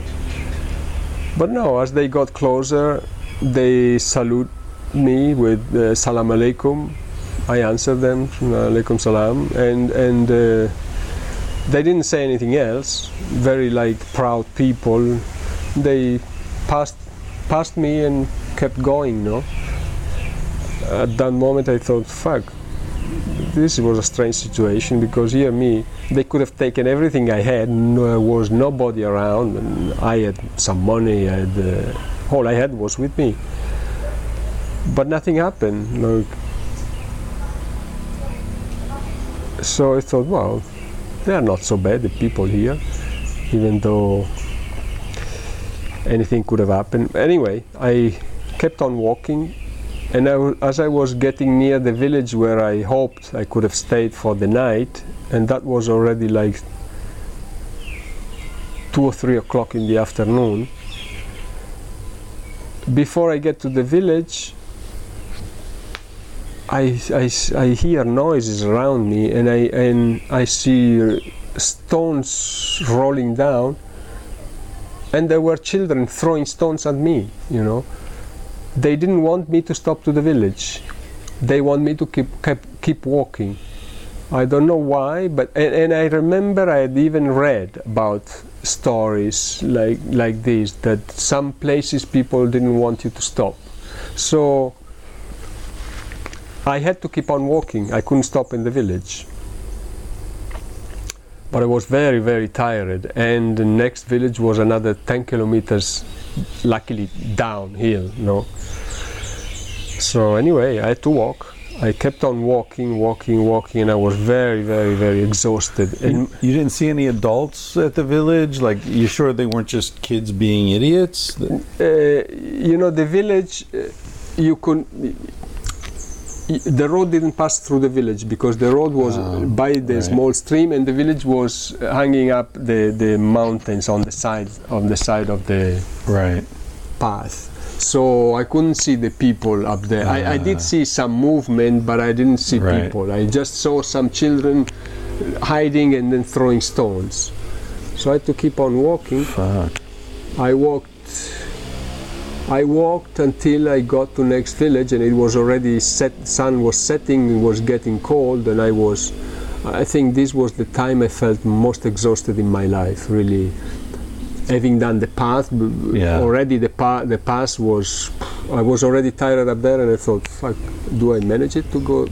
But no, as they got closer, they salute me with uh, salam alaikum. I answered them, alaikum salam, and and. Uh, they didn't say anything else. Very like proud people. They passed past me and kept going. No. At that moment, I thought, "Fuck, this was a strange situation because here me, they could have taken everything I had. There was nobody around, and I had some money. I had uh, all I had was with me. But nothing happened. Like, so I thought, well, they are not so bad, the people here, even though anything could have happened. Anyway, I kept on walking, and I, as I was getting near the village where I hoped I could have stayed for the night, and that was already like two or three o'clock in the afternoon. Before I get to the village, I hear noises around me and I and I see stones rolling down and there were children throwing stones at me you know they didn't want me to stop to the village they want me to keep keep, keep walking I don't know why, but and, and I remember I had even read about stories like like this that some places people didn't want you to stop. So I had to keep on walking. I couldn't stop in the village. But I was very, very tired, and the next village was another 10 kilometers, luckily downhill, you know. So, anyway, I had to walk. I kept on walking, walking, walking, and I was very, very, very exhausted. And You didn't see any adults at the village? Like, you sure they weren't just kids being idiots? uh, you know the village uh, you could the road didn't pass through the village because the road was Ah, by the right. small stream and the village was hanging up the, the mountains on the side on the side of the Right. path so i couldn't see the people up there I, I Ah. did see some movement but i didn't see Right. people i just saw some children hiding and then throwing stones so i had to keep on walking Fuck. I walked I walked until I got to next village and it was already set sun was setting it was getting cold and I was I think this was the time I felt most exhausted in my life really having done the path Yeah. already the path the pass was I was already tired up there and I thought fuck do I manage it to go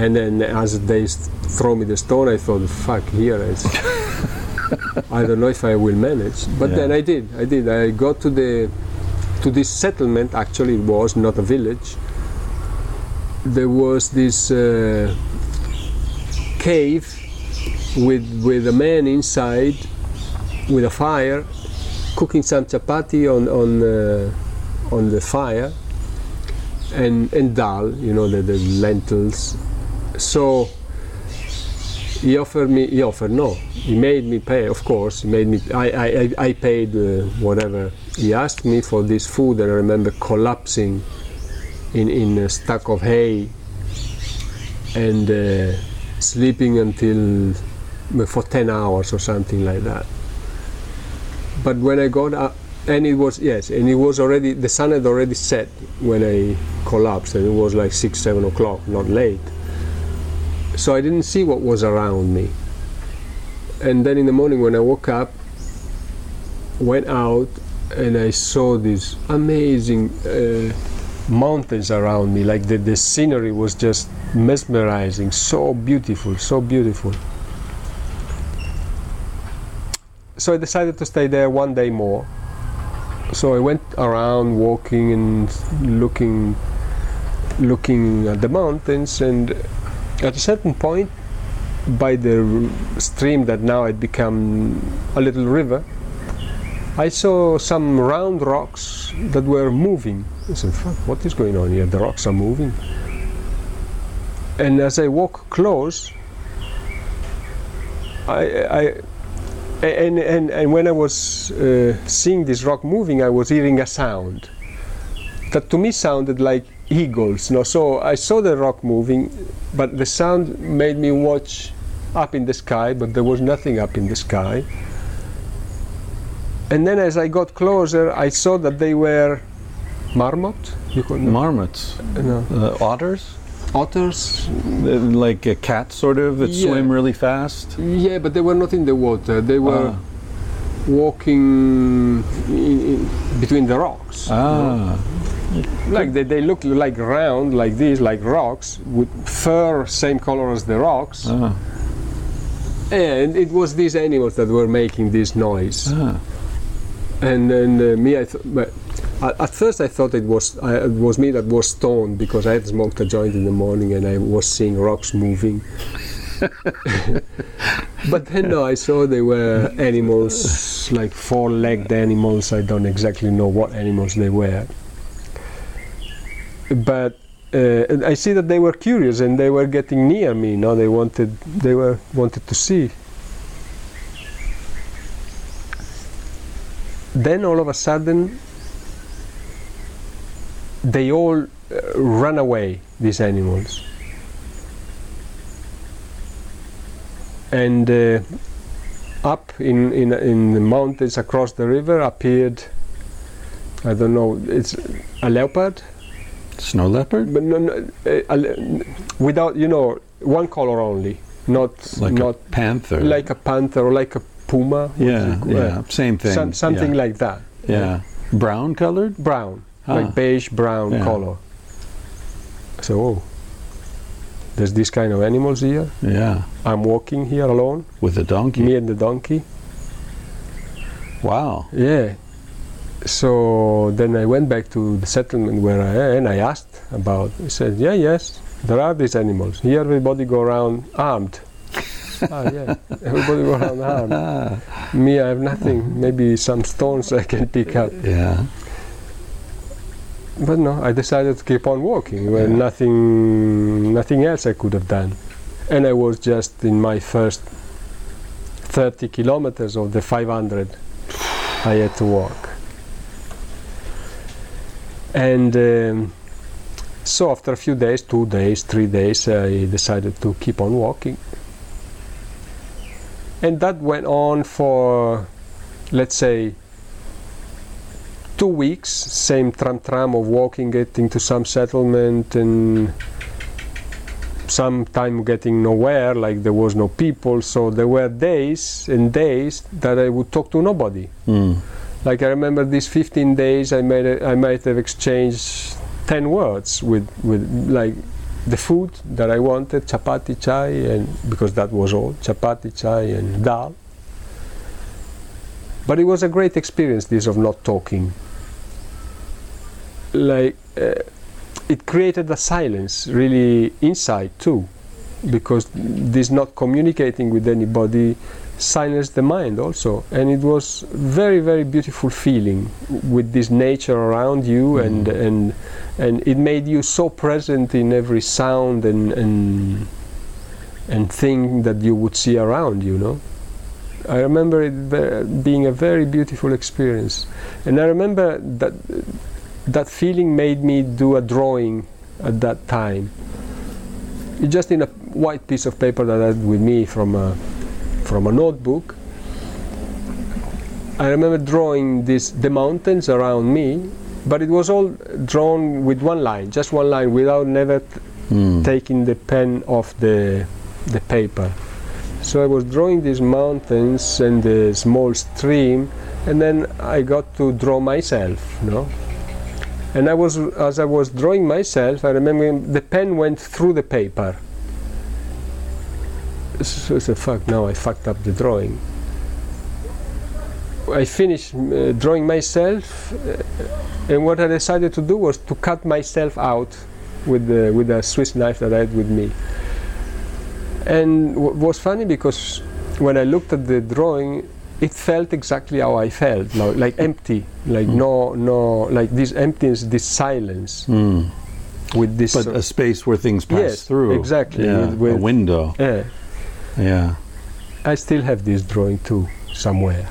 and then as they throw me the stone I thought fuck here it's I don't know if I will manage, but Yeah. then I did. I did. I got to the to this settlement. Actually, it was not a village. There was this uh, cave with with a man inside with a fire, cooking some chapati on on uh, on the fire, and and dal. You know the, the lentils. So he offered me he offered no he made me pay of course he made me i i, I- paid uh, whatever he asked me for this food and i remember collapsing in in a stack of hay and uh, sleeping until uh, for 10 hours or something like that but when i got up and it was yes and it was already the sun had already set when i collapsed and it was like 6 7 o'clock not late so I didn't see what was around me. And then in the morning when I woke up, went out and I saw these amazing uh, mountains around me. Like the, the scenery was just mesmerizing, so beautiful, so beautiful. So I decided to stay there one day more. So I went around walking and looking looking at the mountains and at a certain point by the stream that now had become a little river i saw some round rocks that were moving i said Fuck, what is going on here the rocks are moving and as i walk close i, I and, and, and when i was uh, seeing this rock moving i was hearing a sound that to me sounded like eagles. No, so I saw the rock moving, but the sound made me watch up in the sky, but there was nothing up in the sky. And then as I got closer, I saw that they were marmot, you call them Marmots. no, Uh, otters? otters. Uh, Like a cat, sort of, that Yeah. swim really fast? Yeah, but they were not in the water. They were Ah. walking in, in between the rocks. Ah. Like they, they look like round, like these, like rocks, with fur same color as the rocks. Ah. And it was these animals that were making this noise. Ah. And then uh, me, I th- but at, first I thought it was I, it was me that was stoned because I had smoked a joint in the morning and I was seeing rocks moving. but then no, I saw they were animals, like four-legged animals. I don't exactly know what animals they were. But uh, I see that they were curious and they were getting near me. No, they wanted they were wanted to see. Then all of a sudden, they all uh, run away. These animals. And uh, up in, in in the mountains across the river appeared. I don't know. It's a leopard Snow leopard? but no, no, uh, without you know one color only, not Like not a panther? like a panther or like a puma. yeah, it? yeah, same thing. Some, something yeah. like that. yeah, brown colored. brown, Ah. like beige brown color. So, oh, there's this kind of animals here. Yeah, I'm walking here alone, with a donkey. me and the donkey. Wow. Yeah. So then I went back to the settlement where I and I asked about. He said, "Yeah, yes, there are these animals. Here, everybody go around armed." Ah, yeah, everybody around Me, I have nothing. Maybe some stones I can pick up. yeah. But no, I decided to keep on walking. Well, Yeah. nothing, nothing else I could have done, and I was just in my first 30 kilometers of the 500 I had to walk. And um, so after a few days, two days, three days, I decided to keep on walking. And that went on for, let's say, two weeks, same tram tram of walking, getting to some settlement, and some time getting nowhere, like there was no people. So there were days and days that I would talk to nobody. Mm. Like I remember these 15 days, I made a, I might have exchanged 10 words with with like the food that I wanted, chapati chai, and because that was all, chapati chai and dal. But it was a great experience, this of not talking. Like uh, it created a silence, really inside too, because this not communicating with anybody silenced the mind also, and it was very very beautiful feeling with this nature around you, mm-hmm. and and and it made you so present in every sound and and and thing that you would see around you know? I remember it being a very beautiful experience. And i remember that that feeling made me do a drawing at that time. It just in a white piece of paper that i had with me from a from a notebook i remember drawing this the mountains around me but it was all drawn with one line just one line without never t- Mm. taking the pen off the the paper. So I was drawing these mountains and the small stream, and then I got to draw myself, you know. And I was, as I was drawing myself, I remember the pen went through the paper. So I said, "Fuck! Now I fucked up the drawing." I finished uh, drawing myself, uh, and what I decided to do was to cut myself out with the, with a Swiss knife that I had with me. And what was funny because when I looked at the drawing, it felt exactly how I felt, like, like empty, like no, no, like this emptiness, this silence, Mm. with this. But a space where things pass Yes, through. exactly, Yeah, with- with- a window. yeah, Yeah. I still have this drawing too somewhere.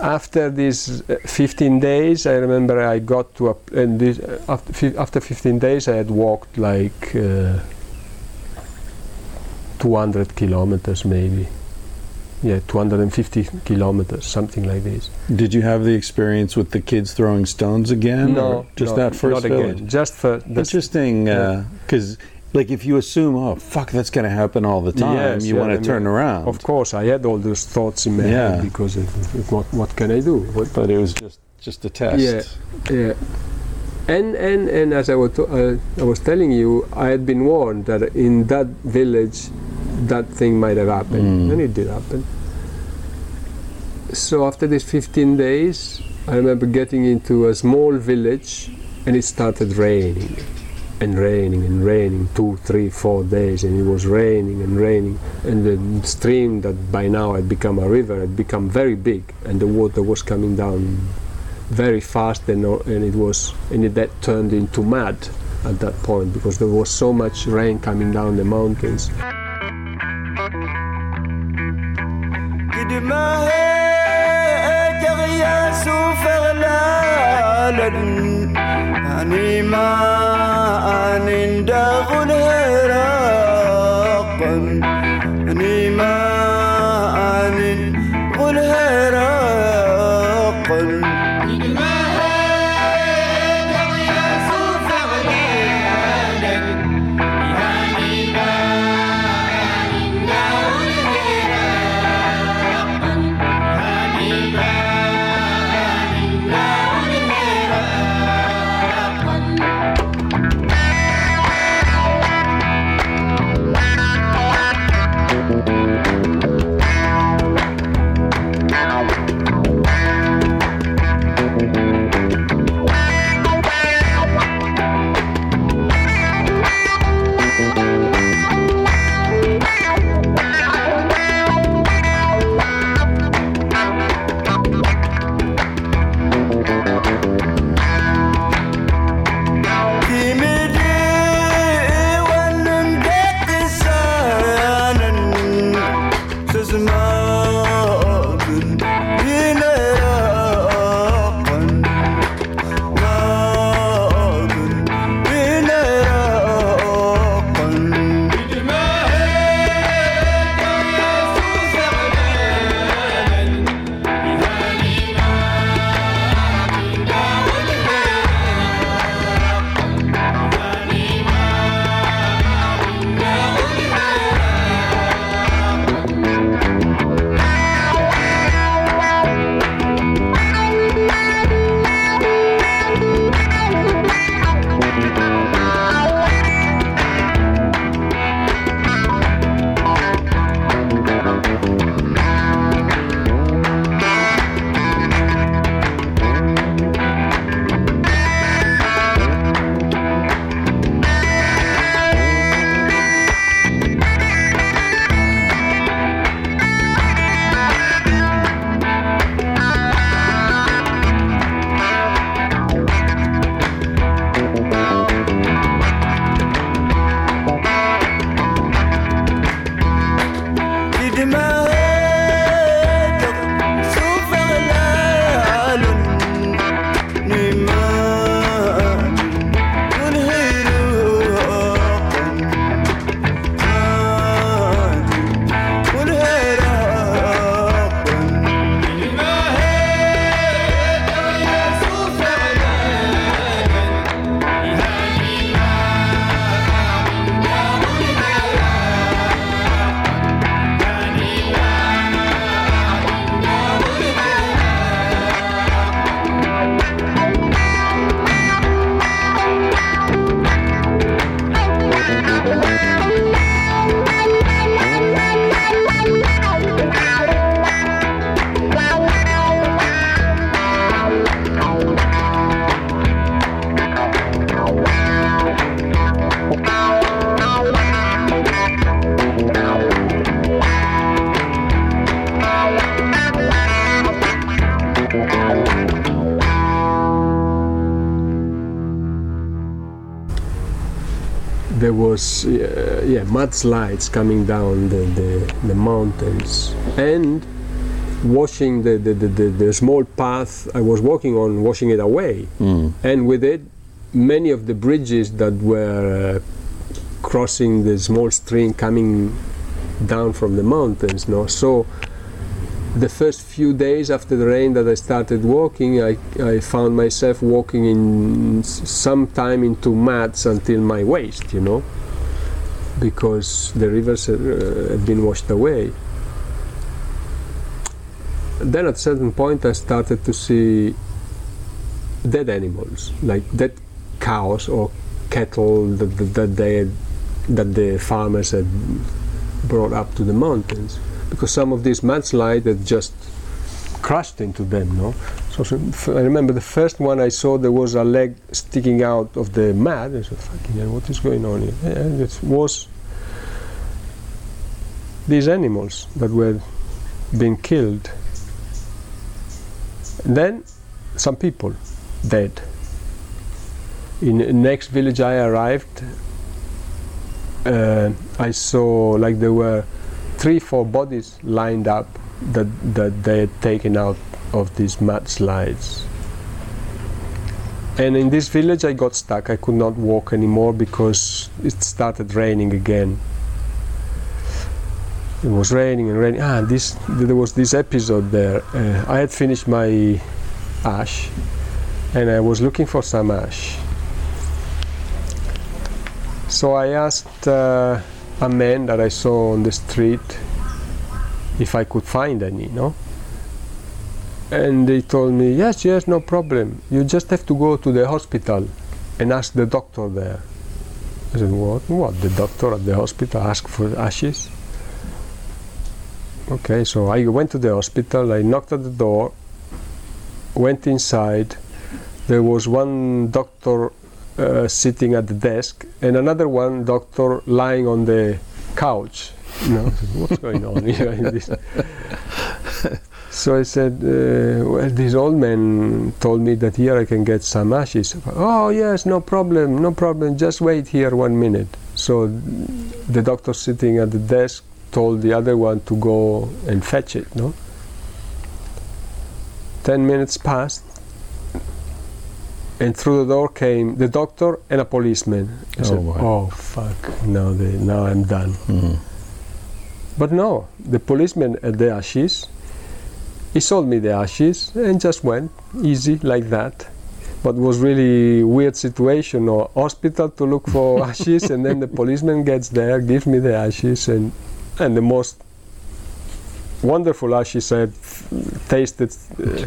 After these uh, 15 days, I remember I got to a and this, uh, after, after 15 days I had walked like uh, 200 kilometers maybe. Yeah, 250 kilometers, something like this. Did you have the experience with the kids throwing stones again? no, or just no, that first not village? again. Just for the Interesting, because like if you assume, oh fuck, that's going to happen all the time, Yes, you yeah, want I to mean, turn around. Of course, I had all those thoughts in my Yeah. head because what, what can I do? What, But it was just just a test. Yeah. Yeah. And, and, and as I was, uh, I was telling you, I had been warned that in that village that thing might have happened. Mm. And it did happen. So after these 15 days, I remember getting into a small village and it started raining and raining and raining two, three, four days, and it was raining and raining. And the stream that by now had become a river had become very big, and the water was coming down very fast, and, and it was and it that turned into mud at that point because there was so much rain coming down the mountains. أني ما أني داغل هراق mudslides coming down the, the, the mountains and washing the, the, the, the, small path I was walking on, washing it away. Mm. And with it, many of the bridges that were uh, crossing the small stream coming down from the mountains. No, so the first few days after the rain that I started walking, I, I found myself walking in some time into mats until my waist, you know, because the rivers uh, had been washed away. Then at a certain point, I started to see dead animals, like dead cows or cattle that, that, that they had, that the farmers had brought up to the mountains because some of these mudslides had just crushed into them no? So, so f- i remember the first one i saw there was a leg sticking out of the mud i said fucking hell what is going on here? Yeah, it was these animals that were being killed. And then some people dead. In the next village i arrived uh, I saw like there were three, four bodies lined up that that they had taken out of these mudslides. And in this village, I got stuck. I could not walk anymore because it started raining again. It was raining and raining. Ah, this there was this episode there. Uh, I had finished my ash, and I was looking for some ash. So I asked uh, a man that I saw on the street if I could find any, no? And they told me, yes, yes, no problem. You just have to go to the hospital and ask the doctor there. I said, what? What? The doctor at the hospital ask for ashes? Okay, so I went to the hospital, I knocked at the door, went inside. There was one doctor uh, sitting at the desk and another one doctor lying on the couch. Know, what's going on here? in this? so I said, uh, well, this old man told me that here I can get some ashes. Oh yes, no problem, no problem. Just wait here one minute. So the doctor sitting at the desk told the other one to go and fetch it. No. Ten minutes passed and through the door came the doctor and a policeman. I Oh, said, wow. "Oh fuck! Now, the, now I'm done." Mhm. But no, the policeman at the ashes. He sold me the ashes and just went easy like that. But it was really weird situation. Or hospital to look for ashes, and then the policeman gets there, gives me the ashes, and and the most wonderful ashes I've tasted uh,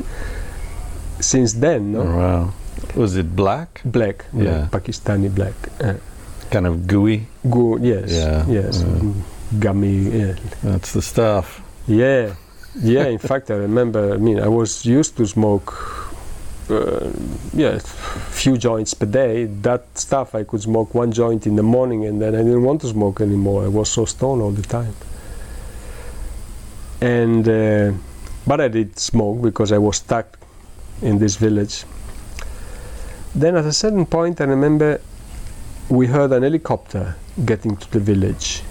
since then. No, wow. Was it black? black, black, Yeah. Pakistani black. Uh, Kind of gooey? good, yes, Yeah, yes, mm, gummy, yeah. That's the stuff. Yeah, yeah. In fact, I remember. I mean, I was used to smoke, uh, yeah, few joints per day. That stuff I could smoke one joint in the morning, and then I didn't want to smoke anymore. I was so stoned all the time. And uh, but I did smoke because I was stuck in this village. Then at a certain point, I remember we heard an helicopter getting to the village.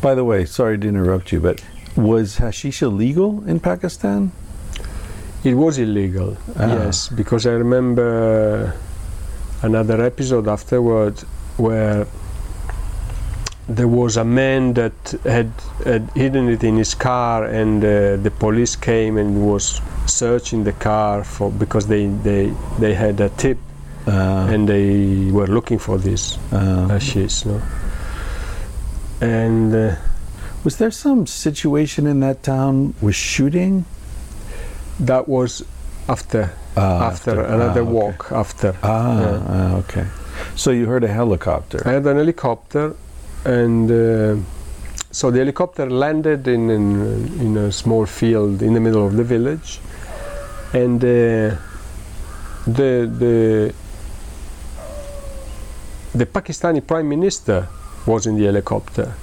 By the way, sorry to interrupt you, but was hashish illegal in Pakistan? It was illegal, Ah. yes, because I remember another episode afterward where there was a man that had, had hidden it in his car, and uh, the police came and was searching the car for because they they, they had a tip Uh, and they were looking for this uh, hashish, no. And uh, was there some situation in that town with shooting? that was after Uh, after, another ah, okay. walk after. Ah, Yeah. ah, okay. So you heard a helicopter. I had an helicopter, and uh, so the helicopter landed in, in in a small field in the middle of the village, and uh, the the the Pakistani prime minister was in the helicopter,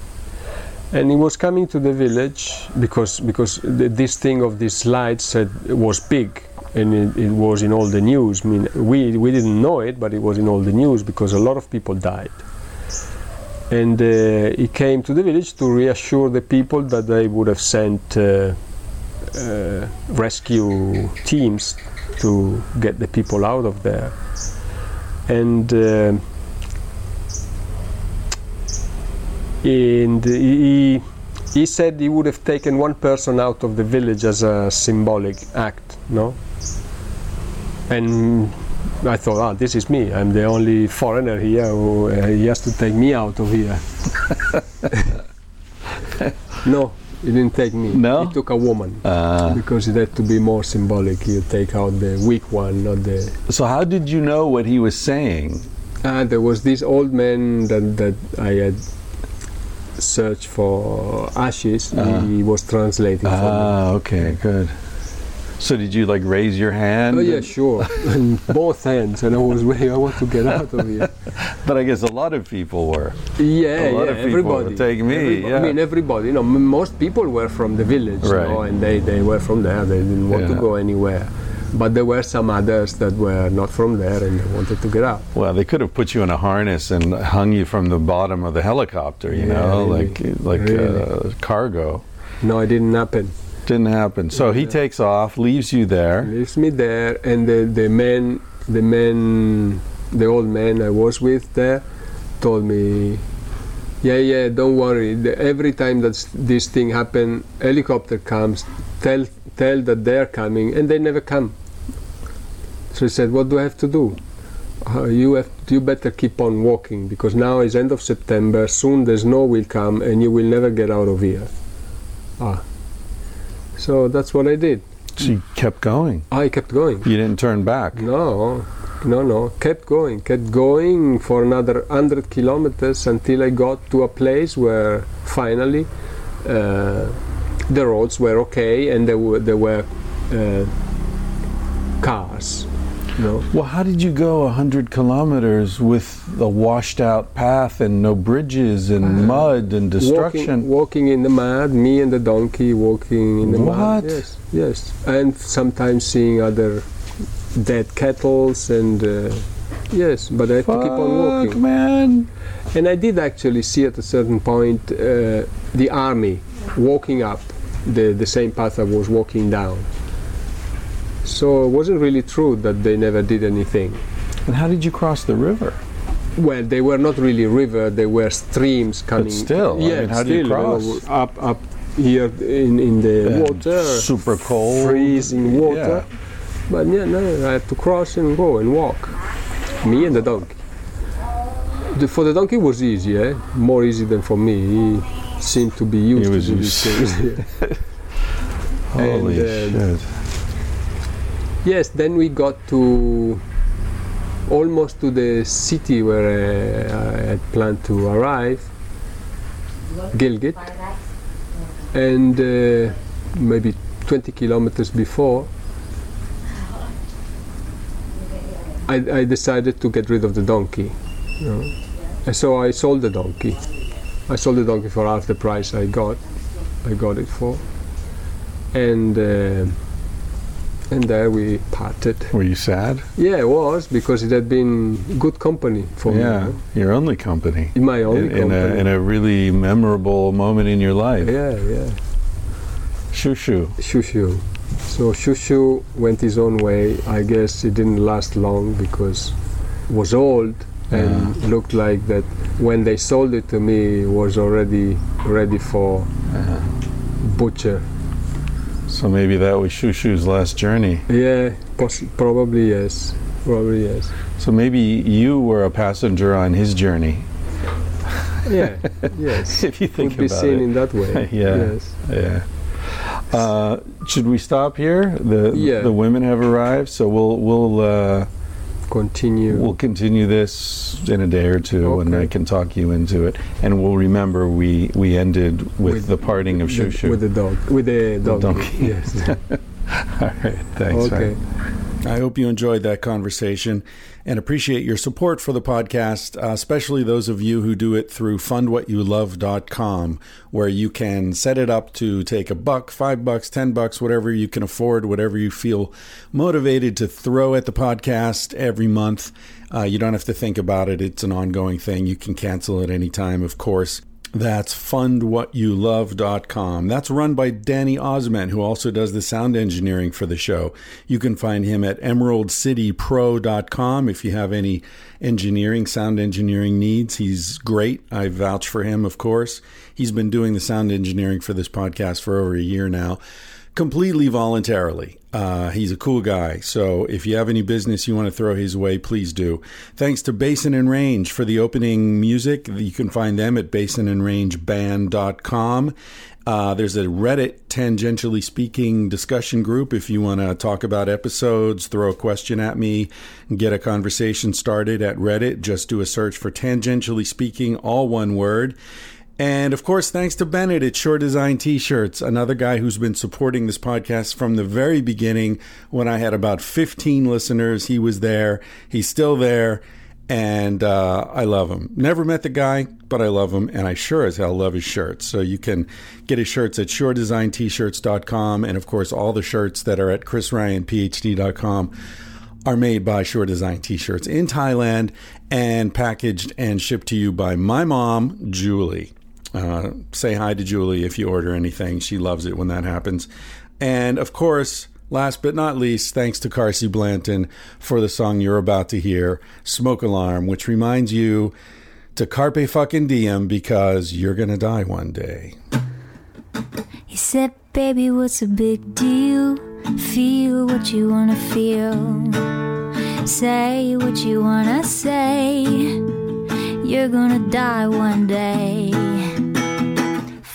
and he was coming to the village because because the, this thing of these had, was big. And it, it was in all the news. I mean, we we didn't know it, but it was in all the news because a lot of people died and uh, he came to the village to reassure the people that they would have sent uh, uh, rescue teams to get the people out of there. And uh, and he, he said he would have taken one person out of the village as a symbolic act, no? And I thought, ah, this is me. I'm the only foreigner here who uh, he has to take me out of here. no, he didn't take me. No? He took a woman Uh, because it had to be more symbolic. You take out the weak one, not the. so how did you know what he was saying? Ah, there was this old man that, that I had searched for ashes. Uh-huh. He was translating. Ah, okay, good. So did you like raise your hand? Oh yeah, sure. and both hands, and I was waiting. I want to get out of here. But I guess a lot of people were. Yeah, A lot yeah, of people everybody. take me, Everybo- yeah. I mean, everybody. You know, m- most people were from the village, you know, and they, they were from there. They didn't want to go anywhere. But there were some others that were not from there and they wanted to get out. Well, they could have put you in a harness and hung you from the bottom of the helicopter, you Yeah, know, really. like like Really. uh, cargo. No, it didn't happen. Didn't happen. So he takes off, leaves you there. leaves me there and the, the man the man the old man i was with there told me yeah yeah don't worry the, every time that this thing happen helicopter comes tell tell that they're coming and they never come so he said what do i have to do uh, you have you better keep on walking because now is end of september soon the snow will come and you will never get out of here ah so that's what i did She kept going. i kept going You didn't turn back. no, no, no. Kept going, kept going for another hundred kilometers until I got to a place where finally uh, the roads were okay and there were there were uh, cars. No, Well, how did you go a hundred kilometers with a washed-out path and no bridges and mud and destruction? Walking, walking in the mud, me and the donkey walking in the What? mud. Yes, yes, and sometimes seeing other dead kettles and. Uh, Yes, but I had to keep on Fuck, walking. man. And I did actually see at a certain point uh, the army walking up the, the same path I was walking down. So it wasn't really true that they never did anything. And how did you cross the river? Well, they were not really river; they were streams coming. still, I yeah, mean, how do you still, cross? up, up here in, in the And water, super cold. freezing water. Yeah. But yeah, no, I had to cross and go and walk. Me and the donkey. The, for the donkey was easy, eh? More easy than for me. He seemed to be used He to these used. things. Holy And, uh, shit. Yes, then we got to almost to the city where uh, I had planned to arrive, Gilgit, and uh, maybe 20 kilometers before, I, I decided to get rid of the donkey. you know. And so I sold the donkey. I sold the donkey for half the price I got. I got it for, and uh, and there we parted. Were you sad? Yeah, it was because it had been good company for yeah, me. Yeah, your only company. In my only In, in, a, company. in a really memorable moment in your life. yeah, yeah. Shushu. Shushu. So Shushu went his own way. I guess it didn't last long because it was old and looked like that when they sold it to me it was already ready for uh-huh. butcher. So maybe that was Shushu's last journey. Yeah, poss- probably yes. Probably yes. So maybe you were a passenger on his journey, Yeah, yes. if you think Could be seen it. in that way. Yeah. Yes. Yeah. Uh, should we stop here? The Yeah. the women have arrived, so we'll we'll uh, Continue. we'll continue this in a day or two, and I can talk you into it. And we'll remember we we ended with, With the parting of the- Shushu. With the dog. With the dog. donkey. Yes. All right, thanks. okay. man. I hope you enjoyed that conversation and appreciate your support for the podcast, uh, especially those of you who do it through fundwhatyouLove.com, where you can set it up to take a buck, five bucks, ten bucks, whatever you can afford, whatever you feel motivated to throw at the podcast every month. Uh, you don't have to think about it. It's an ongoing thing. You can cancel at any time, of course. That's fundwhatyouLove.com. That's run by Danny Ozment, who also does the sound engineering for the show. You can find him at emeraldcitypro.com if you have any engineering, sound engineering needs. He's great. I vouch for him, of course. He's been doing the sound engineering for this podcast for over a year now completely voluntarily. Uh, he's a cool guy. So if you have any business you want to throw his way, please do. Thanks to Basin and Range for the opening music. You can find them at basinandrangeband.com. Uh, there's a Reddit tangentially speaking discussion group if you want to talk about episodes, throw a question at me, get a conversation started at Reddit. Just do a search for tangentially speaking, all one word. And of course, thanks to Bennett at Shore Design T shirts, another guy who's been supporting this podcast from the very beginning. When I had about 15 listeners, he was there. He's still there. And uh, I love him. Never met the guy, but I love him. And I sure as hell love his shirts. So you can get his shirts at shoredesigntshirts.com. And of course, all the shirts that are at chrisryanphd.com are made by Shore Design T-shirts in Thailand and packaged and shipped to you by my mom, Julie. Uh, say hi to Julie if you order anything. She loves it when that happens. And of course, last but not least, thanks to Carsie Blanton for the song you're about to hear, Smoke Alarm, which reminds you to carpe fucking diem because you're going to die one day. He said, Baby, what's a big deal? Feel what you wanna feel. Say what you wanna say. You're gonna die one day.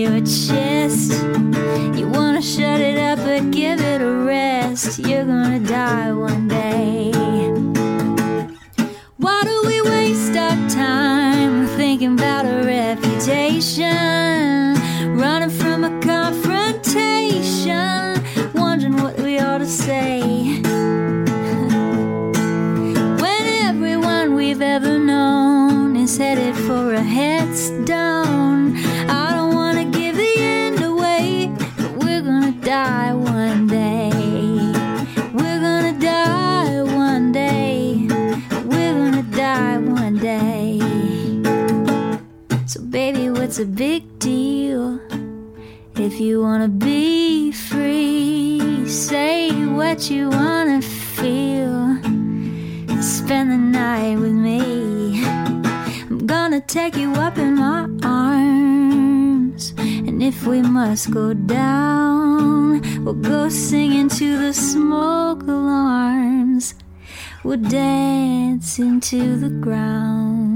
your chest. You wanna shut it up, but give it a rest. You're gonna die one day. Why do we waste our time thinking about a reputation? Running from a confrontation, wondering what we ought to say. When everyone we've ever known is headed for a headstone, die one day. We're gonna die one day. We're gonna die one day. So, baby, what's a big deal? If you wanna be free, say what you wanna feel. Spend the night with me. I'm gonna take you up in my arms. And if we must go down, we'll go singing to the smoke alarms. We'll dance into the ground.